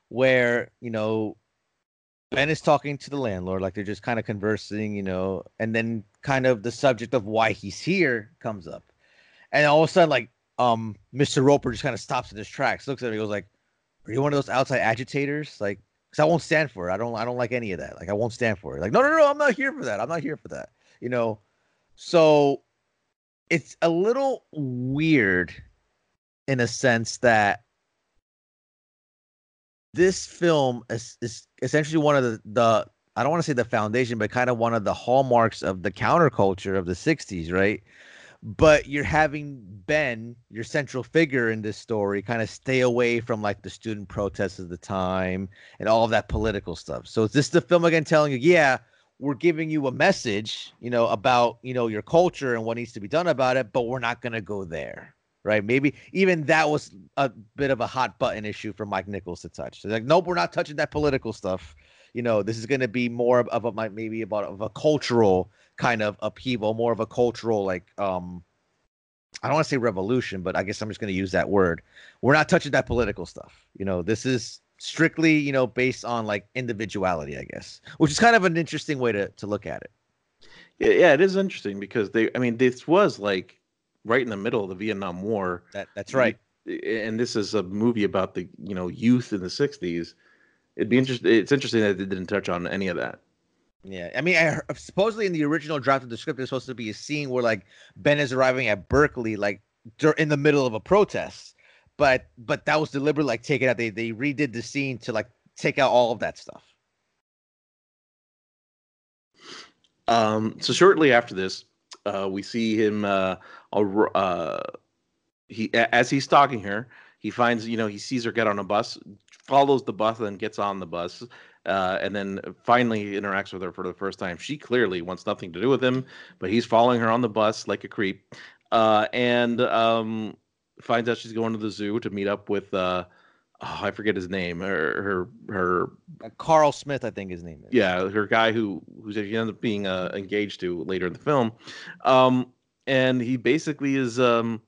where you know Ben is talking to the landlord, like they're just kind of conversing, you know, and then kind of the subject of why he's here comes up. And all of a sudden, like, um, Mr. Roper just kind of stops in his tracks, looks at him, he goes like, Are you one of those outside agitators? Like, because I won't stand for it. I don't I don't like any of that. Like I won't stand for it. Like, no, no, no, I'm not here for that. I'm not here for that. You know. So it's a little weird in a sense that this film is, is essentially one of the, the I don't want to say the foundation, but kind of one of the hallmarks of the counterculture of the 60s, right? But you're having Ben, your central figure in this story, kind of stay away from like the student protests of the time and all of that political stuff. So is this the film again telling you, yeah, we're giving you a message, you know, about, you know, your culture and what needs to be done about it, but we're not going to go there right? Maybe even that was a bit of a hot button issue for Mike Nichols to touch. So like, nope, we're not touching that political stuff. You know, this is going to be more of a maybe about of a cultural kind of upheaval, more of a cultural like um I don't want to say revolution, but I guess I'm just going to use that word. We're not touching that political stuff. You know, this is strictly, you know, based on like individuality, I guess, which is kind of an interesting way to to look at it. Yeah, yeah, it is interesting because they I mean this was like right in the middle of the Vietnam War. That that's right. And this is a movie about the you know youth in the '60s. It'd be interesting. It's interesting that they didn't touch on any of that. Yeah, I mean, I supposedly in the original draft of the script, there's supposed to be a scene where like Ben is arriving at Berkeley, like in the middle of a protest, but but that was deliberate, like take it out. They they redid the scene to like take out all of that stuff. Um. So shortly after this, uh, we see him. Uh, uh, he as he's stalking her, he finds you know he sees her get on a bus, follows the bus, and gets on the bus, uh, and then finally interacts with her for the first time. She clearly wants nothing to do with him, but he's following her on the bus like a creep, uh, and um, finds out she's going to the zoo to meet up with. Uh, oh, I forget his name. Her her her. Uh, Carl Smith, I think his name is. Yeah, her guy who who she ends up being uh, engaged to later in the film, um, and he basically is um,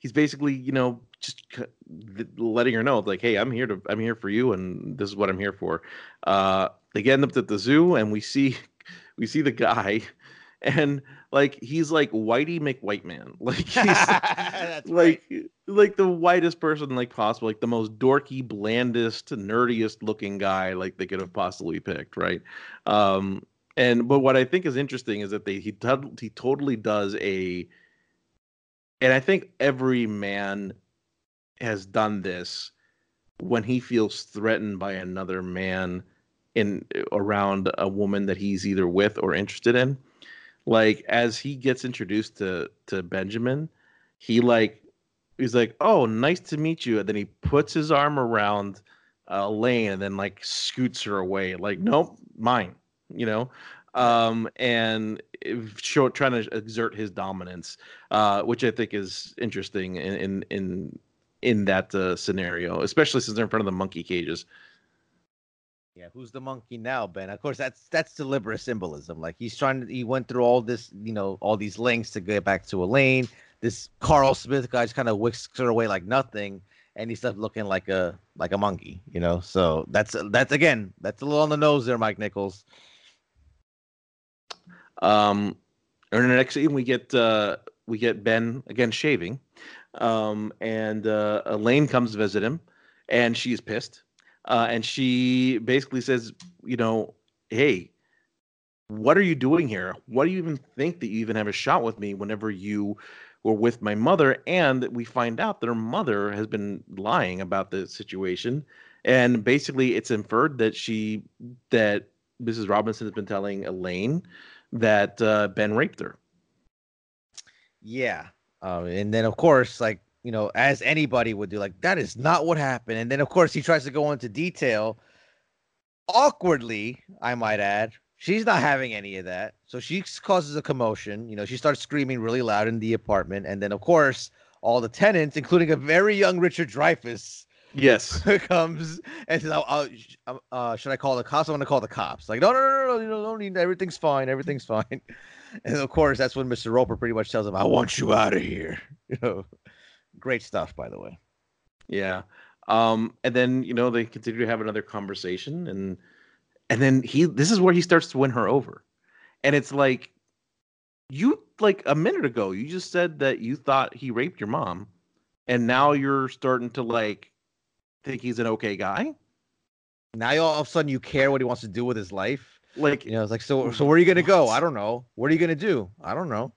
he's basically you know just letting her know like hey i'm here to i'm here for you and this is what i'm here for uh they get up at the zoo and we see we see the guy and like he's like whitey mcwhite man like he's like right. like the whitest person like possible like the most dorky blandest nerdiest looking guy like they could have possibly picked right um and but what i think is interesting is that they he, he totally does a and I think every man has done this when he feels threatened by another man in around a woman that he's either with or interested in. Like as he gets introduced to to Benjamin, he like he's like, "Oh, nice to meet you," and then he puts his arm around uh, Lane and then like scoots her away. Like, nope, mine. You know, um, and show trying to exert his dominance, uh, which I think is interesting in in in, in that uh, scenario, especially since they're in front of the monkey cages. Yeah, who's the monkey now, Ben? Of course, that's that's deliberate symbolism. Like he's trying to, he went through all this, you know, all these links to get back to Elaine. This Carl Smith guy just kind of whisks her away like nothing, and he's left looking like a like a monkey, you know. So that's that's again, that's a little on the nose there, Mike Nichols. Um, in the next scene, we get uh, we get Ben again shaving, um, and uh, Elaine comes to visit him, and she's pissed, uh, and she basically says, you know, hey, what are you doing here? What do you even think that you even have a shot with me whenever you were with my mother? And we find out that her mother has been lying about the situation, and basically it's inferred that she that Mrs. Robinson has been telling Elaine that uh, Ben raped her. Yeah, uh, and then of course, like you know, as anybody would do, like that is not what happened. And then of course he tries to go into detail. Awkwardly, I might add, she's not having any of that. So she causes a commotion. You know, she starts screaming really loud in the apartment, and then of course all the tenants, including a very young Richard Dreyfuss, Yes. comes and says, oh, uh, "Should I call the cops? I'm going to call the cops." Like, no, no, no, no, you don't need. Everything's fine. Everything's fine. And of course, that's when Mr. Roper pretty much tells him, "I want you out of here." You know, great stuff, by the way. Yeah. Um, and then you know they continue to have another conversation, and and then he this is where he starts to win her over, and it's like you like a minute ago you just said that you thought he raped your mom, and now you're starting to like think he's an okay guy. Now you all of a sudden you care what he wants to do with his life. Like You know, it's like so. So where are you gonna go? I don't know. What are you gonna do? I don't know.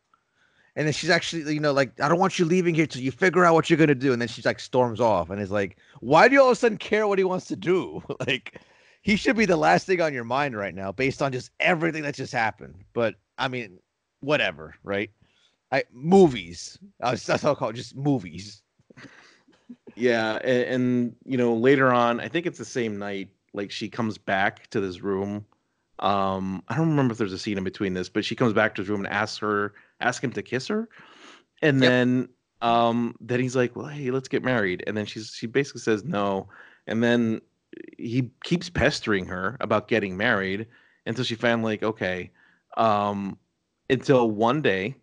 And then she's actually, you know, like I don't want you leaving here till you figure out what you're gonna do. And then she's like storms off, and is like, why do you all of a sudden care what he wants to do? like, he should be the last thing on your mind right now, based on just everything that just happened. But I mean, whatever, right? I movies. I was, that's how I call it, just movies. Yeah, and, and you know later on, I think it's the same night. Like she comes back to this room. Um, I don't remember if there's a scene in between this, but she comes back to his room and asks her, ask him to kiss her, and Yep. then um, then he's like, "Well, hey, let's get married," and then she's she basically says no, and then he keeps pestering her about getting married until she finally like, okay, um, until one day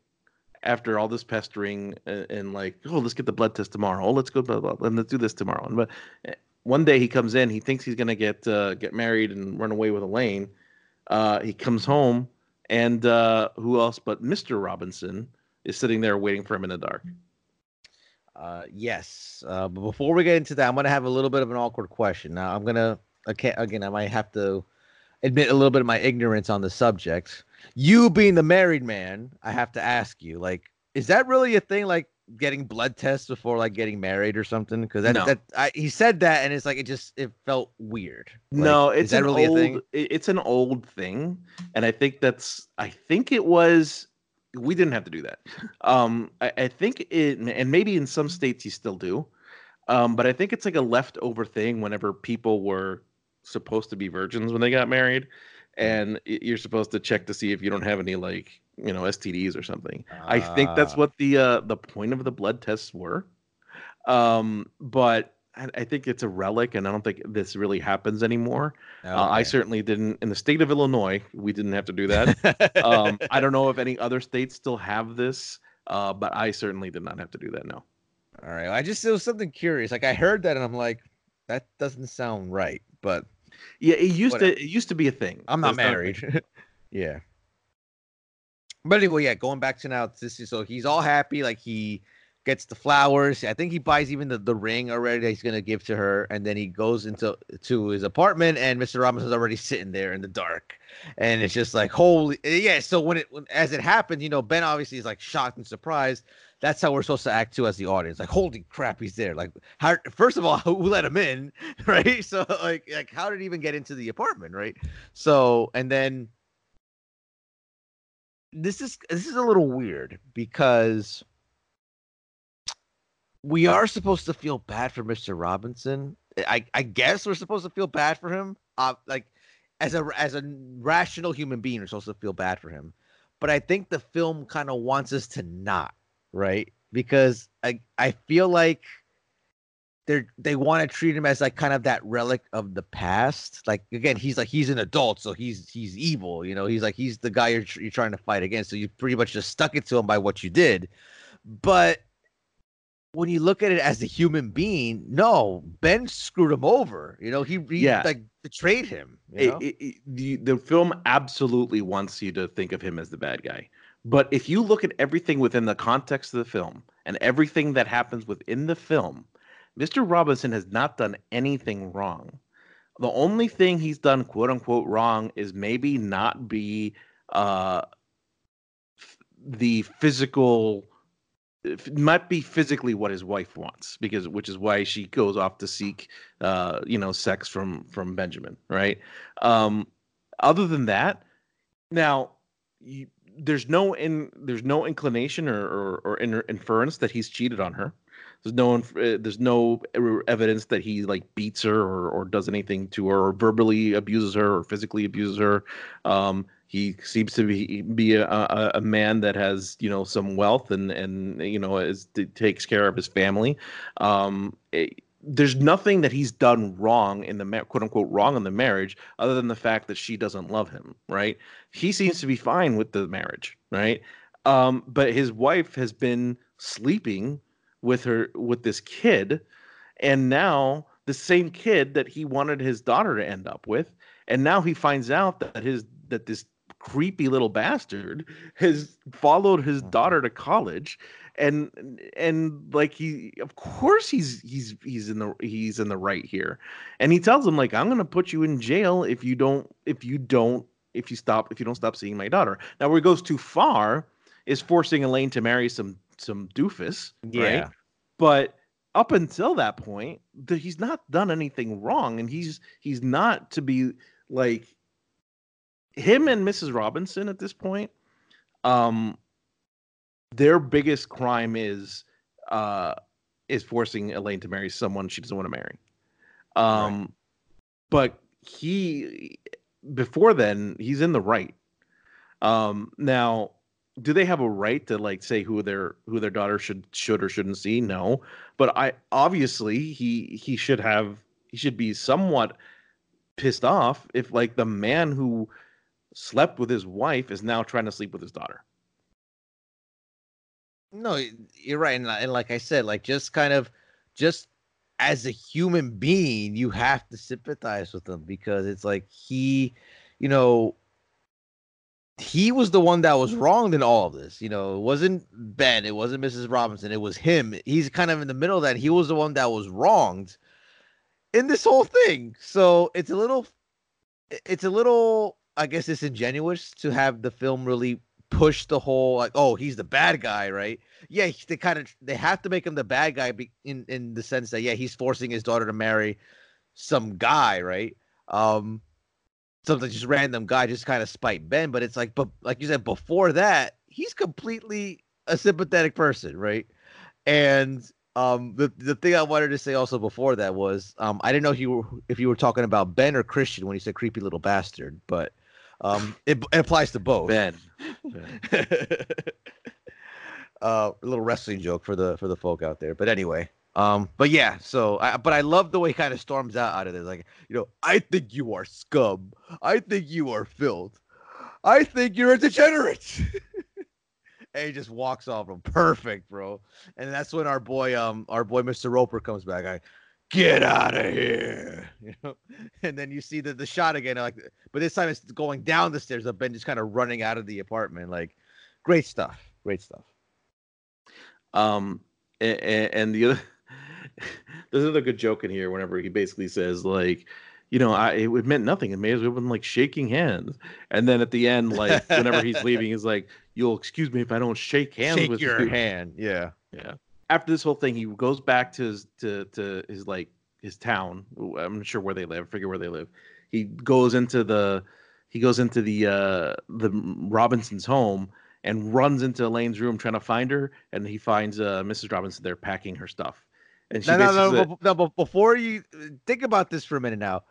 after all this pestering and, and like, oh, let's get the blood test tomorrow. Oh, let's go, blah, blah, blah, and let's do this tomorrow. And but eh, one day he comes in, he thinks he's gonna get uh, get married and run away with Elaine. Uh, he comes home, and uh, who else but Mr. Robinson is sitting there waiting for him in the dark. Uh, yes. Uh, but before we get into that, I'm gonna have a little bit of an awkward question. Now, I'm gonna okay, again, I might have to admit a little bit of my ignorance on the subject. You being the married man, I have to ask you, like, is that really a thing? Like getting blood tests before like getting married or something? Because that, No. that I, he said that, and it's like it just it felt weird. Like, no, it's that an really old, a thing? It's an old thing, and I think that's. I think it was. We didn't have to do that. Um, I, I think it, and maybe in some states you still do, um, but I think it's like a leftover thing. Whenever people were supposed to be virgins when they got married, and you're supposed to check to see if you don't have any like you know STDs or something. I think that's Ah. what the uh, the point of the blood tests were. Um, but I, I think it's a relic, and I don't think this really happens anymore. Uh, I certainly didn't. In the state of Illinois, we didn't have to do that. um, I don't know if any other states still have this, uh, but I certainly did not have to do that. No. All right. I just it was something curious. Like I heard that, and I'm like, that doesn't sound right. But Yeah, it used Whatever. to. It used to be a thing. I'm not That's married. thing. yeah. But anyway, yeah, going back to now, this is so he's all happy, like he gets the flowers. I think he buys even the, the ring already that he's gonna give to her, and then he goes into to his apartment, and Mr. Robinson's already sitting there in the dark, and it's just like holy eh, yeah. So when it when, as it happened, you know, Ben obviously is like shocked and surprised. That's how we're supposed to act too as the audience. Like, holy crap, he's there. Like, how? First of all, who let him in, right? So like, like how did he even get into the apartment, right? So and then this is this is a little weird because we are supposed to feel bad for Mr. Robinson. I I guess we're supposed to feel bad for him. Uh, like as a as a rational human being, we're supposed to feel bad for him. But I think the film kind of wants us to not, right? Because I I feel like they're they want to treat him as like kind of that relic of the past. Like again, he's like he's an adult, so he's he's evil. You know, he's like he's the guy you're you're trying to fight against. So you pretty much just stuck it to him by what you did. But when you look at it as a human being, no, Ben screwed him over. You know, he, he Yeah. like betrayed him. You It- it- it- the, the film absolutely wants you to think of him as the bad guy. But if you look at everything within the context of the film and everything that happens within the film, Mr. Robinson has not done anything wrong. The only thing he's done, quote unquote, wrong is maybe not be uh, the physical might be physically what his wife wants because which is why she goes off to seek uh you know sex from from benjamin right um other than that now you, there's no in there's no inclination or or, or in, inference that he's cheated on her there's no uh, there's no evidence that he like beats her or, or does anything to her or verbally abuses her or physically abuses her. Um he seems to be be a, a, a man that has you know some wealth and and you know is takes care of his family. Um it- there's nothing that he's done wrong in the quote unquote wrong in the marriage other than the fact that she doesn't love him right? He seems to be fine with the marriage right? Um but his wife has been sleeping with her with this kid and now the same kid that he wanted his daughter to end up with, and now he finds out that his that this creepy little bastard has followed his mm-hmm. daughter to college and and like he of course he's he's he's in the he's in the right here. And he tells him like i'm gonna put you in jail if you don't if you don't if you stop if you don't stop seeing my daughter. Now where he goes too far is forcing elaine to marry some some doofus Yeah. right but up until that point the, he's not done anything wrong and he's he's not to be like him and mrs robinson at this point um their biggest crime is uh is forcing elaine to marry someone she doesn't want to marry. Um but he before then he's in the right. Um now do they have a right to like say who their who their daughter should should or shouldn't see? No. But i obviously he he should have he should be somewhat pissed off if like the man who slept with his wife is now trying to sleep with his daughter. No, you're right, and, like I said, like just kind of, just as a human being, you have to sympathize with him because it's like he, you know, he was the one that was wronged in all of this. You know, it wasn't Ben, it wasn't Mrs. Robinson, it was him. He's kind of in the middle of that. He was the one that was wronged in this whole thing. So it's a little, it's a little, I guess, disingenuous to have the film really push the whole like, oh, he's the bad guy, right? yeah, they kind of they have to make him the bad guy be, in in the sense that yeah, he's forcing his daughter to marry some guy, right? Um, some just random guy, just kind of spite Ben. But it's like, but like you said before that, he's completely a sympathetic person, right? And um, the the thing I wanted to say also before that was um, I didn't know if you were if you were talking about Ben or Christian when you said creepy little bastard, but um, it, it applies to both ben uh, a little wrestling joke for the for the folk out there. But anyway, um, but yeah. So, I, but I love the way kind of storms out out of this. Like, you know, I think you are scum. I think you are filth. I think you're a degenerate. and he just walks off. Him. Perfect, bro. And that's when our boy, um, our boy Mr. Roper comes back. I get out of here. You know, and then you see the the shot again. Like, but this time it's going down the stairs. Of Ben just kind of running out of the apartment. Like, great stuff. Great stuff. Um, and, and the other, there's another good joke in here. Whenever he basically says like, you know, I it meant nothing. It may as well have been like shaking hands. And then at the end, like whenever he's leaving, he's like, "You'll excuse me if I don't shake hands Shake with your you." hand. Yeah. Yeah. After this whole thing, he goes back to his to to his like his town. I'm not sure where they live. I forget where they live. He goes into the he goes into the uh the Robinson's home and runs into Elaine's room trying to find her, and he finds uh Mrs. Robinson there packing her stuff. And she No, no, no, no, no, but before you think about this for a minute now,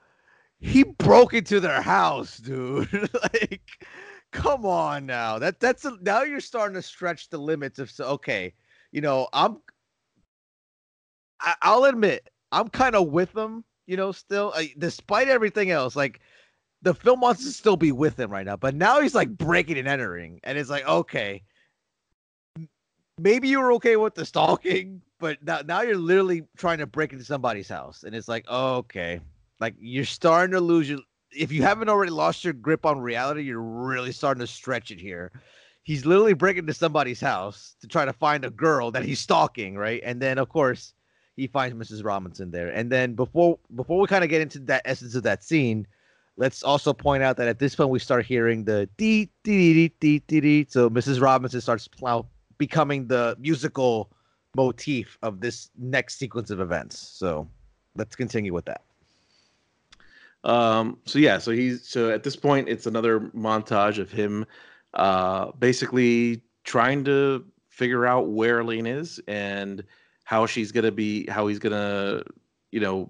he broke into their house, dude. like, come on now. That that's a, now you're starting to stretch the limits of so okay, you know, I'm I, I'll admit I'm kind of with them, you know, still uh, despite everything else. Like the film wants to still be with him right now, but now he's like breaking and entering, and it's like okay, maybe you were okay with the stalking, but now now you're literally trying to break into somebody's house, and it's like okay, like you're starting to lose your. If you haven't already lost your grip on reality, you're really starting to stretch it here. He's literally breaking into somebody's house to try to find a girl that he's stalking, right? And then of course he finds Mrs. Robinson there. And then before before we kind of get into that essence of that scene, let's also point out that at this point we start hearing the dee dee dee dee dee dee. So Mrs. Robinson starts plow becoming the musical motif of this next sequence of events. So let's continue with that. Um, so yeah, so he's so at this point it's another montage of him uh basically trying to figure out where Elaine is and how she's gonna be how he's gonna you know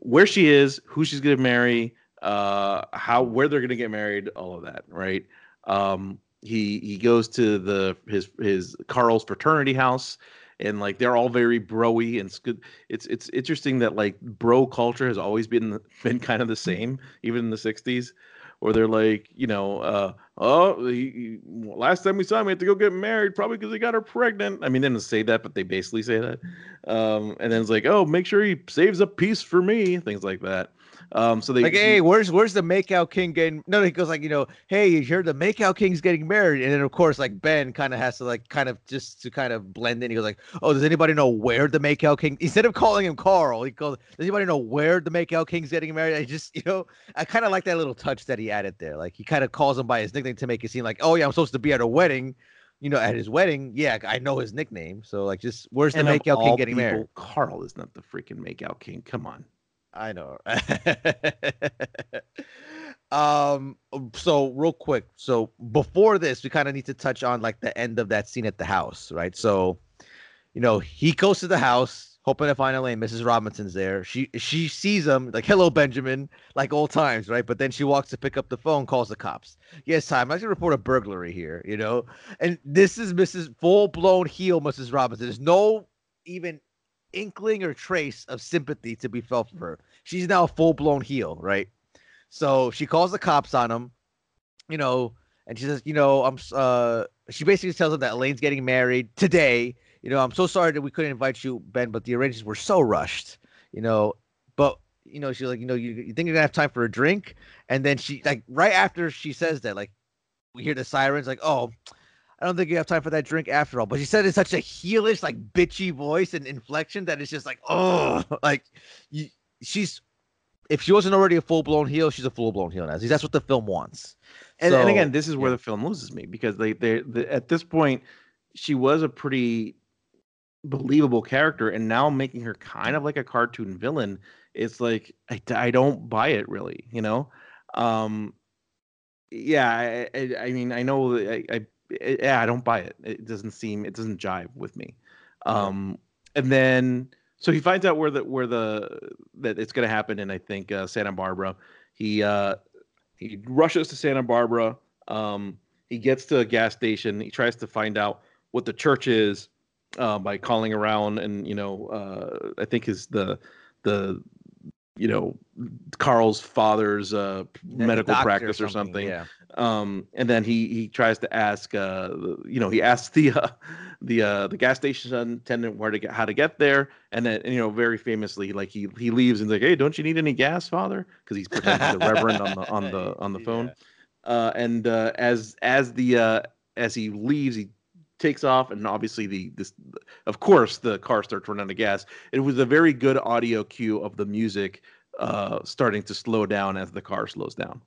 where she is, who she's gonna marry, uh how where they're gonna get married, all of that, right? Um he he goes to the his his Carl's fraternity house and like they're all very broy and it's good it's it's interesting that like bro culture has always been been kind of the same even in the 60s or they're like, you know, uh, oh, he, he- last time we saw him, we had to go get married, probably because he got her pregnant. I mean, they didn't say that, but they basically say that. Um, and then it's like, oh, make sure he saves a piece for me, things like that. Um, so they like, hey, where's where's the makeout king getting? No, he goes like, you know, hey, you heard the makeout king's getting married, and then of course, like Ben kind of has to like kind of just to kind of blend in. He goes like, oh, does anybody know where the makeout king? Instead of calling him Carl, he goes, does anybody know where the makeout king's getting married? I just, you know, I kind of like that little touch that he added there. Like he kind of calls him by his nickname to make it seem like, oh yeah, I'm supposed to be at a wedding. You know, at his wedding, yeah, I know his nickname. So like, just where's the and of makeout king all getting married? Carl is not the freaking makeout king. Come on. I know. um so real quick so before this we kind of need to touch on like the end of that scene at the house right? So you know he goes to the house hoping to find elaine mrs robinson's there. She she sees him like hello benjamin like old times right? But then she walks to pick up the phone calls the cops. Yes time i should report a burglary here you know? And this is mrs full-blown heel mrs robinson. There's no even inkling or trace of sympathy to be felt for her. She's now a full blown heel, right? So she calls the cops on him, you know, and she says, you know, I'm uh she basically tells him that Elaine's getting married today. You know, I'm so sorry that we couldn't invite you, Ben, but the arrangements were so rushed, you know. But you know, she's like, you know, you, you think you're gonna have time for a drink? And then she like right after she says that, like we hear the sirens, like, oh, I don't think you have time for that drink after all. But she said it in such a heelish, like bitchy voice and inflection that it's just like, oh, like you, she's if she wasn't already a full blown heel, she's a full blown heel now. That's what the film wants. And, and again, this is where yeah. the film loses me because they they the, at this point she was a pretty believable character, and now making her kind of like a cartoon villain, it's like I don't buy it really, you know. Um, yeah, I, I, I mean I know I, I I- yeah I don't buy it. It doesn't seem it doesn't jive with me. Um, and then so he finds out where the where the that it's going to happen in I think uh, Santa Barbara. He uh he rushes to Santa Barbara. Um, he gets to a gas station. He tries to find out what the church is uh, by calling around, and you know, uh, I think is the the you know Carl's father's uh, medical doctor practice or something. Yeah. Um, and then he he tries to ask, uh, the- you know, he asks the uh, the uh, the gas station attendant where to get how to get there, and then you know, very famously, like he he leaves and he's like, hey, don't you need any gas, father? Because he's pretending the reverend on the on the on the phone. Uh, and uh, as as the uh, as he leaves, he takes off, and obviously the this, of course, the car starts running out of gas. It was a very good audio cue of the music uh, starting to slow down as the car slows down.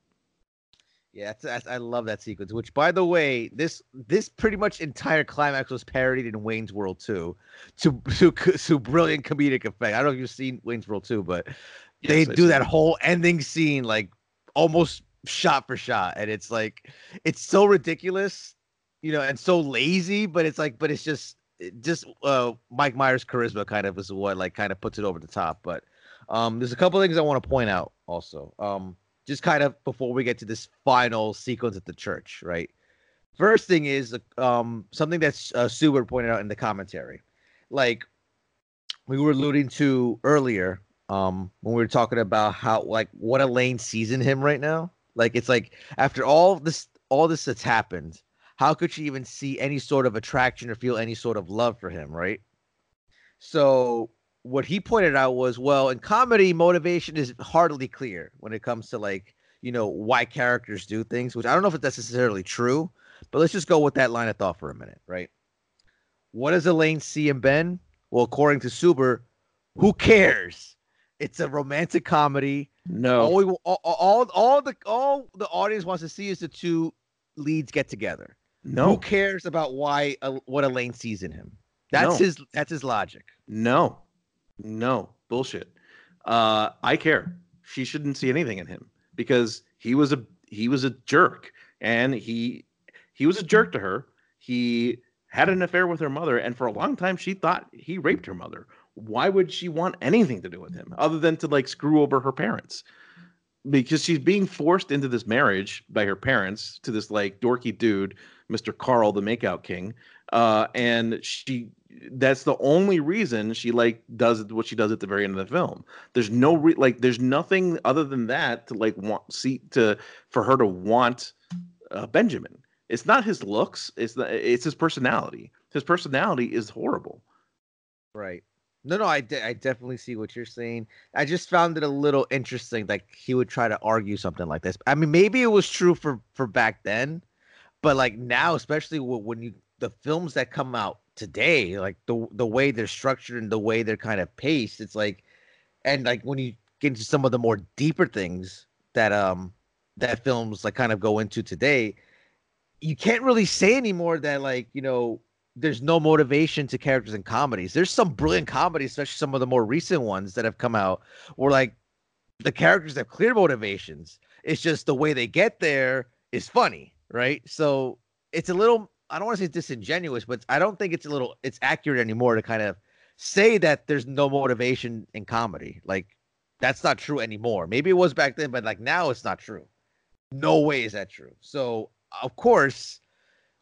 Yeah, that's, that's, I love that sequence. Which, by the way, this this pretty much entire climax was parodied in Wayne's World 2 to to to brilliant comedic effect. I don't know if you've seen Wayne's World 2, but they Yes, do that whole ending scene like almost shot for shot, and it's like it's so ridiculous, you know, and so lazy. But it's like, but it's just just uh Mike Myers' charisma kind of is what like kind of puts it over the top. But um, there's a couple things I want to point out also. Um, just kind of before we get to this final sequence at the church, right? First thing is um something that uh, Suber pointed out in the commentary, like we were alluding to earlier, um, when we were talking about how like what Elaine sees in him right now. Like it's like after all this all this that's happened, how could she even see any sort of attraction or feel any sort of love for him, right? So what he pointed out was well in comedy motivation is hardly clear when it comes to like you know why characters do things which i don't know if it's necessarily true but let's just go with that line of thought for a minute right? What does elaine see in ben? Well according to suber who cares? It's a romantic comedy. No, all, we, all, all all the all the audience wants to see is the two leads get together. No. who cares about why uh, what elaine sees in him? That's No. his that's his logic. No, no, bullshit. Uh, I care. She shouldn't see anything in him because he was a he was a jerk, and he he was a jerk to her. He had an affair with her mother, and for a long time she thought he raped her mother. Why would she want anything to do with him other than to like screw over her parents? Because she's being forced into this marriage by her parents to this like dorky dude, Mr. Carl, the makeout king, uh, and she that's the only reason she like does what she does at the very end of the film. There's no re- like there's nothing other than that to like want see to for her to want uh, Benjamin. It's not his looks. It's the it's his personality. His personality is horrible. Right. No, no, I, de- I definitely see what you're saying. I just found it a little interesting, like he would try to argue something like this. I mean, maybe it was true for for back then, but like now, especially when you the films that come out today, like the the way they're structured and the way they're kind of paced, it's like, and like when you get into some of the more deeper things that um that films like kind of go into today, you can't really say anymore that like you know there's no motivation to characters in comedies. There's some brilliant comedies, especially some of the more recent ones that have come out, where like the characters have clear motivations. It's just the way they get there is funny, right? So it's a little I don't want to say disingenuous, but I don't think it's a little it's accurate anymore to kind of say that there's no motivation in comedy. Like that's not true anymore. Maybe it was back then, but like now it's not true. No way is that true. So of course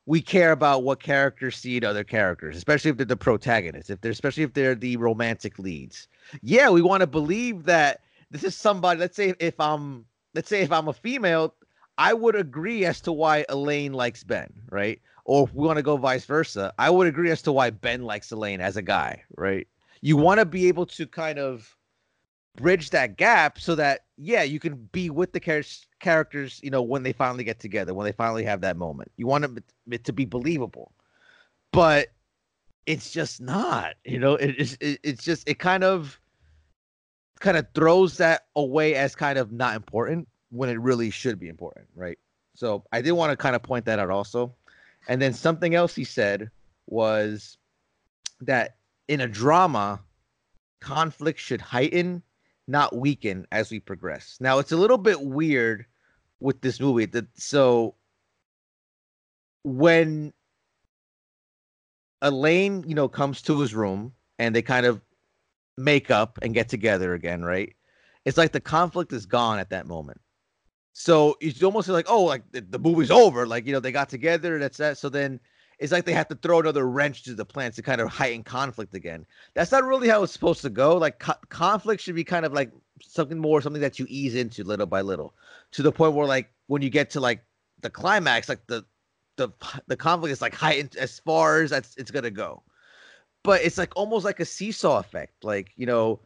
we care about what characters see in other characters, especially if they're the protagonists, if they're especially if they're the romantic leads. Yeah, we want to believe that this is somebody. Let's say if I'm let's say if I'm a female, I would agree as to why Elaine likes Ben, right? Or if we want to go vice versa, I would agree as to why Ben likes Elaine as a guy, right? You want to be able to kind of bridge that gap so that yeah, you can be with the char- characters, you know, when they finally get together, when they finally have that moment. You want it, to be believable, but it's just not. You know, it, it's it, it's just it kind of kind of throws that away as kind of not important when it really should be important, right? So I did want to kind of point that out also. And then something else he said was that in a drama, conflict should heighten, not weaken as we progress. Now it's a little bit weird with this movie that so when Elaine, you know, comes to his room and they kind of make up and get together again, right? It's like the conflict is gone at that moment. So it's almost like, oh, like the, the movie's over. Like, you know, they got together, that's that. So then it's like they have to throw another wrench to the plans to kind of heighten conflict again. That's not really how it's supposed to go. Like co- conflict should be kind of like something more, something that you ease into little by little, to the point where like when you get to like the climax, like the the the conflict is like heightened as far as that's it's gonna go. But it's like almost like a seesaw effect. Like you know,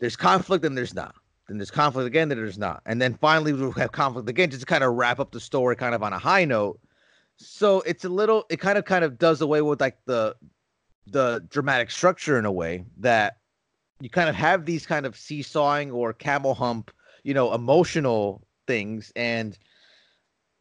there's conflict and there's not. Then there's conflict again, then there's not. And then finally we'll have conflict again just to kind of wrap up the story kind of on a high note. So it's a little it kind of kind of does away with like the the dramatic structure in a way that you kind of have these kind of seesawing or camel hump, you know, emotional things. And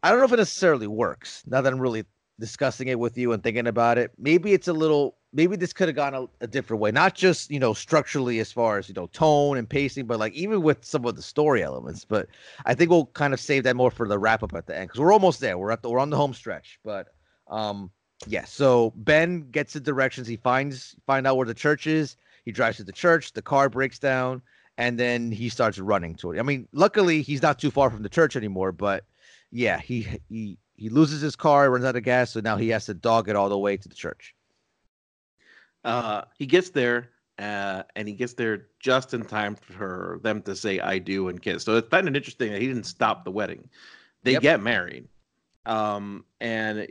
I don't know if it necessarily works now that I'm really discussing it with you and thinking about it. Maybe it's a little maybe this could have gone a, a, different way. Not just you know structurally as far as you know tone and pacing but like even with some of the story elements. But i think we'll kind of save that more for the wrap up at the end because we're almost there. We're at the we're on the home stretch. But um yeah so ben gets the directions. He finds find out where the church is. He drives to the church. The car breaks down and then he starts running toward it i mean luckily he's not too far from the church anymore but yeah he he he loses his car runs out of gas so now he has to dog it all the way to the church uh, he gets there uh, and he gets there just in time for them to say "I do" and kiss. So it's kind of interesting that he didn't stop the wedding. They yep. get married, um, and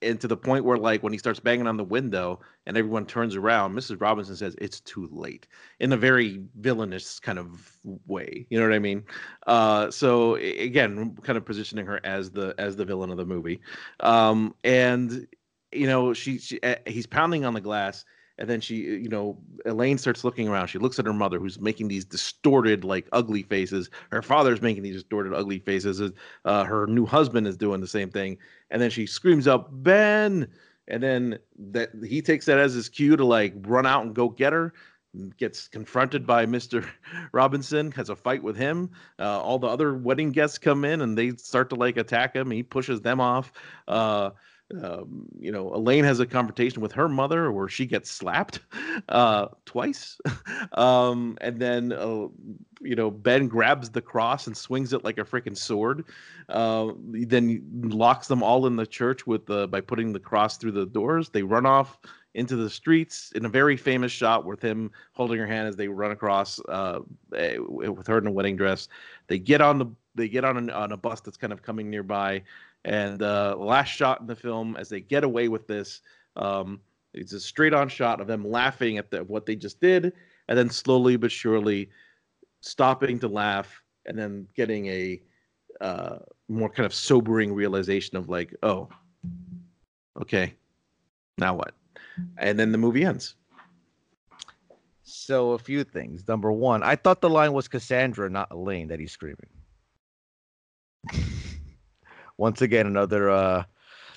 and to the point where like when he starts banging on the window and everyone turns around, Mrs. Robinson says it's too late in a very villainous kind of way. You know what I mean? Uh, so again, kind of positioning her as the as the villain of the movie, um, and you know she, she he's pounding on the glass and then she you know elaine starts looking around. She looks at her mother who's making these distorted like ugly faces. Her father's making these distorted ugly faces. Uh, her new husband is doing the same thing. And then she screams out ben! And then that he takes that as his cue to like run out and go get her. Gets confronted by mr robinson has a fight with him. Uh, all the other wedding guests come in and they start to like attack him. He pushes them off. Uh, um, you know, Elaine has a confrontation with her mother where she gets slapped uh, twice. um, and then, uh, you know, Ben grabs the cross and swings it like a freaking sword. Uh, then locks them all in the church with the by putting the cross through the doors. They run off into the streets in a very famous shot with him holding her hand as they run across uh, eh, with her in a wedding dress. They get on the they get on a, on a bus that's kind of coming nearby, and uh, last shot in the film as they get away with this, um, it's a straight on shot of them laughing at the, what they just did, and then slowly but surely stopping to laugh, and then getting a uh, more kind of sobering realization of like, oh, okay, now what? And then the movie ends. So a few things. Number one, I thought the line was Cassandra, not Elaine, that he's screaming. Once again, another uh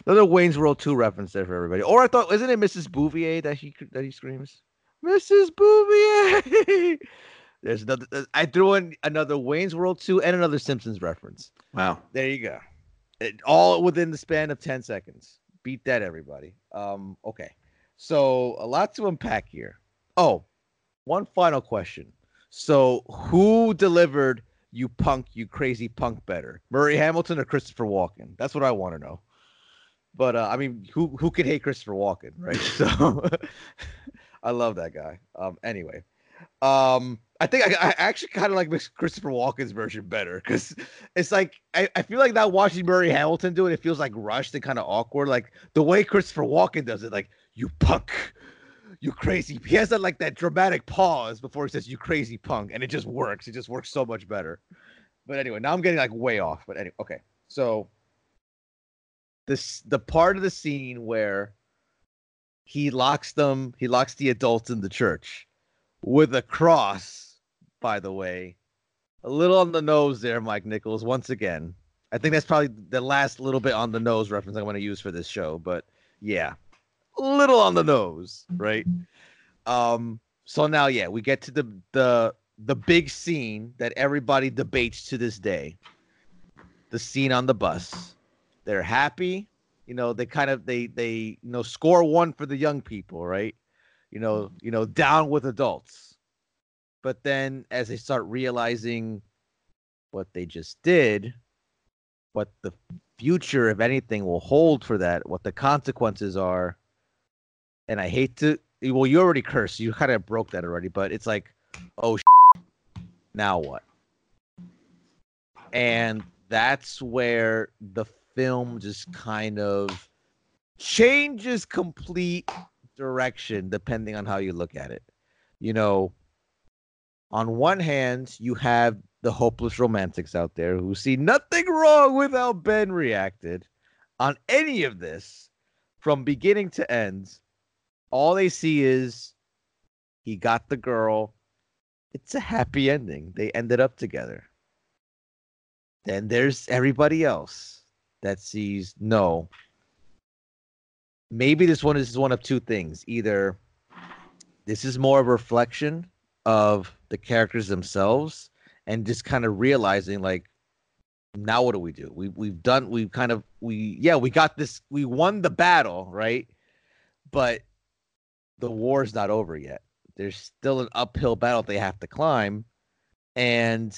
another Wayne's World 2 reference there for everybody. Or I thought, isn't it Mrs. Bouvier that he that he screams? Mrs. Bouvier. There's another. uh, I threw in another Wayne's World 2 and another Simpsons reference. Wow. There you go. It, all within the span of 10 seconds. Beat that, everybody. Um, okay. So a lot to unpack here. Oh, one final question. So who delivered you punk, you crazy punk better? Murray Hamilton or Christopher Walken? That's what I want to know. But uh, I mean, who who could hate Christopher Walken, right? So I love that guy. Um, anyway, um, I think I, I actually kind of like Christopher Walken's version better because it's like I, I feel like not watching Murray Hamilton do it. It feels like rushed and kind of awkward. Like the way Christopher Walken does it, like you punk, you crazy. He has that like that dramatic pause before he says you crazy punk, and it just works. It just works so much better. But anyway, now I'm getting like way off. But anyway, okay. So this the part of the scene where he locks them, he locks the adults in the church with a cross, by the way. A little on the nose there, Mike Nichols, once again. I think that's probably the last little bit on the nose reference I'm going to use for this show, but yeah. Little on the nose, right? Um so now yeah, we get to the the the big scene that everybody debates to this day. The scene on the bus. They're happy, you know, they kind of they they you know score one for the young people, right? You know, you know, down with adults. But then as they start realizing what they just did, what the future, if anything, will hold for that, what the consequences are. And I hate to eh, well, you already cursed. You kind of broke that already, but it's like, oh, now what? And that's where the film just kind of changes complete direction depending on how you look at it. You know, on one hand, you have the hopeless romantics out there who see nothing wrong with how Ben reacted on any of this from beginning to end. All they see is he got the girl. It's a happy ending. They ended up together. Then there's everybody else that sees no. Maybe this one is one of two things. Either this is more of a reflection of the characters themselves and just kind of realizing like now what do we do? We we've done we've kind of we yeah, we got this we won the battle, right? But the war's not over yet. There's still an uphill battle they have to climb and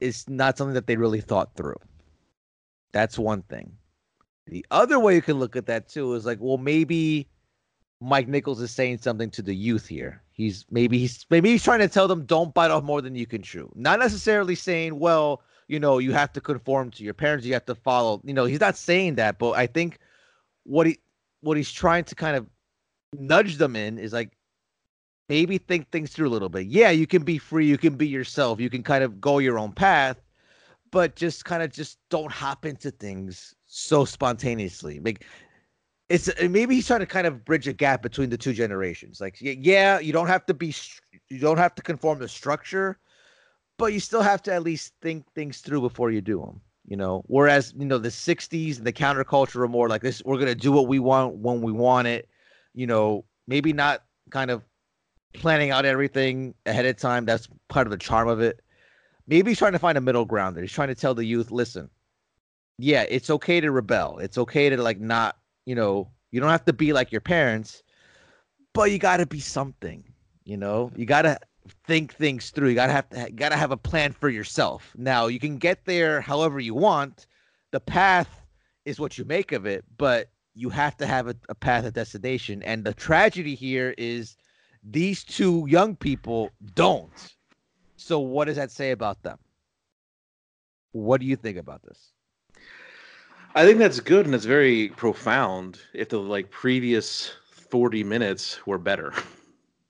it's not something that they really thought through. That's one thing. The other way you can look at that too is like, well, maybe Mike Nichols is saying something to the youth here. He's maybe he's maybe he's trying to tell them don't bite off more than you can chew. Not necessarily saying, well, you know, you have to conform to your parents, you have to follow. You know, he's not saying that, but I think what he what he's trying to kind of nudge them in is like maybe think things through a little bit. Yeah, you can be free, you can be yourself, you can kind of go your own path, but just kind of just don't hop into things so spontaneously. Like it's maybe he's trying to kind of bridge a gap between the two generations. Like yeah, you don't have to be you don't have to conform to structure, but you still have to at least think things through before you do them. You know, whereas you know the '60s and the counterculture are more like this: we're gonna do what we want when we want it. You know, maybe not kind of planning out everything ahead of time. That's part of the charm of it. Maybe he's trying to find a middle ground there. He's trying to tell the youth, listen, yeah, it's okay to rebel. It's okay to like not, you know, you don't have to be like your parents, but you got to be something. You know, you got to think things through. You got to have to got to have a plan for yourself. Now, you can get there however you want. The path is what you make of it, but you have to have a, a path of destination. And the tragedy here is these two young people don't. So what does that say about them? What do you think about this? I think that's good and it's very profound. If the like previous forty minutes were better,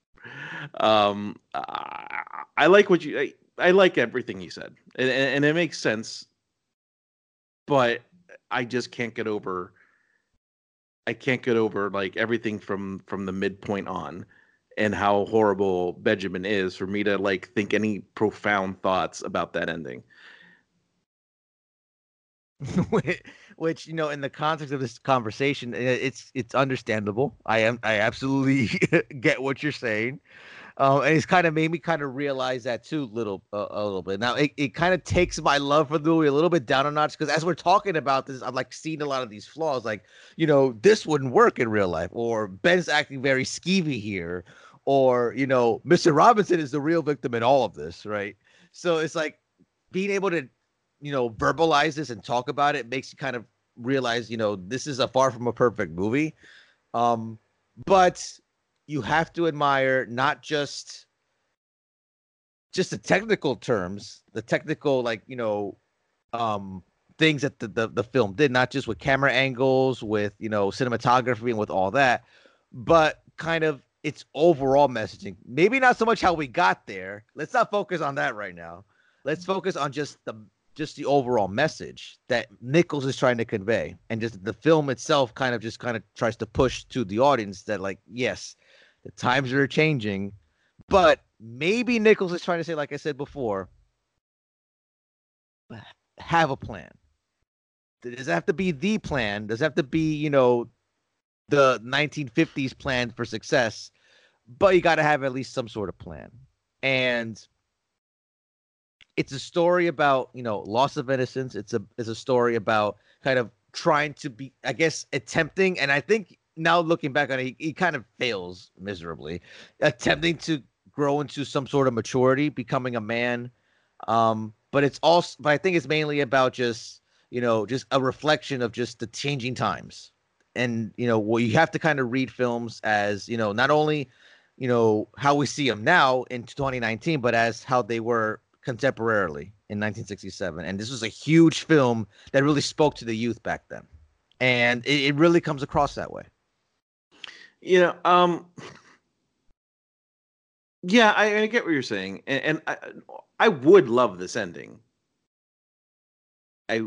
um, I, I like what you. I, I like everything you said, and, and, and it makes sense. But I just can't get over. I can't get over like everything from from the midpoint on, and how horrible Benjamin is for me to like think any profound thoughts about that ending. which you know in the context of this conversation it's it's understandable i am i absolutely get what you're saying um, and it's kind of made me kind of realize that too little uh, a little bit now it, it kind of takes my love for the movie a little bit down a notch because as we're talking about this i've like seen a lot of these flaws like you know this wouldn't work in real life or ben's acting very skeevy here or you know mr robinson is the real victim in all of this right so it's like being able to you know, verbalize this and talk about it makes you kind of realize, you know, this is a far from a perfect movie. Um, but you have to admire not just just the technical terms, the technical like, you know, um things that the, the, the film did, not just with camera angles, with you know, cinematography and with all that, but kind of its overall messaging. Maybe not so much how we got there. Let's not focus on that right now. Let's focus on just the just the overall message that Nichols is trying to convey, and just the film itself kind of just kind of tries to push to the audience that like, yes, the times are changing, but maybe Nichols is trying to say, like I said before, have a plan. Does it have to be the plan? Does it have to be, you know, the 1950s plan for success? But you got to have at least some sort of plan. And it's a story about you know loss of innocence. It's a it's a story about kind of trying to be, I guess, attempting. And I think now looking back on it, he, he kind of fails miserably, attempting to grow into some sort of maturity, becoming a man. Um, but it's also, but I think it's mainly about just you know just a reflection of just the changing times. And you know, well, you have to kind of read films as you know not only you know how we see them now in 2019, but as how they were contemporarily in 1967 and this was a huge film that really spoke to the youth back then and it, it really comes across that way you know um yeah i, I get what you're saying and, and I, I would love this ending I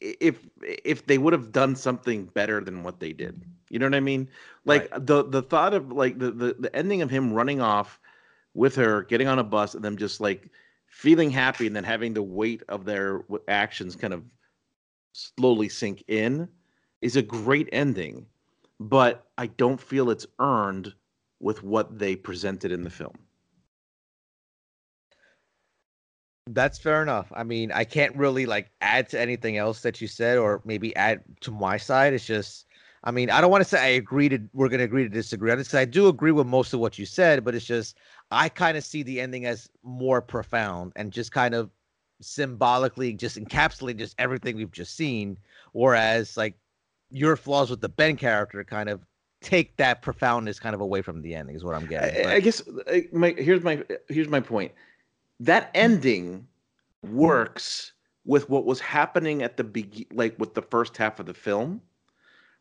if if they would have done something better than what they did. You know what I mean? Like right. the the thought of like the, the the ending of him running off with her, getting on a bus, and them just like feeling happy and then having the weight of their actions kind of slowly sink in is a great ending, but I don't feel it's earned with what they presented in the film. That's fair enough. I mean, I can't really like add to anything else that you said or maybe add to my side. It's just I mean, I don't want to say I agree to we're going to agree to disagree on this I do agree with most of what you said, but it's just I kind of see the ending as more profound and just kind of symbolically just encapsulate just everything we've just seen. Whereas like your flaws with the Ben character kind of take that profoundness kind of away from the ending is what I'm getting. I, I guess my here's my here's my point. That ending works with what was happening at the be like with the first half of the film,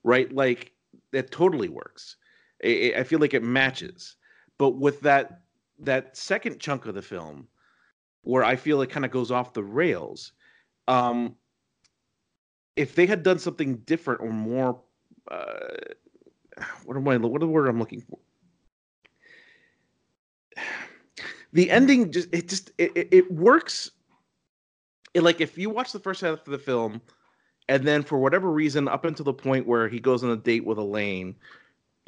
right? Like that totally works. I, I feel like it matches. But with that that second chunk of the film where I feel it kind of goes off the rails. Um, if they had done something different or more, uh, what am I? What the word I'm looking for? The ending just it just it, it works. It, like if you watch the first half of the film, and then for whatever reason, up until the point where he goes on a date with Elaine,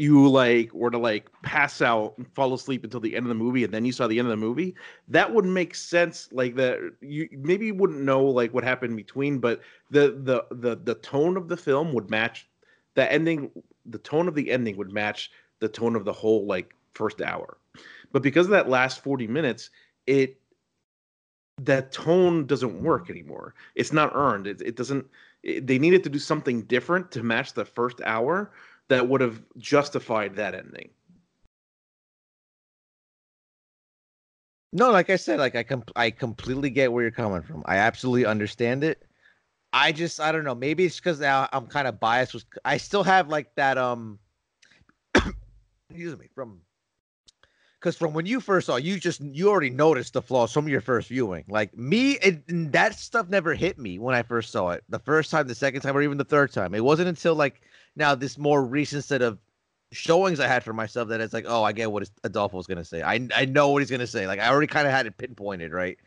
you like were to like pass out and fall asleep until the end of the movie and then you saw the end of the movie that would make sense like that you maybe you wouldn't know like what happened between but the the the the tone of the film would match the ending the tone of the ending would match the tone of the whole like first hour. But because of that last 40 minutes it that tone doesn't work anymore. It's not earned. It, it doesn't it- they needed to do something different to match the first hour that would have justified that ending. No, like I said, like I com- I completely get where you're coming from. I absolutely understand it. I just I don't know. Maybe it's because I'm kind of biased. With I still have like that um. excuse me from. Because from when you first saw, you just you already noticed the flaws from your first viewing. Like me, it, that stuff never hit me when I first saw it. The first time, the second time, or even the third time. It wasn't until like now this more recent set of showings I had for myself that it's like, oh, I get what Adolfo's gonna say. I I know what he's gonna say. Like I already kind of had it pinpointed, right?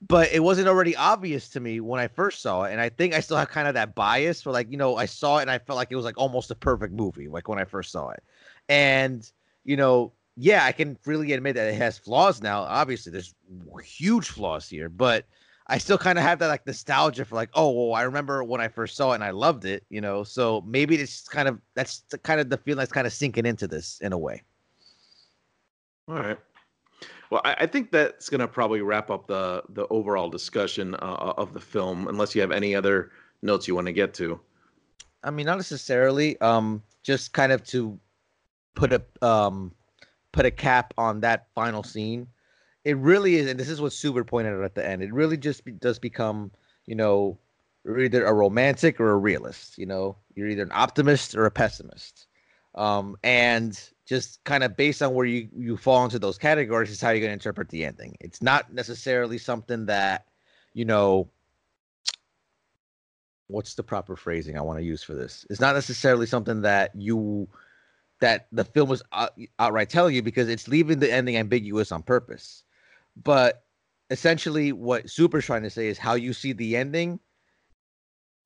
But it wasn't already obvious to me when I first saw it, and I think I still have kind of that bias for like, you know, I saw it and I felt like it was like almost a perfect movie, like when I first saw it, and you know, yeah, I can really admit that it has flaws now. Obviously, there's huge flaws here, but I still kind of have that like nostalgia for like, oh, well, I remember when I first saw it and I loved it, you know. So maybe it's kind of that's the, kind of the feeling that's kind of sinking into this in a way. All right. Well, I, I think that's going to probably wrap up the the overall discussion uh, of the film, unless you have any other notes you want to get to. I mean, not necessarily. Um, just kind of to put a um put a cap on that final scene. It really is, and this is what Suber pointed out at the end. It really just be, does become, you know, either a romantic or a realist. You know, you're either an optimist or a pessimist. Um, and just kind of based on where you you fall into those categories is how you're going to interpret the ending. It's not necessarily something that, you know, what's the proper phrasing I want to use for this? It's not necessarily something that you that the film was out, outright telling you because it's leaving the ending ambiguous on purpose. But essentially, what Suber's trying to say is how you see the ending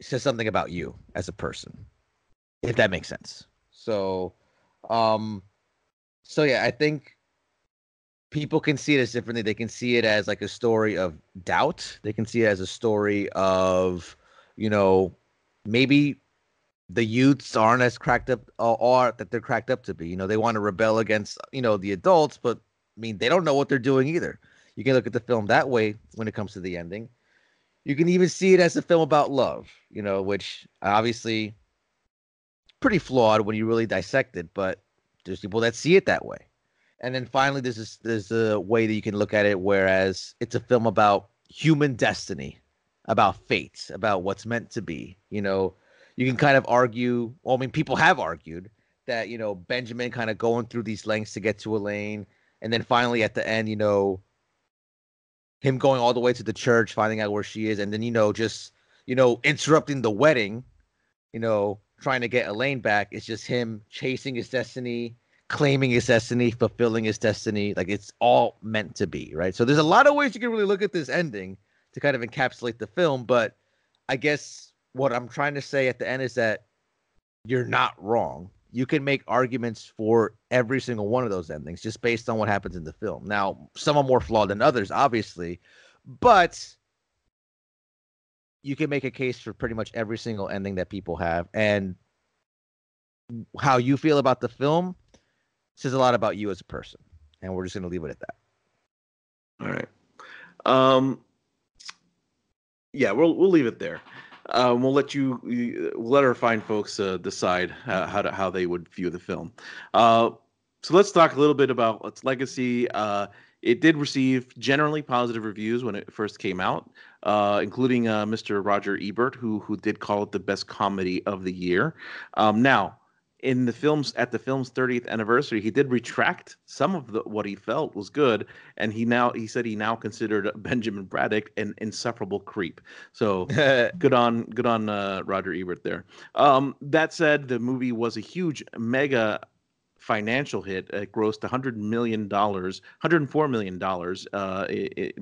says something about you as a person, if that makes sense. So, um, so yeah, I think people can see it as differently. They can see it as like a story of doubt. They can see it as a story of, you know, maybe the youths aren't as cracked up or are that they're cracked up to be. You know, they want to rebel against, you know, the adults, but I mean, they don't know what they're doing either. You can look at the film that way when it comes to the ending. You can even see it as a film about love, you know, which obviously pretty flawed when you really dissect it, but there's people that see it that way. And then finally, there's this, there's a way that you can look at it, whereas it's a film about human destiny, about fate, about what's meant to be. You know, you can kind of argue. Well, I mean, people have argued that you know Benjamin kind of going through these lengths to get to Elaine, and then finally at the end, you know, him going all the way to the church, finding out where she is, and then you know just you know interrupting the wedding, you know, trying to get Elaine back. It's just him chasing his destiny, claiming his destiny, fulfilling his destiny. Like it's all meant to be, right? So there's a lot of ways you can really look at this ending to kind of encapsulate the film, but I guess what I'm trying to say at the end is that you're not wrong. You can make arguments for every single one of those endings just based on what happens in the film. Now, some are more flawed than others, obviously, but you can make a case for pretty much every single ending that people have. And how you feel about the film says a lot about you as a person. And we're just going to leave it at that. All right. Um, yeah, we'll we'll leave it there. Um, we'll let you we'll let our fine folks uh, decide how how, to, how they would view the film. Uh, so let's talk a little bit about its legacy. Uh, it did receive generally positive reviews when it first came out, uh, including uh, Mr. Roger Ebert, who who did call it the best comedy of the year. Um, now, in the film's at the film's 30th anniversary, he did retract some of the, what he felt was good, and he now he said he now considered Benjamin Braddock an insufferable creep. So good on good on uh, Roger Ebert there. Um, that said, the movie was a huge mega financial hit. It grossed 100 million dollars, 104 million dollars uh,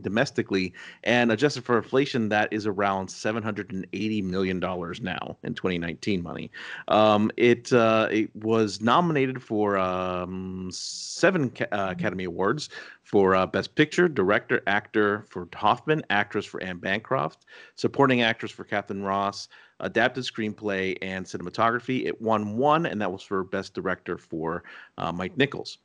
domestically, and adjusted for inflation, that is around 780 million dollars now in 2019 money. Um, it uh, it was nominated for um, seven ca- uh, Academy Awards for uh, Best Picture, Director, Actor for Hoffman, Actress for Anne Bancroft, Supporting Actress for Katharine Ross, Adapted Screenplay, and Cinematography. It won one, and that was for Best Director for uh, Mike Nichols.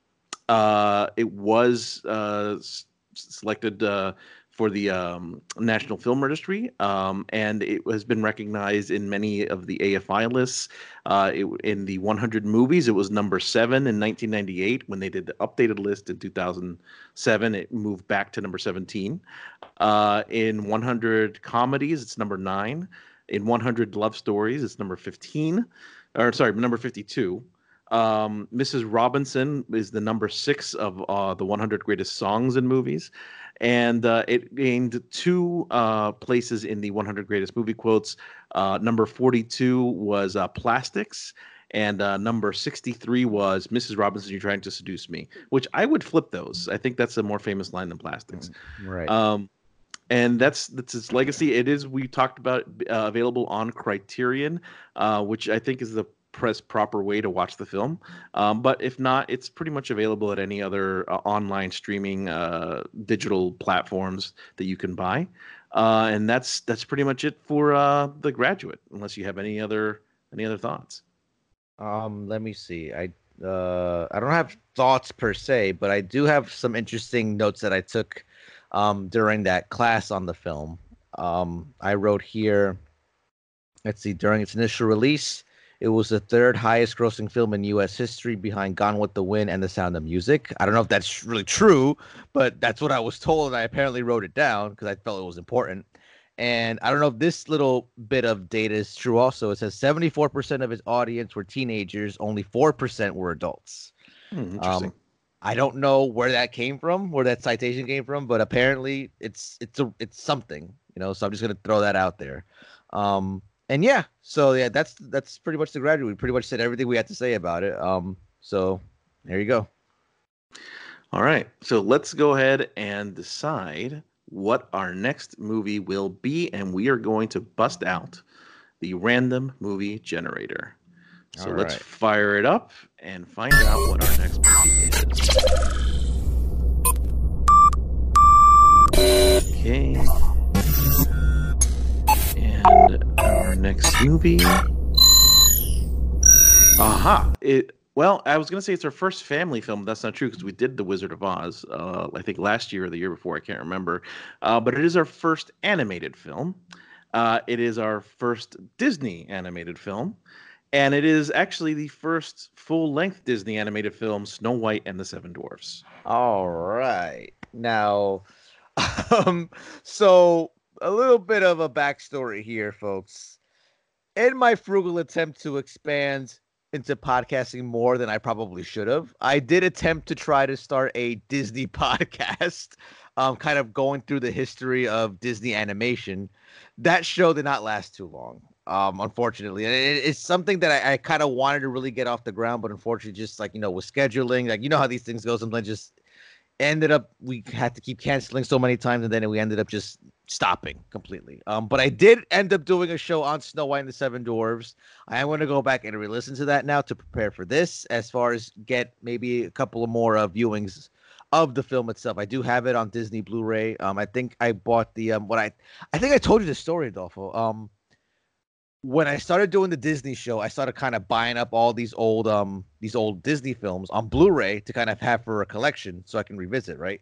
Uh, it was uh, s- selected uh, for the um, National Film Registry, um, and it has been recognized in many of the AFI lists. Uh, it, in the 100 movies, it was number seven in 1998. When they did the updated list in 2007, it moved back to number 17. Uh, in 100 comedies, it's number nine. In 100 love stories, it's number 15, or sorry, number 52. Um, Mrs. Robinson is the number six of uh, the 100 greatest songs in movies and uh, it gained two uh, places in the 100 greatest movie quotes. Uh, number 42 was uh, Plastics, and uh, number 63 was Mrs. Robinson, You're Trying to Seduce Me, which I would flip those. I think that's a more famous line than Plastics. Right. Um, and that's that's its legacy. It is we talked about uh, available on Criterion, uh, which I think is the press proper way to watch the film. Um, but if not, it's pretty much available at any other uh, online streaming uh, digital platforms that you can buy. Uh, and that's that's pretty much it for uh, the graduate. Unless you have any other any other thoughts. Um, let me see. I uh, I don't have thoughts per se, but I do have some interesting notes that I took um, during that class on the film. Um, I wrote here. Let's see. During its initial release, it was the third highest grossing film in U.S. history behind Gone with the Wind and The Sound of Music. I don't know if that's really true, but that's what I was told, and I apparently wrote it down because I felt it was important. And I don't know if this little bit of data is true also. It says 74% of its audience were teenagers, only 4% were adults. Hmm, interesting. Um, I don't know where that came from, where that citation came from, but apparently it's it's a it's something, you know. So I'm just gonna throw that out there. Um, and yeah, so yeah, that's that's pretty much the graduate. We pretty much said everything we had to say about it. Um, so there you go. All right, so let's go ahead and decide what our next movie will be, and we are going to bust out the random movie generator. So All let's fire it up and find out what our next movie is. Okay. And our next movie. Aha! It well, I was gonna say it's our first family film. That's not true because we did The Wizard of Oz. Uh, I think last year or the year before. I can't remember. Uh, but it is our first animated film. Uh, it is our first Disney animated film, and it is actually the first full-length Disney animated film, Snow White and the Seven Dwarfs. All right. Now, um, so a little bit of a backstory here, folks. In my frugal attempt to expand into podcasting more than I probably should have, I did attempt to try to start a Disney podcast, um, kind of going through the history of Disney animation. That show did not last too long. Um, unfortunately, and it, it's something that I, I kind of wanted to really get off the ground, but unfortunately, just like you know, with scheduling, like you know how these things go, sometimes just ended up we had to keep canceling so many times and then we ended up just stopping completely. Um but i did end up doing a show on snow white and the seven dwarves. I am going to go back and re-listen to that now to prepare for this as far as get maybe a couple of more uh, viewings of the film itself. I do have it on disney blu-ray. Um i think i bought the um what i i think i told you the story adolfo. Um when I started doing the Disney show, I started kind of buying up all these old um these old Disney films on Blu-ray to kind of have for a collection so I can revisit, right?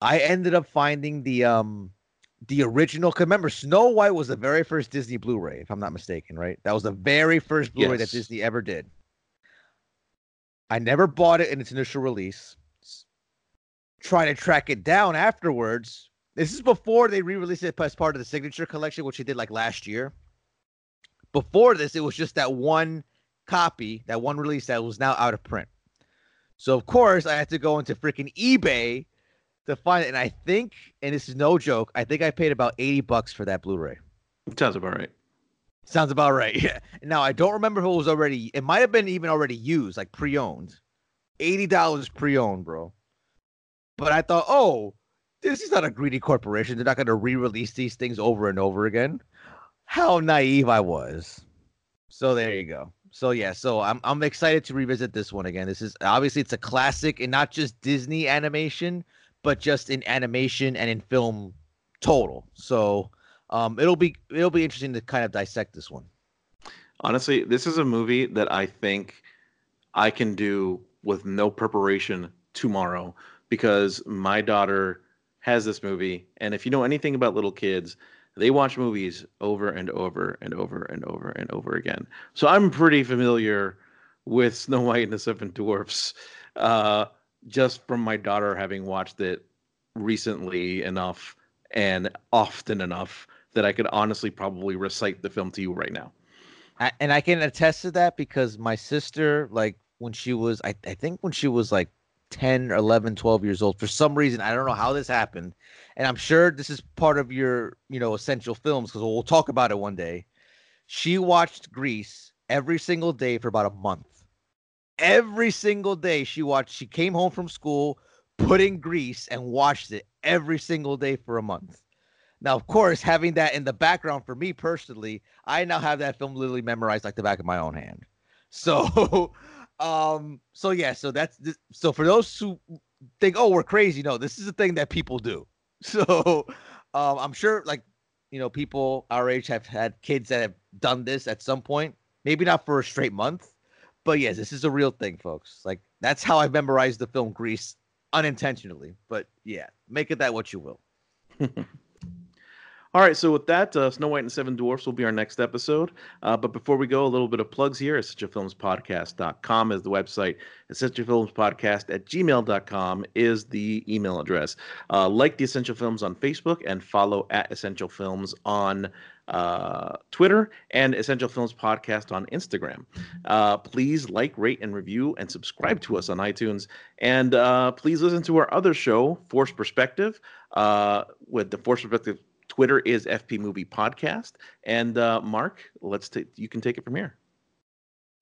I ended up finding the um the original. 'cause remember, Snow White was the very first Disney Blu-ray, if I'm not mistaken, right? That was the very first Blu-ray Yes. that Disney ever did. I never bought it in its initial release. Trying to track it down afterwards. This is before they re-released it as part of the signature collection, which they did like last year. Before this, it was just that one copy, that one release that was now out of print. So of course I had to go into freaking eBay to find it. And I think, and this is no joke, I think I paid about 80 bucks for that Blu-ray. Sounds about right. Sounds about right. Yeah. Now I don't remember if it was already. It might have been even already used, like pre-owned. Eighty dollars pre-owned, bro. But I thought, oh, this is not a greedy corporation. They're not going to re-release these things over and over again. How naive I was. So there you go. So yeah, so I'm I'm excited to revisit this one again. This is obviously it's a classic and not just Disney animation, but just in animation and in film total. So um, it'll be it'll be interesting to kind of dissect this one. Honestly, this is a movie that I think I can do with no preparation tomorrow because my daughter has this movie, and if you know anything about little kids, they watch movies over and over and over and over and over again. So I'm pretty familiar with Snow White and the Seven Dwarfs, uh, just from my daughter having watched it recently enough and often enough that I could honestly probably recite the film to you right now. I, and I can attest to that because my sister, like when she was, I, I think when she was like 10 or 11, 12 years old, for some reason, I don't know how this happened. And I'm sure this is part of your, you know, essential films because we'll talk about it one day. She watched Grease every single day for about a month. Every single day she watched, she came home from school, put in Grease, and watched it every single day for a month. Now, of course, having that in the background for me personally, I now have that film literally memorized like the back of my own hand. So, um, so yeah, so that's this, so for those who think, oh, we're crazy, no, this is a thing that people do. So, um, I'm sure like you know people our age have had kids that have done this at some point. Maybe not for a straight month, but yes, this is a real thing, folks. Like that's how I memorized the film Grease unintentionally. But yeah, make it that what you will. All right, so with that, uh, Snow White and Seven Dwarfs will be our next episode. Uh, but before we go, a little bit of plugs here. EssentialFilmsPodcast.com is the website. EssentialFilmsPodcast at gmail.com is the email address. Uh, like the Essential Films on Facebook and follow at Essential Films on uh, Twitter and Essential Films Podcast on Instagram. Uh, please like, rate, and review, and subscribe to us on iTunes. And uh, please listen to our other show, Force Perspective, uh, with the Force Perspective Twitter is FP Movie Podcast. And uh, Mark, let's take you can take it from here.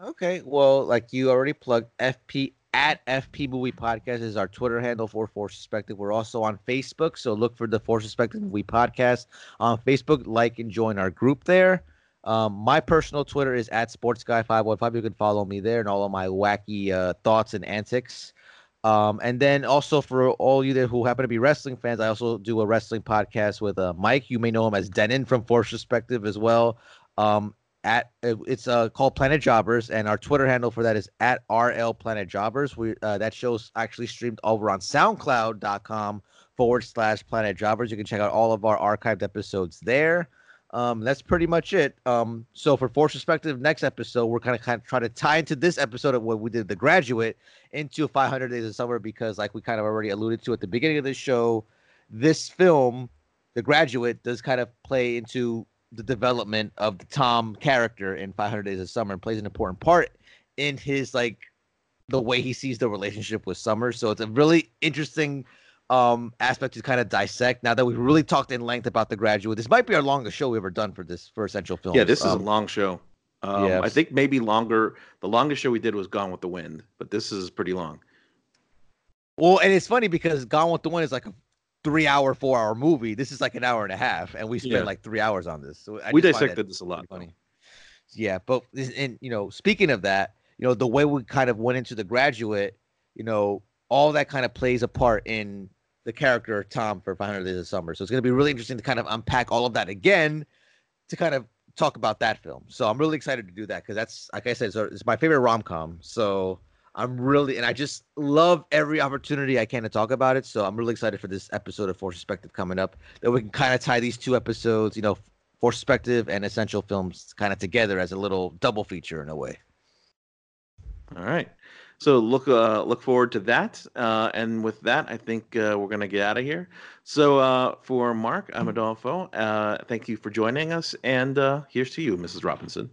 Okay, well, like you already plugged, FP at FP Movie Podcast is our Twitter handle for Force Perspective. We're also on Facebook, so look for the Force Perspective Movie Podcast on Facebook. Like and join our group there. Um, my personal Twitter is at Sports Guy five one five. You can follow me there and all of my wacky uh, thoughts and antics. Um, and then also for all you there who happen to be wrestling fans, I also do a wrestling podcast with uh, Mike. You may know him as Denon from Force Perspective as well. Um, at it's uh, called Planet Jobbers, and our Twitter handle for that is at RL Planet Jobbers. We uh, that show's actually streamed over on SoundCloud.com forward slash Planet Jobbers. You can check out all of our archived episodes there. Um, that's pretty much it. Um, so for Force Perspective, next episode, we're kind of kind of trying to tie into this episode of what we did, The Graduate, into 500 Days of Summer because, like we kind of already alluded to at the beginning of the show, this film, The Graduate, does kind of play into the development of the Tom character in 500 Days of Summer and plays an important part in his like the way he sees the relationship with Summer. So it's a really interesting um aspect to kind of dissect now that we've really talked in length about the graduate this might be our longest show we've ever done for this for essential films Yeah, this is um, a long show. Um, yeah. I think maybe longer. The longest show we did was Gone with the Wind, but this is pretty long. well and it's funny because gone with the wind is like a three hour four hour movie this is like an hour and a half and we spent Yeah. like three hours on this so I we dissected this a lot. funny yeah but and you know speaking of that you know the way we kind of went into the graduate you know all that kind of plays a part in the character tom for 500 days of summer. So it's going to be really interesting to kind of unpack all of that again to kind of talk about that film. So i'm really excited to do that because that's like i said it's, my favorite rom-com. So i'm really and i just love every opportunity i can to talk about it. So i'm really excited for this episode of force perspective coming up that we can kind of tie these two episodes you know force perspective and essential films kind of together as a little double feature in a way. All right. So look uh, look forward to that. Uh, and with that, I think uh, we're gonna get out of here. So uh, for Mark, I'm Adolfo. Uh, thank you for joining us, and uh, here's to you, Mrs. Robinson.